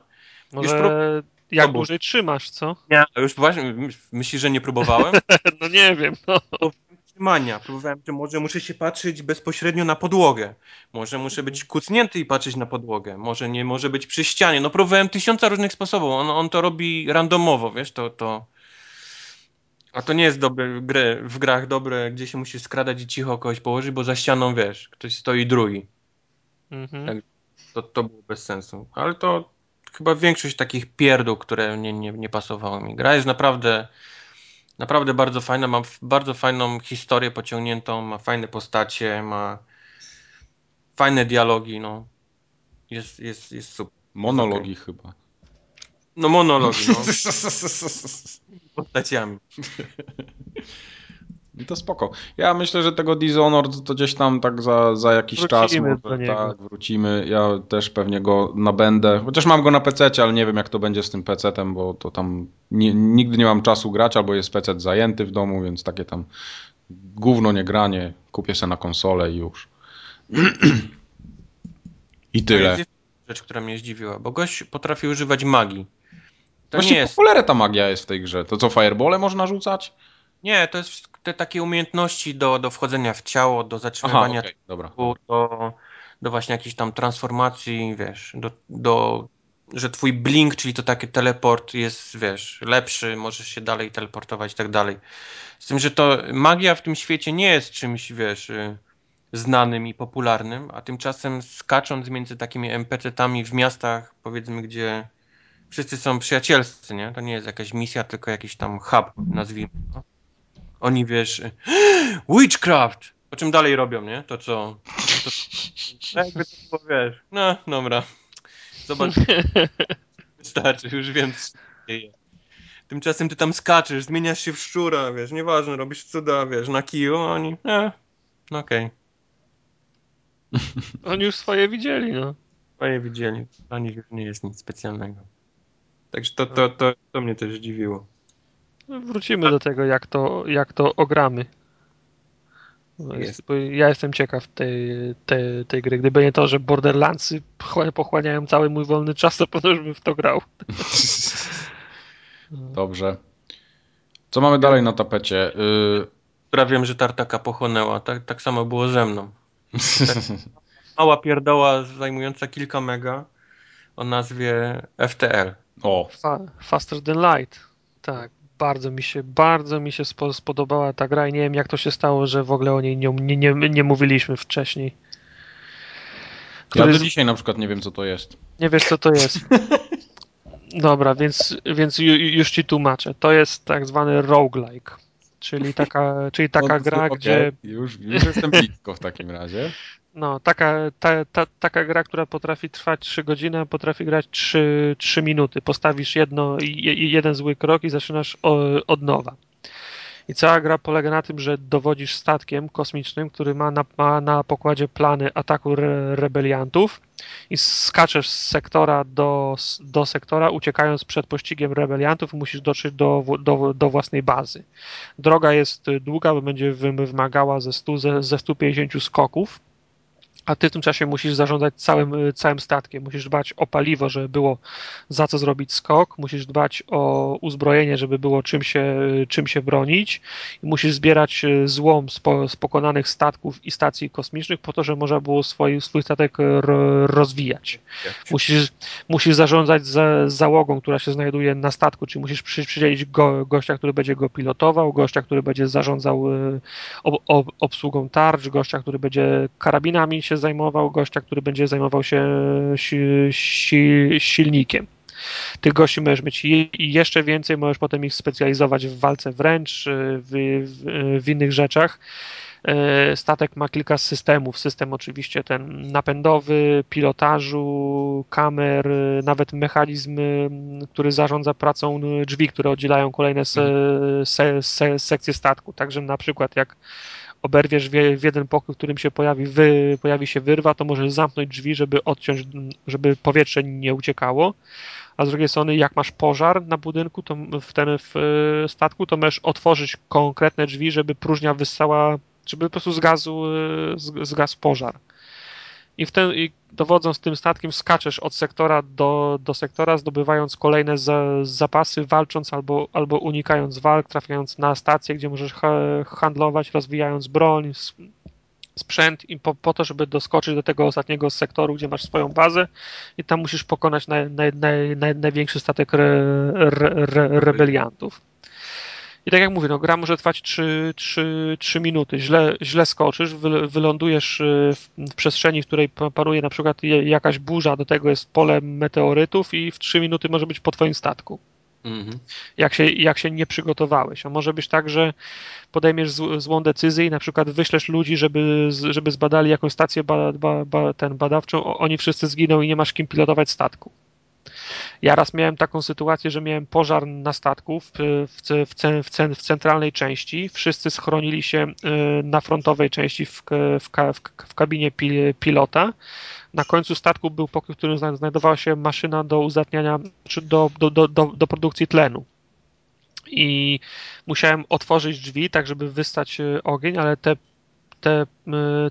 Może jak dłużej trzymasz, co? Nie, już właśnie, myślisz, że nie próbowałem? no nie wiem, no. Trzymania. Próbowałem, że może muszę się patrzeć bezpośrednio na podłogę. Może muszę być kucnięty i patrzeć na podłogę. Może nie może być przy ścianie. No próbowałem tysiąca różnych sposobów. On, on to robi randomowo, wiesz, to, to... A to nie jest dobre gry, w grach dobre, gdzie się musisz skradać i cicho kogoś położyć, bo za ścianą, wiesz, ktoś stoi drugi. Mhm. Tak, to, to było bez sensu. Ale to chyba większość takich pierdół, które nie, nie, nie pasowały mi. Gra jest naprawdę naprawdę bardzo fajna, ma bardzo fajną historię pociągniętą, ma fajne postacie, ma fajne dialogi, no. Jest, jest, jest super. Monologi okay. chyba. No monologi, no. Postaciami. I to spoko. Ja myślę, że tego Dishonored to gdzieś tam tak za, za jakiś wrócimy czas może, tak, wrócimy. Ja też pewnie go nabędę. Chociaż mam go na PC, ale nie wiem jak to będzie z tym PC-tem, bo to tam nie, nigdy nie mam czasu grać, albo jest PC zajęty w domu, więc takie tam gówno nie granie. Kupię sobie na konsolę i już. I tyle. jest rzecz, która mnie zdziwiła, bo gość potrafi używać magii. To Właśnie nie jest... cholerę ta magia jest w tej grze. To co, firebole można rzucać? Nie, to jest te takie umiejętności do, do wchodzenia w ciało, do zatrzymywania Aha, okay, dobra. Do, do właśnie jakiejś tam transformacji, wiesz, do, do, że twój blink, czyli to taki teleport jest, wiesz, lepszy, możesz się dalej teleportować i tak dalej. Z tym, że to magia w tym świecie nie jest czymś, wiesz, y, znanym i popularnym, a tymczasem skacząc między takimi NPC-tami w miastach, powiedzmy, gdzie wszyscy są przyjacielscy, nie? To nie jest jakaś misja, tylko jakiś tam hub, nazwijmy. Oni wiesz, witchcraft! Po czym dalej robią, nie? To co? To, to, jakby to było, wiesz, no dobra. Zobacz. Wystarczy, już wiem, co dzieje. Tymczasem ty tam skaczesz, zmieniasz się w szczura, wiesz, nieważne, robisz cuda, wiesz, na kiju, a oni, e, no okej. Okay. Oni już swoje widzieli, no. Swoje widzieli, dla nich już nie jest nic specjalnego. Także to, to, to, to mnie też zdziwiło. Wrócimy do tego, jak to, jak to ogramy. Jest. Ja jestem ciekaw tej, tej, tej gry. Gdyby nie to, że Borderlandsy pochłaniają cały mój wolny czas, to pewno już bym w to grał. Dobrze. Co mamy dalej na tapecie? Y... Wiem, że Tartaka pochłonęła. Tak, tak samo było ze mną. mała pierdoła zajmująca kilka mega o nazwie FTL. O. Fa faster than light. Tak bardzo mi się, bardzo mi się spodobała ta gra i nie wiem jak to się stało, że w ogóle o niej nie, nie, nie, nie mówiliśmy wcześniej. Który... Ja do dzisiaj na przykład nie wiem co to jest. Nie wiesz co to jest. Dobra, więc, więc już ci tłumaczę. To jest tak zwany roguelike, czyli taka, czyli taka no, gra, okay. gdzie... Już, już jestem blisko w takim razie. No, taka, ta, ta, taka gra, która potrafi trwać 3 godziny, a potrafi grać 3, 3 minuty. Postawisz jedno, jeden zły krok i zaczynasz od nowa. I cała gra polega na tym, że dowodzisz statkiem kosmicznym, który ma na, ma na pokładzie plany ataku re, rebeliantów i skaczesz z sektora do, do sektora, uciekając przed pościgiem rebeliantów, musisz dotrzeć do, do, do własnej bazy. Droga jest długa, bo będzie wymagała ze, 100, ze, ze 150 skoków a ty w tym czasie musisz zarządzać całym, całym statkiem. Musisz dbać o paliwo, żeby było za co zrobić skok, musisz dbać o uzbrojenie, żeby było czym się, czym się bronić musisz zbierać złom z, po, z pokonanych statków i stacji kosmicznych po to, żeby można było swój, swój statek ro, rozwijać. Musisz, musisz zarządzać za, załogą, która się znajduje na statku, czyli musisz przy, przydzielić go, gościa, który będzie go pilotował, gościa, który będzie zarządzał ob, ob, obsługą tarcz, gościa, który będzie karabinami się zajmował, gościa, który będzie zajmował się si, si, silnikiem. Tych gości możesz mieć jeszcze więcej, możesz potem ich specjalizować w walce wręcz, w, w, w innych rzeczach. E, statek ma kilka systemów. System oczywiście ten napędowy, pilotażu, kamer, nawet mechanizm, który zarządza pracą drzwi, które oddzielają kolejne se, se, se, sekcje statku. Także na przykład jak oberwiesz w, jeden pokój, w którym się pojawi, wy, pojawi się wyrwa, to możesz zamknąć drzwi, żeby odciąć, żeby powietrze nie uciekało. A z drugiej strony, jak masz pożar na budynku, to w ten w statku, to możesz otworzyć konkretne drzwi, żeby próżnia wyssała, żeby po prostu zgasł, zgasł pożar i, w ten, i dowodząc tym statkiem skaczesz od sektora do, do sektora, zdobywając kolejne za, zapasy, walcząc albo, albo unikając walk, trafiając na stację, gdzie możesz ha, handlować, rozwijając broń, sprzęt i po, po, to, żeby doskoczyć do tego ostatniego sektoru, gdzie masz swoją bazę i tam musisz pokonać naj, naj, naj, największy statek re, re, re, rebeliantów. I tak jak mówię, no, gra może trwać 3, 3, 3 minuty. Źle, źle skoczysz, wy, wylądujesz y, w, w, przestrzeni, w której paruje na przykład jakaś burza, do tego jest pole meteorytów i w 3 minuty może być po twoim statku. Mhm. Jak, się, jak się nie przygotowałeś. A może być tak, że podejmiesz z, złą decyzję i na przykład wyślesz ludzi, żeby, żeby zbadali jakąś stację ba, ba, ba, ten badawczą, oni wszyscy zginą i nie masz kim pilotować statku. Ja raz miałem taką sytuację, że miałem pożar na statku w, w, w, w centralnej części. Wszyscy schronili się y, na frontowej części w, kabinie pilota. Na końcu statku był pokój, w którym znajdowała się maszyna do uzdatniania, czy do, do, do, do, do produkcji tlenu i musiałem otworzyć drzwi, tak żeby wystać y, ogień, ale te te,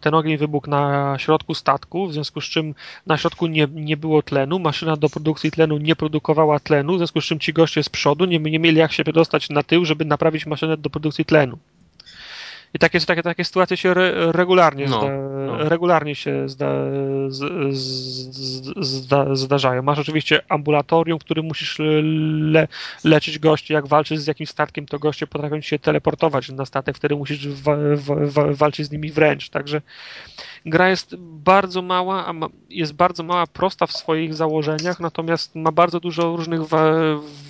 ten ogień wybuchł na środku statku, w związku z czym na środku nie, nie było tlenu, maszyna do produkcji tlenu nie produkowała tlenu, w związku z czym ci goście z przodu nie, nie mieli jak się przedostać na tył, żeby naprawić maszynę do produkcji tlenu. I takie, takie, takie sytuacje się re, regularnie, no, zda, no. regularnie się zda, z, z, zda, zdarzają. Masz oczywiście ambulatorium, w którym musisz le, leczyć gości. Jak walczysz z jakimś statkiem, to goście potrafią się teleportować na statek, wtedy musisz wa, wa, wa, walczyć z nimi wręcz. Także gra jest bardzo mała, a ma, jest bardzo mała, prosta w swoich założeniach, natomiast ma bardzo dużo różnych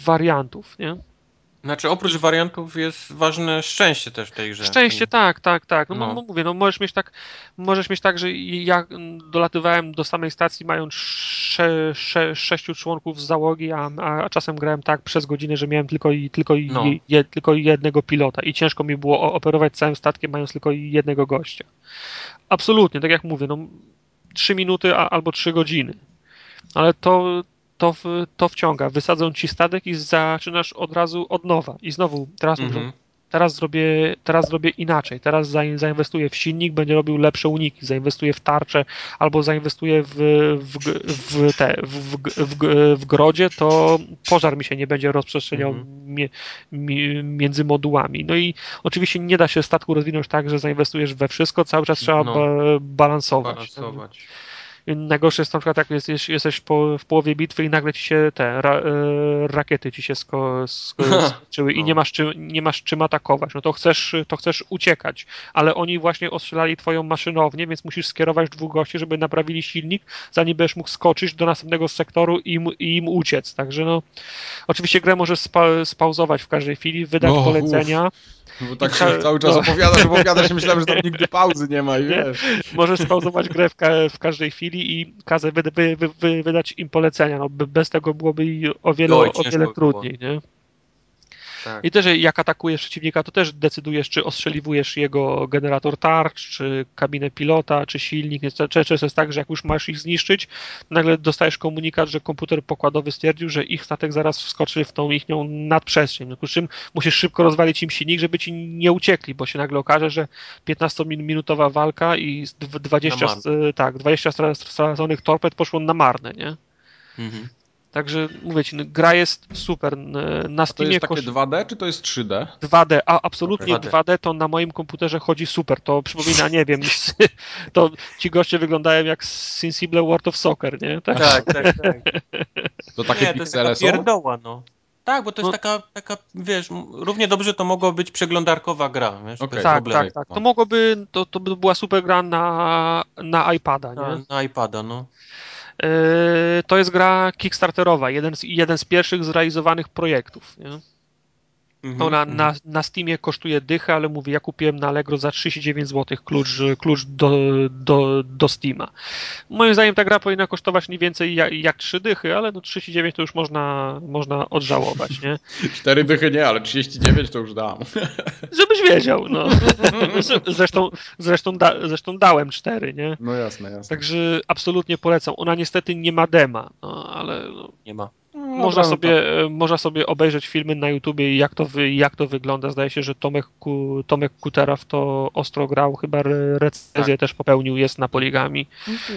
wariantów. Nie? Znaczy oprócz wariantów jest ważne szczęście też w tej grze. Szczęście, tak, tak, tak. No, no. no mówię, no możesz mieć tak, możesz mieć tak, że ja dolatywałem do samej stacji mając sze, sze, sześciu członków z załogi, a, a, czasem grałem tak przez godzinę, że miałem tylko, i, tylko, no. je, tylko jednego pilota i ciężko mi było operować całym statkiem mając tylko jednego gościa. Absolutnie, tak jak mówię, no trzy minuty a, albo trzy godziny. Ale to, to, to wciąga. Wysadzą ci statek i zaczynasz od razu od nowa. I znowu, teraz mhm. teraz zrobię, teraz zrobię inaczej. Teraz zainwestuję w silnik, będzie robił lepsze uniki, zainwestuję w tarczę albo zainwestuję w, w, w, te, w, w, w, grodzie, to pożar mi się nie będzie rozprzestrzeniał mhm. mi, mi, między modułami. No i oczywiście nie da się statku rozwinąć tak, że zainwestujesz we wszystko, cały czas trzeba no, ba balansować. balansować. Najgorsze jest na przykład, jak jesteś, jesteś po, w połowie bitwy i nagle ci się te ra, e, rakiety ci się sko, sko, skoczyły i nie masz, czym, nie masz czym atakować. No to chcesz, to chcesz uciekać, ale oni właśnie ostrzelali twoją maszynownię, więc musisz skierować dwóch gości, żeby naprawili silnik, zanim będziesz mógł skoczyć do następnego sektoru i im, i im uciec. Także no, oczywiście grę możesz spa, spauzować w każdej chwili, wydać no, polecenia. Uf no bo tak się cały czas no. opowiadasz, opowiadasz i myślałem, że tam nigdy pauzy nie ma i wiesz. Możesz spauzować grę w, ka w każdej chwili i kazać wy wy wy wydać im polecenia. No, bez tego byłoby o wiele, o wiele trudniej, nie? Tak. I też jak atakujesz przeciwnika, to też decydujesz, czy ostrzeliwujesz jego generator tarcz, czy kabinę pilota, czy silnik. Często jest tak, że jak już masz ich zniszczyć, nagle dostajesz komunikat, że komputer pokładowy stwierdził, że ich statek zaraz wskoczy w tą ich nadprzestrzeń. W czym musisz szybko rozwalić im silnik, żeby ci nie uciekli, bo się nagle okaże, że 15-minutowa walka i 20, tak, 20 straconych torped poszło na marne, nie? Mhm. Także mówię ci, no, gra jest super. Na Steamie A to jest takie 2D, czy to jest 3D? 2D, a absolutnie okay. 2D to na moim komputerze chodzi super. To przypomina, nie wiem, to ci goście wyglądają jak Sensible World of Soccer, nie? Tak, tak, tak. tak. To takie nie, to jest taka pierdoła, no. Tak, bo to jest no. taka, taka, wiesz, równie dobrze to mogło być przeglądarkowa gra, wiesz, okay. Tak, tak, tak. To mogłoby, to, to by była super gra na, na iPada, nie? Na, na iPada, no. Yy, to jest gra kickstarterowa, jeden z, jeden z pierwszych zrealizowanych projektów. Nie? Mhm, Ona na, mhm. na Steamie kosztuje dychę, ale mówię, ja kupiłem na Allegro za 39 zł klucz, klucz do, do, do Steama. Moim zdaniem ta gra powinna kosztować mniej więcej jak, jak 3 dychy, ale no 39 to już można, można odżałować, nie? 4 dychy nie, ale 39 to już dam. Żebyś wiedział, no. Zresztą, zresztą, da, zresztą dałem 4, nie? No jasne, jasne. Także absolutnie polecam. Ona niestety nie ma dema, no, ale... No, nie ma. No, można, sobie, e, można sobie obejrzeć filmy na YouTubie, jak to, jak to wygląda. Zdaje się, że Tomek, Tomek Kutera w to ostro grał, chyba recenzję tak. też popełnił, jest na poligami.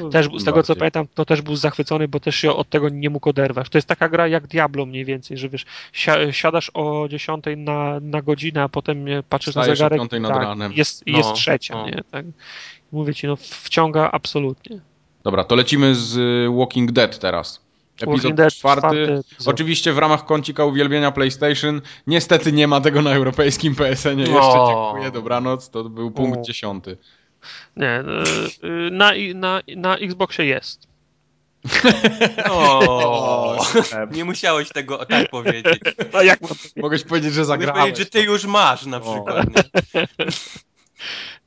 No też, z tego co pamiętam, to też był zachwycony, bo też się od tego nie mógł oderwać. To jest taka gra jak Diablo mniej więcej, że wiesz, siadasz o 10 na, na godzinę, a potem patrzysz Stajesz na zegarek. nad tak, ranem. Jest, no, jest trzecia, no. nie? Tak. Mówię ci, no wciąga absolutnie. Dobra, to lecimy z Walking Dead teraz. Epizod czwarty. czwarty Oczywiście w ramach kącika uwielbienia PlayStation. Niestety nie ma tego na europejskim PSN-ie. Jeszcze dziękuję, dobranoc. To był punkt o. dziesiąty. Nie, y, y, na, na, na Xboxie jest. O, nie musiałeś tego tak powiedzieć. No jak Mogłeś powiedzieć, że zagrałeś. Mogłeś powiedzieć, że ty już masz na przykład.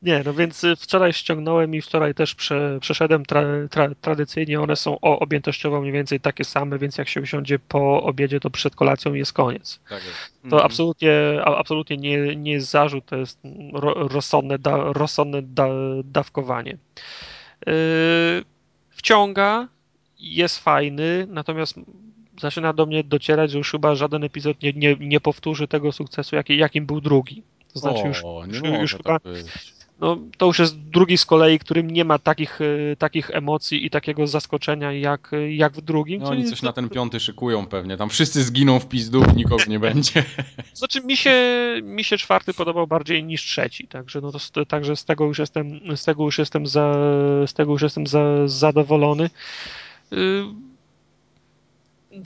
Nie, no więc y, wczoraj ściągnąłem i wczoraj też prze, przeszedłem tra, tra, tradycyjnie. One są o, objętościowo mniej więcej takie same, więc jak się usiądzie po obiedzie, to przed kolacją jest koniec. Tak jest. To mhm. absolutnie, absolutnie nie, nie jest zarzut, to jest ro, rozsądne, da, rozsądne da, dawkowanie. Yy, wciąga, jest fajny, natomiast zaczyna do mnie docierać, że już chyba żaden epizod nie, nie, nie powtórzy tego sukcesu, jaki, jakim był drugi. To znaczy o, już, już, już chyba, tak no, to już jest drugi z kolei, którym nie ma takich, e, takich emocji i takiego zaskoczenia jak, jak w drugim. No, oni coś na ten piąty szykują pewnie. Tam wszyscy zginą w pizdu, nikogo nie będzie. Znaczy mi się, mi się czwarty podobał bardziej niż trzeci, także, no to, także z tego już jestem, z tego już jestem, za, z tego już jestem za, zadowolony. Y,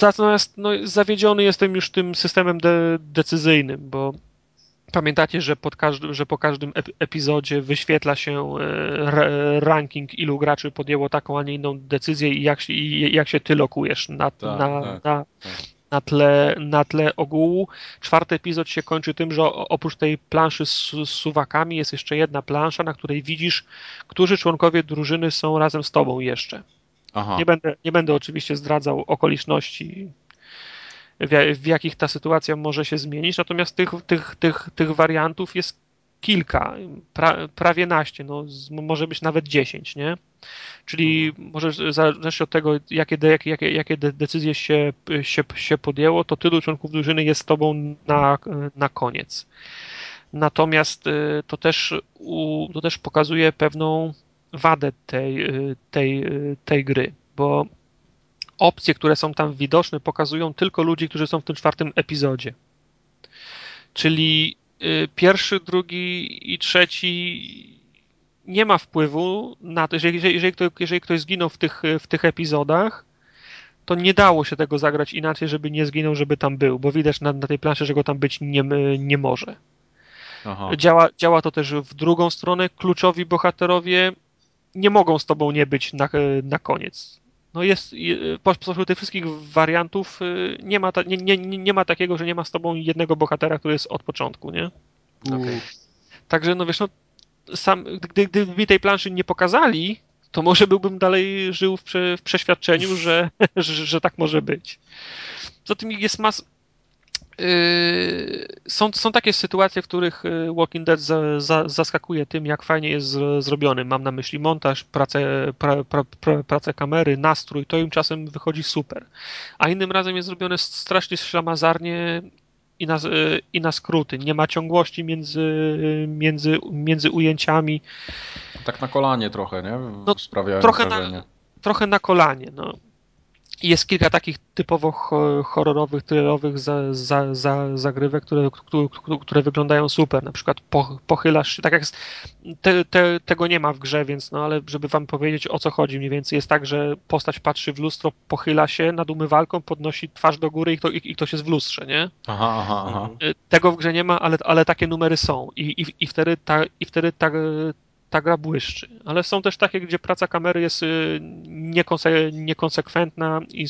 natomiast no, zawiedziony jestem już tym systemem de, decyzyjnym, bo Pamiętacie, że, każdy, że po każdym epizodzie wyświetla się e, ranking, ilu graczy podjęło taką, a nie inną decyzję i jak, i jak się ty lokujesz na, tak, na, tak, na, tak. na, tle, na tle ogółu. Czwarty epizod się kończy tym, że oprócz tej planszy z, z suwakami jest jeszcze jedna plansza, na której widzisz, którzy członkowie drużyny są razem z tobą jeszcze. Nie będę, nie będę oczywiście zdradzał okoliczności w, w jakich ta sytuacja może się zmienić, natomiast tych, tych, tych, tych wariantów jest kilka, pra, prawie naście, no, może być nawet dziesięć, nie? Czyli mhm. może zależnie od tego, jakie, jakie, jakie, jakie decyzje się, się, się podjęło, to tylu członków drużyny jest z tobą na, na koniec. Natomiast y, to też, to też pokazuje pewną wadę tej, y, tej, y, tej gry, bo opcje, które są tam widoczne, pokazują tylko ludzi, którzy są w tym czwartym epizodzie. Czyli y, pierwszy, drugi i trzeci nie ma wpływu na to, jeżeli, jeżeli, jeżeli, ktoś, jeżeli ktoś zginął w tych, w tych epizodach, to nie dało się tego zagrać inaczej, żeby nie zginął, żeby tam był, bo widać na, na tej planszy, że go tam być nie, nie może. Działa, działa to też w drugą stronę. Kluczowi bohaterowie nie mogą z tobą nie być na, na koniec no jest, pośród tych wszystkich wariantów y, nie ma, ta, nie, nie, nie ma takiego, że nie ma z tobą jednego bohatera, który jest od początku, nie? Okay. Także no wiesz, no sam, gdy, gdyby mi tej planszy nie pokazali, to może byłbym dalej żył w, prze, w przeświadczeniu, że, że, że, tak może być. Co tym jest mas... Yy, są, są takie sytuacje, w których yy, Walking Dead za, za, zaskakuje tym, jak fajnie jest zrobiony. Mam na myśli montaż, pracę, pra, pra, pra, pracę kamery, nastrój, to im czasem wychodzi super. A innym razem jest zrobione strasznie ślamazarnie i na, yy, i na skróty. Nie ma ciągłości między, między, między ujęciami. Tak na kolanie trochę, nie? No, trochę na, trochę na kolanie. No jest kilka takich typowo horrorowych, thrillerowych za, za, za, zagrywek, które, które, które, wyglądają super. Na przykład po, pochylasz się, tak jak te, te, tego nie ma w grze, więc no ale żeby wam powiedzieć o co chodzi mniej więcej, jest tak, że postać patrzy w lustro, pochyla się nad umywalką, podnosi twarz do góry i, kto, i, i ktoś jest w lustrze, nie? Aha, aha, aha. Tego w grze nie ma, ale, ale takie numery są i, i, i wtedy, ta, i wtedy ta, ta gra błyszczy. Ale są też takie, gdzie praca kamery jest y, niekonse niekonsekwentna i,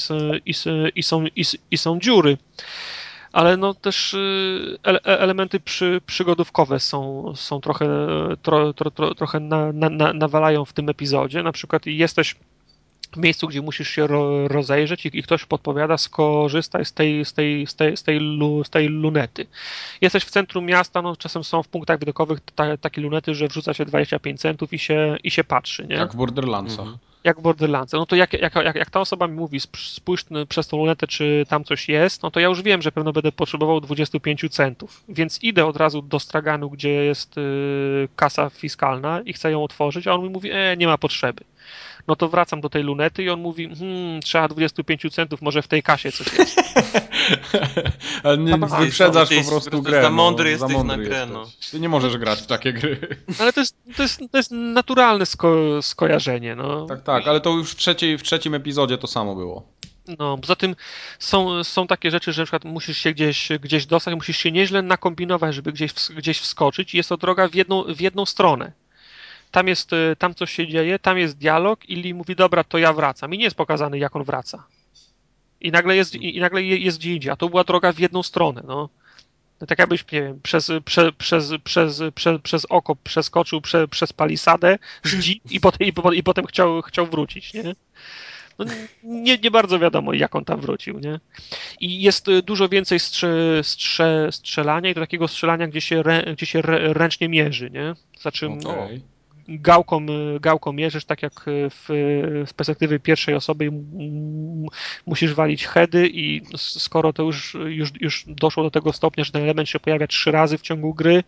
i, i, są, i, są dziury. Ale no też y, ele elementy przy, przygodówkowe są, są trochę, tro, tro, tro, trochę na, na, nawalają w tym epizodzie. Na przykład jesteś miejscu, gdzie musisz się ro, rozejrzeć i, i, ktoś podpowiada, skorzystaj z tej, z, tej, z, tej, z, tej lu, z tej lunety. Jesteś w centrum miasta, no czasem są w punktach widokowych ta, takie lunety, że wrzuca się 25 centów i się, i się patrzy. Nie? Jak w Borderlandsach. Mhm. Jak w Borderlandsach. No to jak, jak, jak, jak ta osoba mi mówi, spójrz przez tą lunetę, czy tam coś jest, no to ja już wiem, że pewno będę potrzebował 25 centów. Więc idę od razu do straganu, gdzie jest y, kasa fiskalna i chcę ją otworzyć, a on mi mówi, e, nie ma potrzeby no to wracam do tej lunety i on mówi, hmm, trzeba 25 centów, może w tej kasie coś jest. Ale nie, wyprzedzasz po prostu grę. Za mądry no, jesteś za mądry na grę, no. Ty nie możesz grać w takie gry. Ale to jest, to jest, to jest naturalne sko skojarzenie, no. Tak, tak, ale to już w, trzeciej, w trzecim epizodzie to samo było. No, poza tym są, są takie rzeczy, że na przykład musisz się gdzieś, gdzieś dostać, musisz się nieźle nakombinować, żeby gdzieś, gdzieś wskoczyć i jest to droga w jedną, w jedną stronę tam jest, y, tam coś się dzieje, tam jest dialog i Lee mówi, dobra, to ja wracam. I nie jest pokazany, jak on wraca. I nagle jest, i nagle jest gdzie indziej, a to była droga w jedną stronę, no. no tak jakbyś, nie wiem, przez, prze, przez, przez, przez, przez oko przeskoczył prze, przez palisadę i, potem, i, i potem chciał, chciał wrócić, nie? No, nie, nie bardzo wiadomo, jak on tam wrócił, nie? I jest y, dużo więcej strze, strze, strzelania i do takiego strzelania, gdzie się, rę, gdzie się ręcznie mierzy, nie? Znaczy, okay gałką, gałką mierzysz, tak jak w, z perspektywy pierwszej osoby musisz walić heady i skoro to już, już, już doszło do tego stopnia, że ten element się pojawia trzy razy w ciągu gry,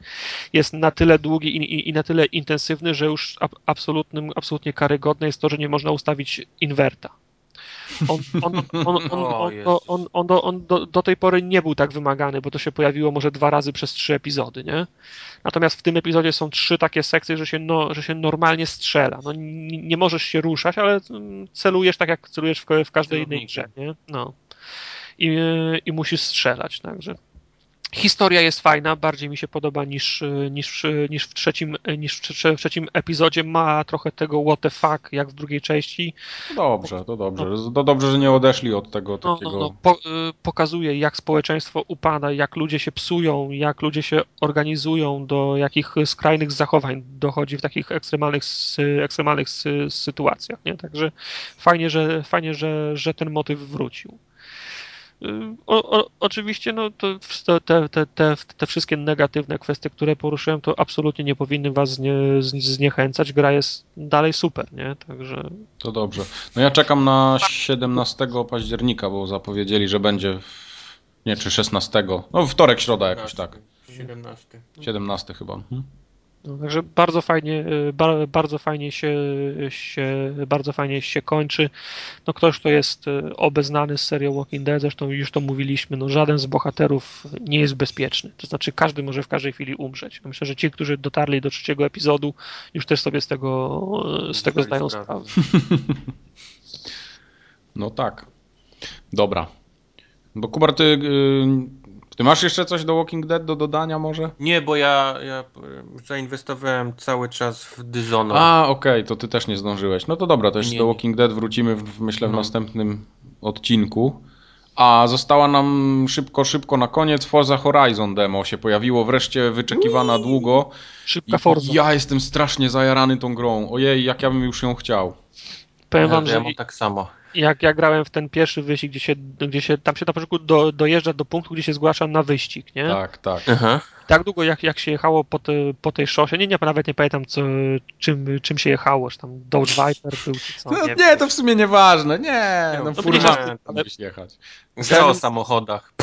jest na tyle długi i, i, i na tyle intensywny, że już absolutnym, absolutnie karygodne jest to, że nie można ustawić inwerta. On, do, do tej pory nie był tak wymagany, bo to się pojawiło może dwa razy przez trzy epizody, nie? Natomiast w tym epizodzie są trzy takie sekcje, że się, no, że się normalnie strzela. No, nie, nie możesz się ruszać, ale celujesz tak, jak celujesz w, w każdej innej grze, nie? No. I, I musisz strzelać, także Historia jest fajna, bardziej mi się podoba niż, niż, niż, w, trzecim, niż w trzecim epizodzie. Ma trochę tego what the fuck, jak w drugiej części. Dobrze, to dobrze. No, to dobrze, że nie odeszli od tego no, takiego... No, no, po, y, pokazuje, jak społeczeństwo upada, jak ludzie się psują, jak ludzie się organizują, do jakich skrajnych zachowań dochodzi w takich ekstremalnych, ekstremalnych sytuacjach. Nie? Także fajnie, że, fajnie że, że ten motyw wrócił. O, o, oczywiście no, to te, te, te, te, wszystkie negatywne kwestie, które poruszyłem, to absolutnie nie powinny was znie, zniechęcać. Gra jest dalej super, nie? Także... To dobrze. No ja czekam na 17 października, bo zapowiedzieli, że będzie w... nie, czy 16. No wtorek, środa jakoś tak. 17. 17 chyba. Hmm? No, także bardzo fajnie, y, bardzo fajnie się, się, bardzo fajnie się kończy. No ktoś, kto jest y, obeznany z serią Walking Dead, zresztą już to mówiliśmy, no żaden z bohaterów nie jest bezpieczny. To znaczy każdy może w każdej chwili umrzeć. Myślę, że ci, którzy dotarli do trzeciego epizodu, już też sobie z tego, z tego zdają sprawę. No tak. Dobra. Bo Kubar, ty ty masz jeszcze coś do Walking Dead do dodania może? Nie, bo ja, ja zainwestowałem cały czas w Dishonored. A, okej, okay, to ty też nie zdążyłeś. No to dobra, to jeszcze nie, do Walking Dead wrócimy w, myślę w no. następnym odcinku. A została nam szybko, szybko na koniec Forza Horizon demo się pojawiło, wreszcie wyczekiwana Uuu, długo. Szybka Forza. Ja jestem strasznie zajarany tą grą. Ojej, jak ja bym już ją chciał. Powiem wam, ja, że... Ja mam tak samo. Jak ja grałem w ten pierwszy wyścig, gdzie się, gdzie się tam się na początku do, dojeżdża do punktu, gdzie się zgłasza na wyścig, nie? Tak, tak. Aha. Tak długo jak, jak się jechało po, te, po tej szosie, nie, nie, nawet nie pamiętam co, czym, czym się jechało, czy tam Dodge Viper był, czy co, No, nie, nie, to w sumie nieważne. Nie, Nie, no to furman nie, tam ale- gdzieś jechać. Gra o samochodach.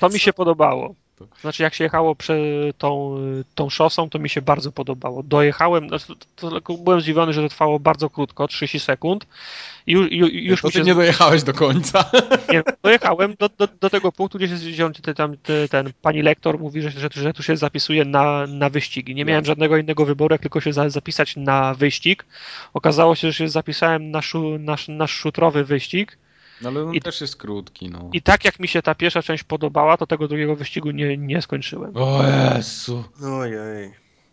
To mi się podobało. To- Znaczy, jak się jechało prze tą, tą szosą, to mi się bardzo podobało. Dojechałem, znaczy, to, to, byłem zdziwiony, że to trwało bardzo krótko, 30 sekund. I już, ju- już to mi ty się nie dojechałeś do końca. nie, dojechałem do, do, do tego punktu, gdzie, się, ty, tam, ty, ten pani lektor mówi, że, że, że tu się zapisuje na, na wyścigi. Nie miałem żadnego innego wyboru, jak tylko się za, zapisać na wyścig. Okazało się, że się zapisałem na, szu, na, na szutrowy wyścig. No ale on I- też jest krótki, no. I tak jak mi się ta pierwsza część podobała, to tego drugiego wyścigu nie, nie skończyłem. O Jezu. Ojej.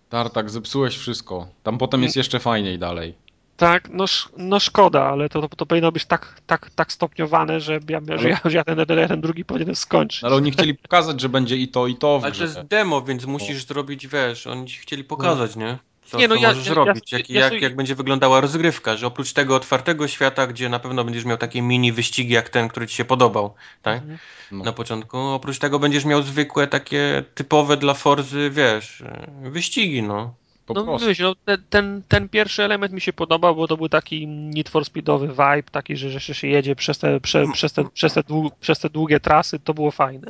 Tartak, zepsułeś wszystko. Tam potem jest jeszcze fajniej dalej. Tak, no, sz- no szkoda, ale to, to, to powinno być tak, tak, tak stopniowane, że ja, że ja, że ja ten, ten, ten drugi powinienem skończyć. No, ale oni chcieli pokazać, że będzie i to, i to w Ale to grze. jest demo, więc musisz zrobić, wiesz, oni ci chcieli pokazać, nie? Co, Nie, no co ja- możesz ja- robić, ja- jak, ja jak, jak będzie wyglądała rozgrywka, że oprócz tego otwartego świata, gdzie na pewno będziesz miał takie mini wyścigi jak ten, który ci się podobał, tak? Mhm. No. Na początku, oprócz tego będziesz miał zwykłe takie typowe dla Forzy, wiesz, wyścigi, no. Po no, prostu. wiesz, no ten, ten, ten pierwszy element mi się podobał, bo to był taki Need for Speedowy vibe, taki, że, że się jedzie przez te, prze, przez, te, przez, te dłu, przez te długie trasy, to było fajne.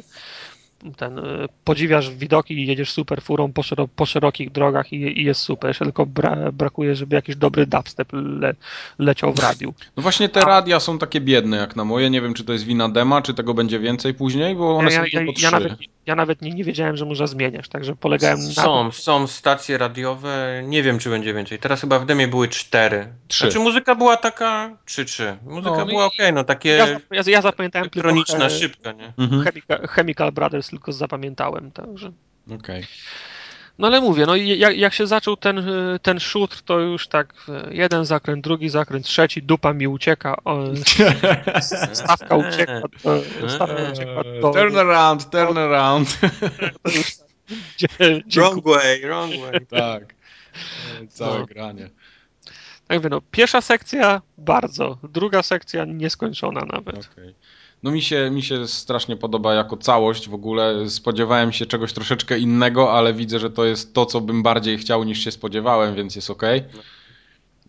Ten, y, podziwiasz widoki i jedziesz super furą po, po szerokich drogach i, i jest super. Jeszcze tylko bra, brakuje, żeby jakiś dobry dubstep le, leciał w radiu. No właśnie te radia są takie biedne jak na moje. Nie wiem, czy to jest wina dema, czy tego będzie więcej później, bo one Ja, są ja, ja, trzy. ja nawet, ja nawet nie, nie wiedziałem, że można zmieniać, także polegałem na Są, są stacje radiowe, nie wiem czy będzie więcej. Teraz chyba w demie były cztery. Trzy. Znaczy muzyka była taka 3-3. Muzyka No, była okej, no takie Ja, ja, ja zapamiętałem tylko elektroniczna, he- szybka, nie? Mhm. Chemical, Chemical Brothers tylko zapamiętałem, także. Okej. No ale mówię, no i jak, jak się zaczął ten, y, ten shoot, to już tak y, jeden zakręt, drugi zakręt, trzeci, dupa mi ucieka, o, stawka ucieka, stawka ucieka do, Turn around, turn around. to dziękuję. way, wrong way. tak. Całe No. granie. Tak mówię, no, pierwsza sekcja bardzo, druga sekcja nieskończona nawet. Okej. No mi się, mi się strasznie podoba jako całość w ogóle. Spodziewałem się czegoś troszeczkę innego, ale widzę, że to jest to, co bym bardziej chciał niż się spodziewałem, więc jest ok.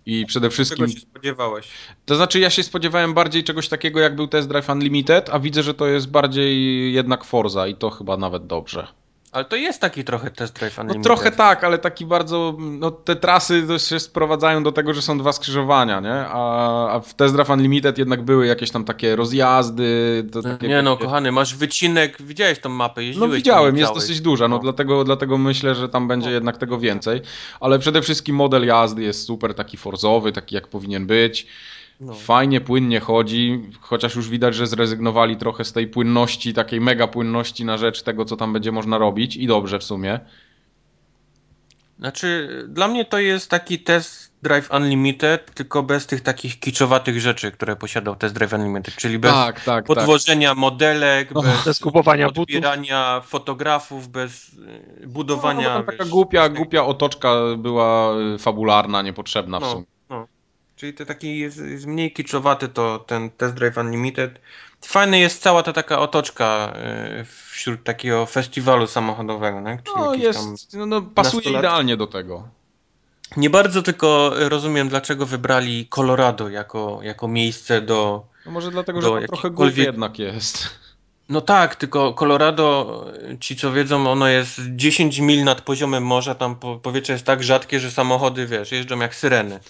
I przede wszystkim. Czego się spodziewałeś? To znaczy, ja się spodziewałem bardziej czegoś takiego, jak był Test Drive Unlimited, a widzę, że to jest bardziej jednak Forza i to chyba nawet dobrze. Ale to jest taki trochę test drive No Unlimited. trochę tak, ale taki bardzo, no te trasy się sprowadzają do tego, że są dwa skrzyżowania, nie? A, a w Test Drive Unlimited jednak były jakieś tam takie rozjazdy. Takie, Nie no, kochany, masz wycinek, widziałeś tą mapę, jeździłeś No widziałem, jest dosyć duża, no, No. Dlatego, dlatego myślę, że tam będzie jednak tego więcej. Ale przede wszystkim model jazdy jest super, taki forzowy, taki jak powinien być. No. Fajnie, płynnie chodzi, chociaż już widać, że zrezygnowali trochę z tej płynności, takiej mega płynności na rzecz tego, co tam będzie można robić i dobrze w sumie. Znaczy, dla mnie to jest taki test Drive Unlimited, tylko bez tych takich kiczowatych rzeczy, które posiadał test Drive Unlimited, czyli bez tak, tak, tak. podwożenia modelek, Och, bez Bez kupowania butów. odbierania fotografów, bez No, budowania... bo tam taka wiesz, głupia, głupia otoczka była y, fabularna, niepotrzebna w No. sumie. Czyli to taki jest, jest mniej kiczowaty to ten Test Drive Unlimited. Fajny jest cała ta taka otoczka y, wśród takiego festiwalu samochodowego, nie? Czyli No jest, no, no pasuje idealnie do tego. Nie bardzo tylko rozumiem, dlaczego wybrali Colorado jako, jako miejsce do... No może dlatego, że Do to trochę jakichkolwiek- jednak jest. No tak, tylko Colorado, ci co wiedzą, ono jest 10 mil nad poziomem morza, tam po, powietrze jest tak rzadkie, że samochody, wiesz, jeżdżą jak syreny.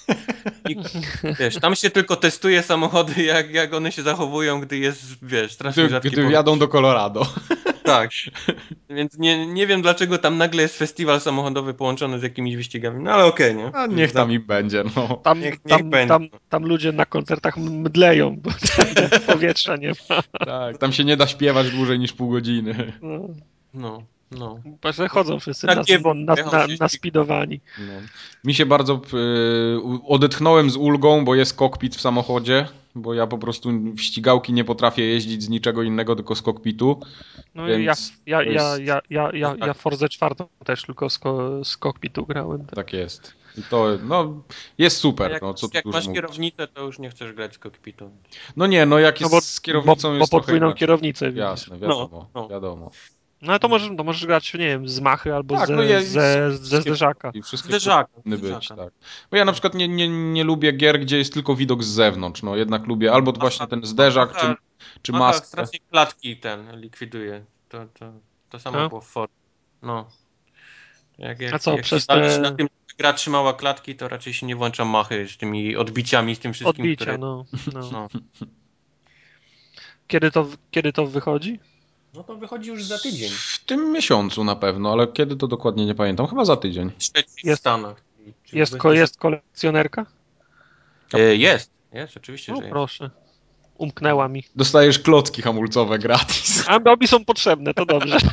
I wiesz, tam się tylko testuje samochody, jak, jak one się zachowują, gdy jest, wiesz, strasznie Gdy, rzadkie gdy powietrze. jadą do Colorado. Tak. Więc nie, nie wiem, dlaczego tam nagle jest festiwal samochodowy połączony z jakimiś wyścigami, no ale okej, nie? A niech tam im będzie, no. Tam, Niech- niech tam, będzie. tam, tam ludzie na koncertach mdleją, bo tam powietrza nie ma. Tak, tam się nie da śpiewać dłużej niż pół godziny. No, No, no. bo że chodzą wszyscy Na na, na, jechał na, się na speedowani. No. Mi się bardzo y, odetchnąłem z ulgą, bo jest kokpit w samochodzie, bo ja po prostu w ścigałki nie potrafię jeździć z niczego innego, tylko z kokpitu. No Więc i ja, ja, ja, ja, ja, ja, tak. ja Forza czwartą też tylko z, z kokpitu grałem. Tak jest. I to, no, jest super. Jak, no, co jak masz mówić. kierownicę, to już nie chcesz grać z kokpitu. No nie, no jak jest No bo, z kierownicą bo, bo jest trochę podwójną inaczej. kierownicę. Jasne, wiadomo, No, no. wiadomo. No ale to możesz, to możesz grać, nie wiem, z machy albo Tak, ze, no jest- ze, ze zderzaka. I wszystkie Zderzaka. powinny być, zderzaka. tak. Bo ja na przykład nie, nie, nie lubię gier, gdzie jest tylko widok z zewnątrz, no jednak lubię albo właśnie ten zderzak, czy, czy maskę. strasznie klatki ten likwiduje. To, to, to samo No. było w For. No. Jak, jak, A co, jak przez te- na tym, gra trzymała klatki, to raczej się nie włącza machy z tymi odbiciami, z tym wszystkim, Odbicia, które... no, no. No. Kiedy, to, kiedy to wychodzi? No to wychodzi już za tydzień. W tym miesiącu na pewno, ale kiedy to dokładnie nie pamiętam. Chyba za tydzień. Jest- Stanach. Jest, ko, jest kolekcjonerka? E, jest, jest, oczywiście, No że jest. proszę. Umknęła mi. Dostajesz klocki hamulcowe gratis. A mi są potrzebne, to dobrze.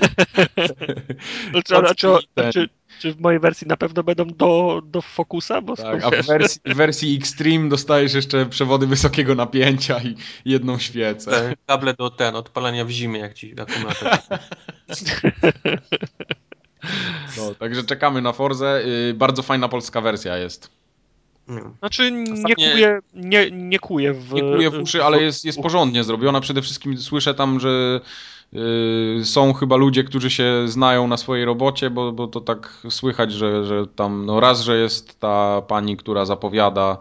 Czy, czy. Czy, w mojej wersji na pewno będą do, do Focusa? Bo Tak, a w wersji, w wersji Extreme dostajesz jeszcze przewody wysokiego napięcia i jedną świecę. Te Kable do ten, odpalania w zimie, jak ci akumulator. No, także czekamy na Forzę. Yy, bardzo fajna polska wersja jest. Mm. Znaczy nie kuje, nie, nie kuje w... Nie kuje w uszy, ale jest, jest porządnie zrobiona. Przede wszystkim słyszę tam, że są chyba ludzie, którzy się znają na swojej robocie, bo, bo to tak słychać, że, że tam no raz, że jest ta pani, która zapowiada,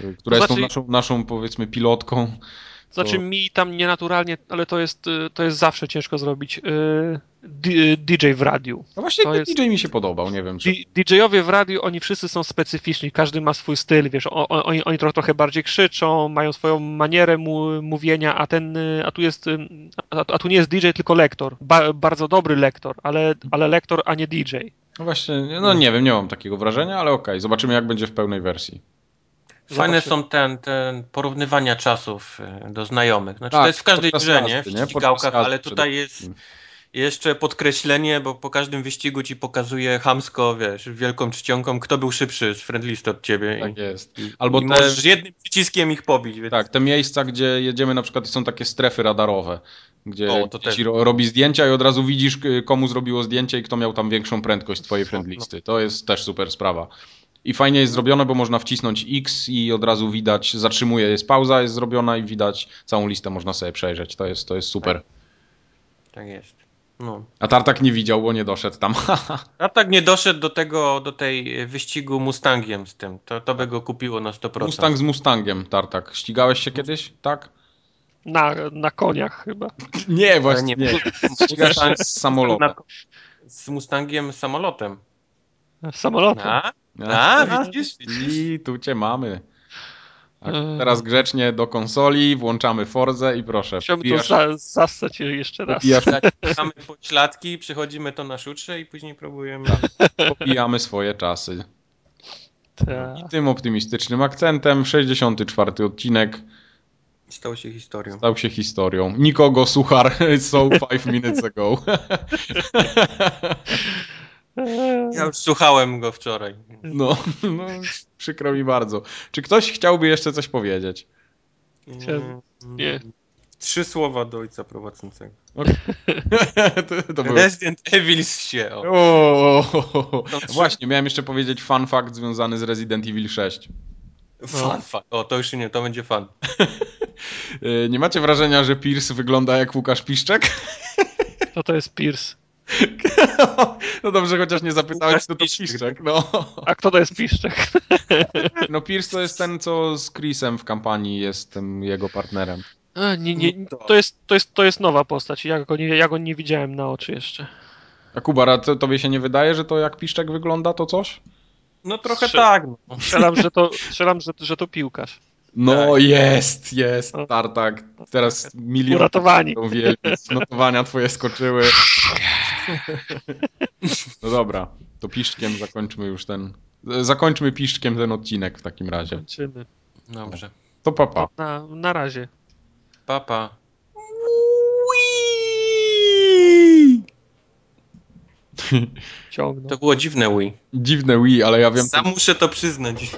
yy, która To jest tą znaczy- naszą, naszą powiedzmy pilotką. Znaczy mi tam nienaturalnie, ale to jest, y, to jest zawsze ciężko zrobić. y, DJ w radiu. No właśnie To jest- DJ mi się podobał, nie wiem czy... DJ-owie w radiu, oni wszyscy są specyficzni, każdy ma swój styl, wiesz, oni, oni trochę, bardziej krzyczą, mają swoją manierę mu, mówienia, a ten, y, a tu jest, y, a, a tu nie jest DJ, tylko lektor, ba, bardzo dobry lektor, ale, ale lektor, a nie DJ. No właśnie, no nie wiem, nie mam takiego wrażenia, ale okej, zobaczymy jak będzie w pełnej wersji. Fajne są ten, ten porównywania czasów e, do znajomych. Znaczy Tak, to jest w każdej grze, nie? W ścigałkach, ale tutaj jest wszystkim. jeszcze podkreślenie, bo po każdym wyścigu ci pokazuje hamsko, wiesz, wielką czcionką, kto był szybszy z friendlist od ciebie. Tak i, jest. Albo i te- możesz jednym przyciskiem ich pobić. Więc... Tak, te miejsca, gdzie jedziemy na przykład są takie strefy radarowe, gdzie O, to ci ro, robi zdjęcia i od razu widzisz komu zrobiło zdjęcie i kto miał tam większą prędkość twojej friendlisty. To jest też super sprawa. I fajnie jest zrobione, bo można wcisnąć X i od razu widać, zatrzymuje, jest pauza, jest zrobiona i widać całą listę można sobie przejrzeć. To jest, to jest super. Tak jest. No. A Tartak nie widział, bo nie doszedł tam. A tak nie doszedł do tego, do tej wyścigu Mustangiem z tym. To, to by go kupiło na 100%. Mustang z Mustangiem, Tartak. Ścigałeś się kiedyś? Tak? Na, na koniach chyba. Nie, właśnie nie, nie. Ścigasz się z samolotem. Z Mustangiem samolotem. Samolotem. A? A, A, widzisz, widzisz. I tu cię mamy. A Eee. teraz grzecznie do konsoli, włączamy Forzę i proszę, Chciałbym to za, zassać jeszcze raz. Mamy pośladki, przychodzimy to na szutrze i później próbujemy. pobijamy swoje czasy. Ta. I tym optymistycznym akcentem 64 odcinek Stało się historią. stał się historią. Nikogo suchar so five minutes ago. Ja już słuchałem go wczoraj. No, no, przykro mi bardzo. Czy ktoś chciałby jeszcze coś powiedzieć? Nie. Trzy słowa do ojca prowadzącego. to, to było... Resident Evil się. O. O, To trzy- Właśnie, miałem jeszcze powiedzieć fun fact związany z Resident Evil 6. Fan, fan. O, to już nie, to będzie fan. Yy, Nie macie wrażenia, że Pierce wygląda jak Łukasz Piszczek? To to jest Pierce. No dobrze, chociaż nie zapytałeś, kto to Piszczek. Piszczek. No. A kto to jest Piszczek? no Pierce to jest ten, co z Chrisem w kampanii jest tym jego partnerem. A, nie, nie, No to- jest, to, jest, to jest nowa postać. Ja go, nie, ja go nie widziałem na oczy jeszcze. A Kubara, to, tobie się nie wydaje, że to jak Piszczek wygląda, to coś? No trochę tak. No. Strzelam, że to, strzelam, że, że to piłkarz. No jest, jest, No. Tartak. Teraz milion Uratowani. będą wielbić. Notowania twoje skoczyły. No dobra, to Piszczkiem zakończmy już ten... Zakończmy Piszczkiem ten odcinek w takim razie. Kończymy. Dobrze. To papa. Na, na razie. Papa. Ciągnął. To było dziwne Wii. Dziwne Wii, ale ja wiem... Sam muszę to przyznać.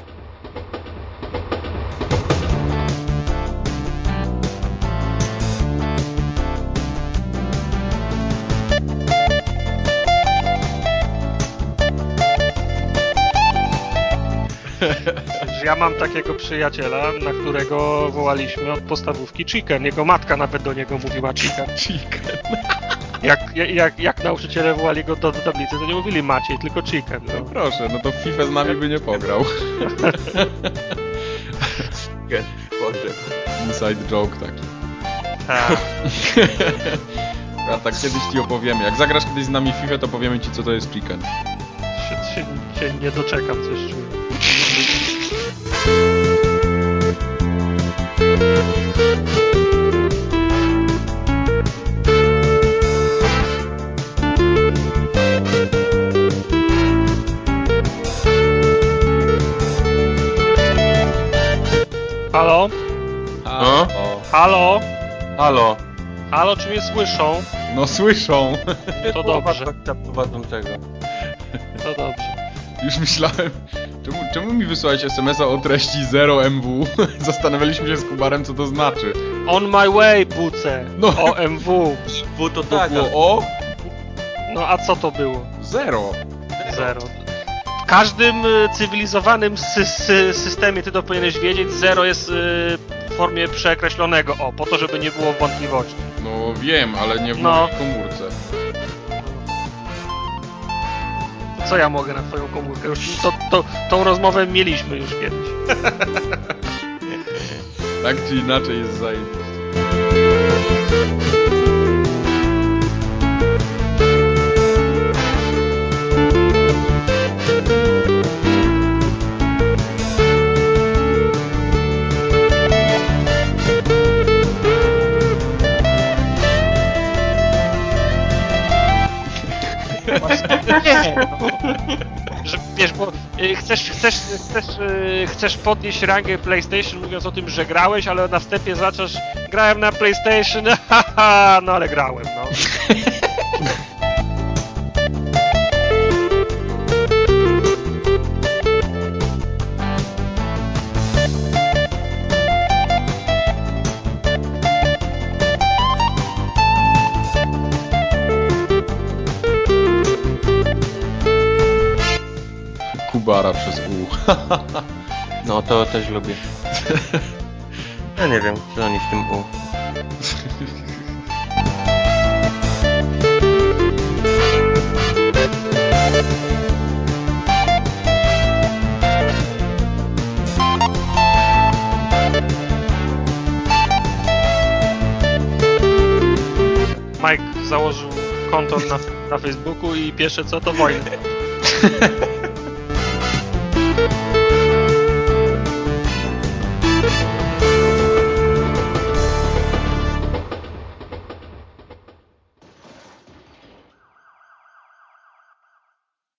Ja mam takiego przyjaciela, na którego wołaliśmy od podstawówki Chicken. Jego matka nawet do niego mówiła Chicken. Chicken. Jak, jak, jak nauczyciele wołali go do, do tablicy, to nie mówili Maciej, tylko Chicken. No No. proszę, no to FIFA z nami by nie pograł. Boże. Inside joke taki. Tak. A tak kiedyś ci opowiemy. Jak zagrasz kiedyś z nami FIFA, to powiemy ci co to jest chicken. Się, się, się nie doczekam, coś czuję. Halo? No? Halo? Halo. Halo, czy mnie słyszą? No słyszą. To dobrze. To dobrze. Już myślałem, czemu, czemu mi wysłałeś SMS-a o treści 0MW? Zastanawialiśmy się z Kubarem, co to znaczy. On my way, buce. No. OMW. W to tak, było o No a co to było? zero. Zero. W każdym y, cywilizowanym sy sy systemie ty to powinieneś wiedzieć, zero jest y, w formie przekreślonego. O, po to, żeby nie było wątpliwości. No wiem, ale nie w No. mojej komórce. Co ja mogę na twoją komórkę? Już to, to, tą rozmowę mieliśmy już kiedyś. Tak czy inaczej jest zajebiście. Nie! Że, wiesz, bo y, chcesz, chcesz, chcesz, y, chcesz podnieść rangę PlayStation mówiąc o tym, że grałeś, ale na wstępie zaczniesz grałem na PlayStation, haha, no ale grałem, no. Kubara przez U. No to też lubię. Ja nie wiem, co oni w tym U. Mike założył konto na, na Facebooku i pierwsze co to wojna.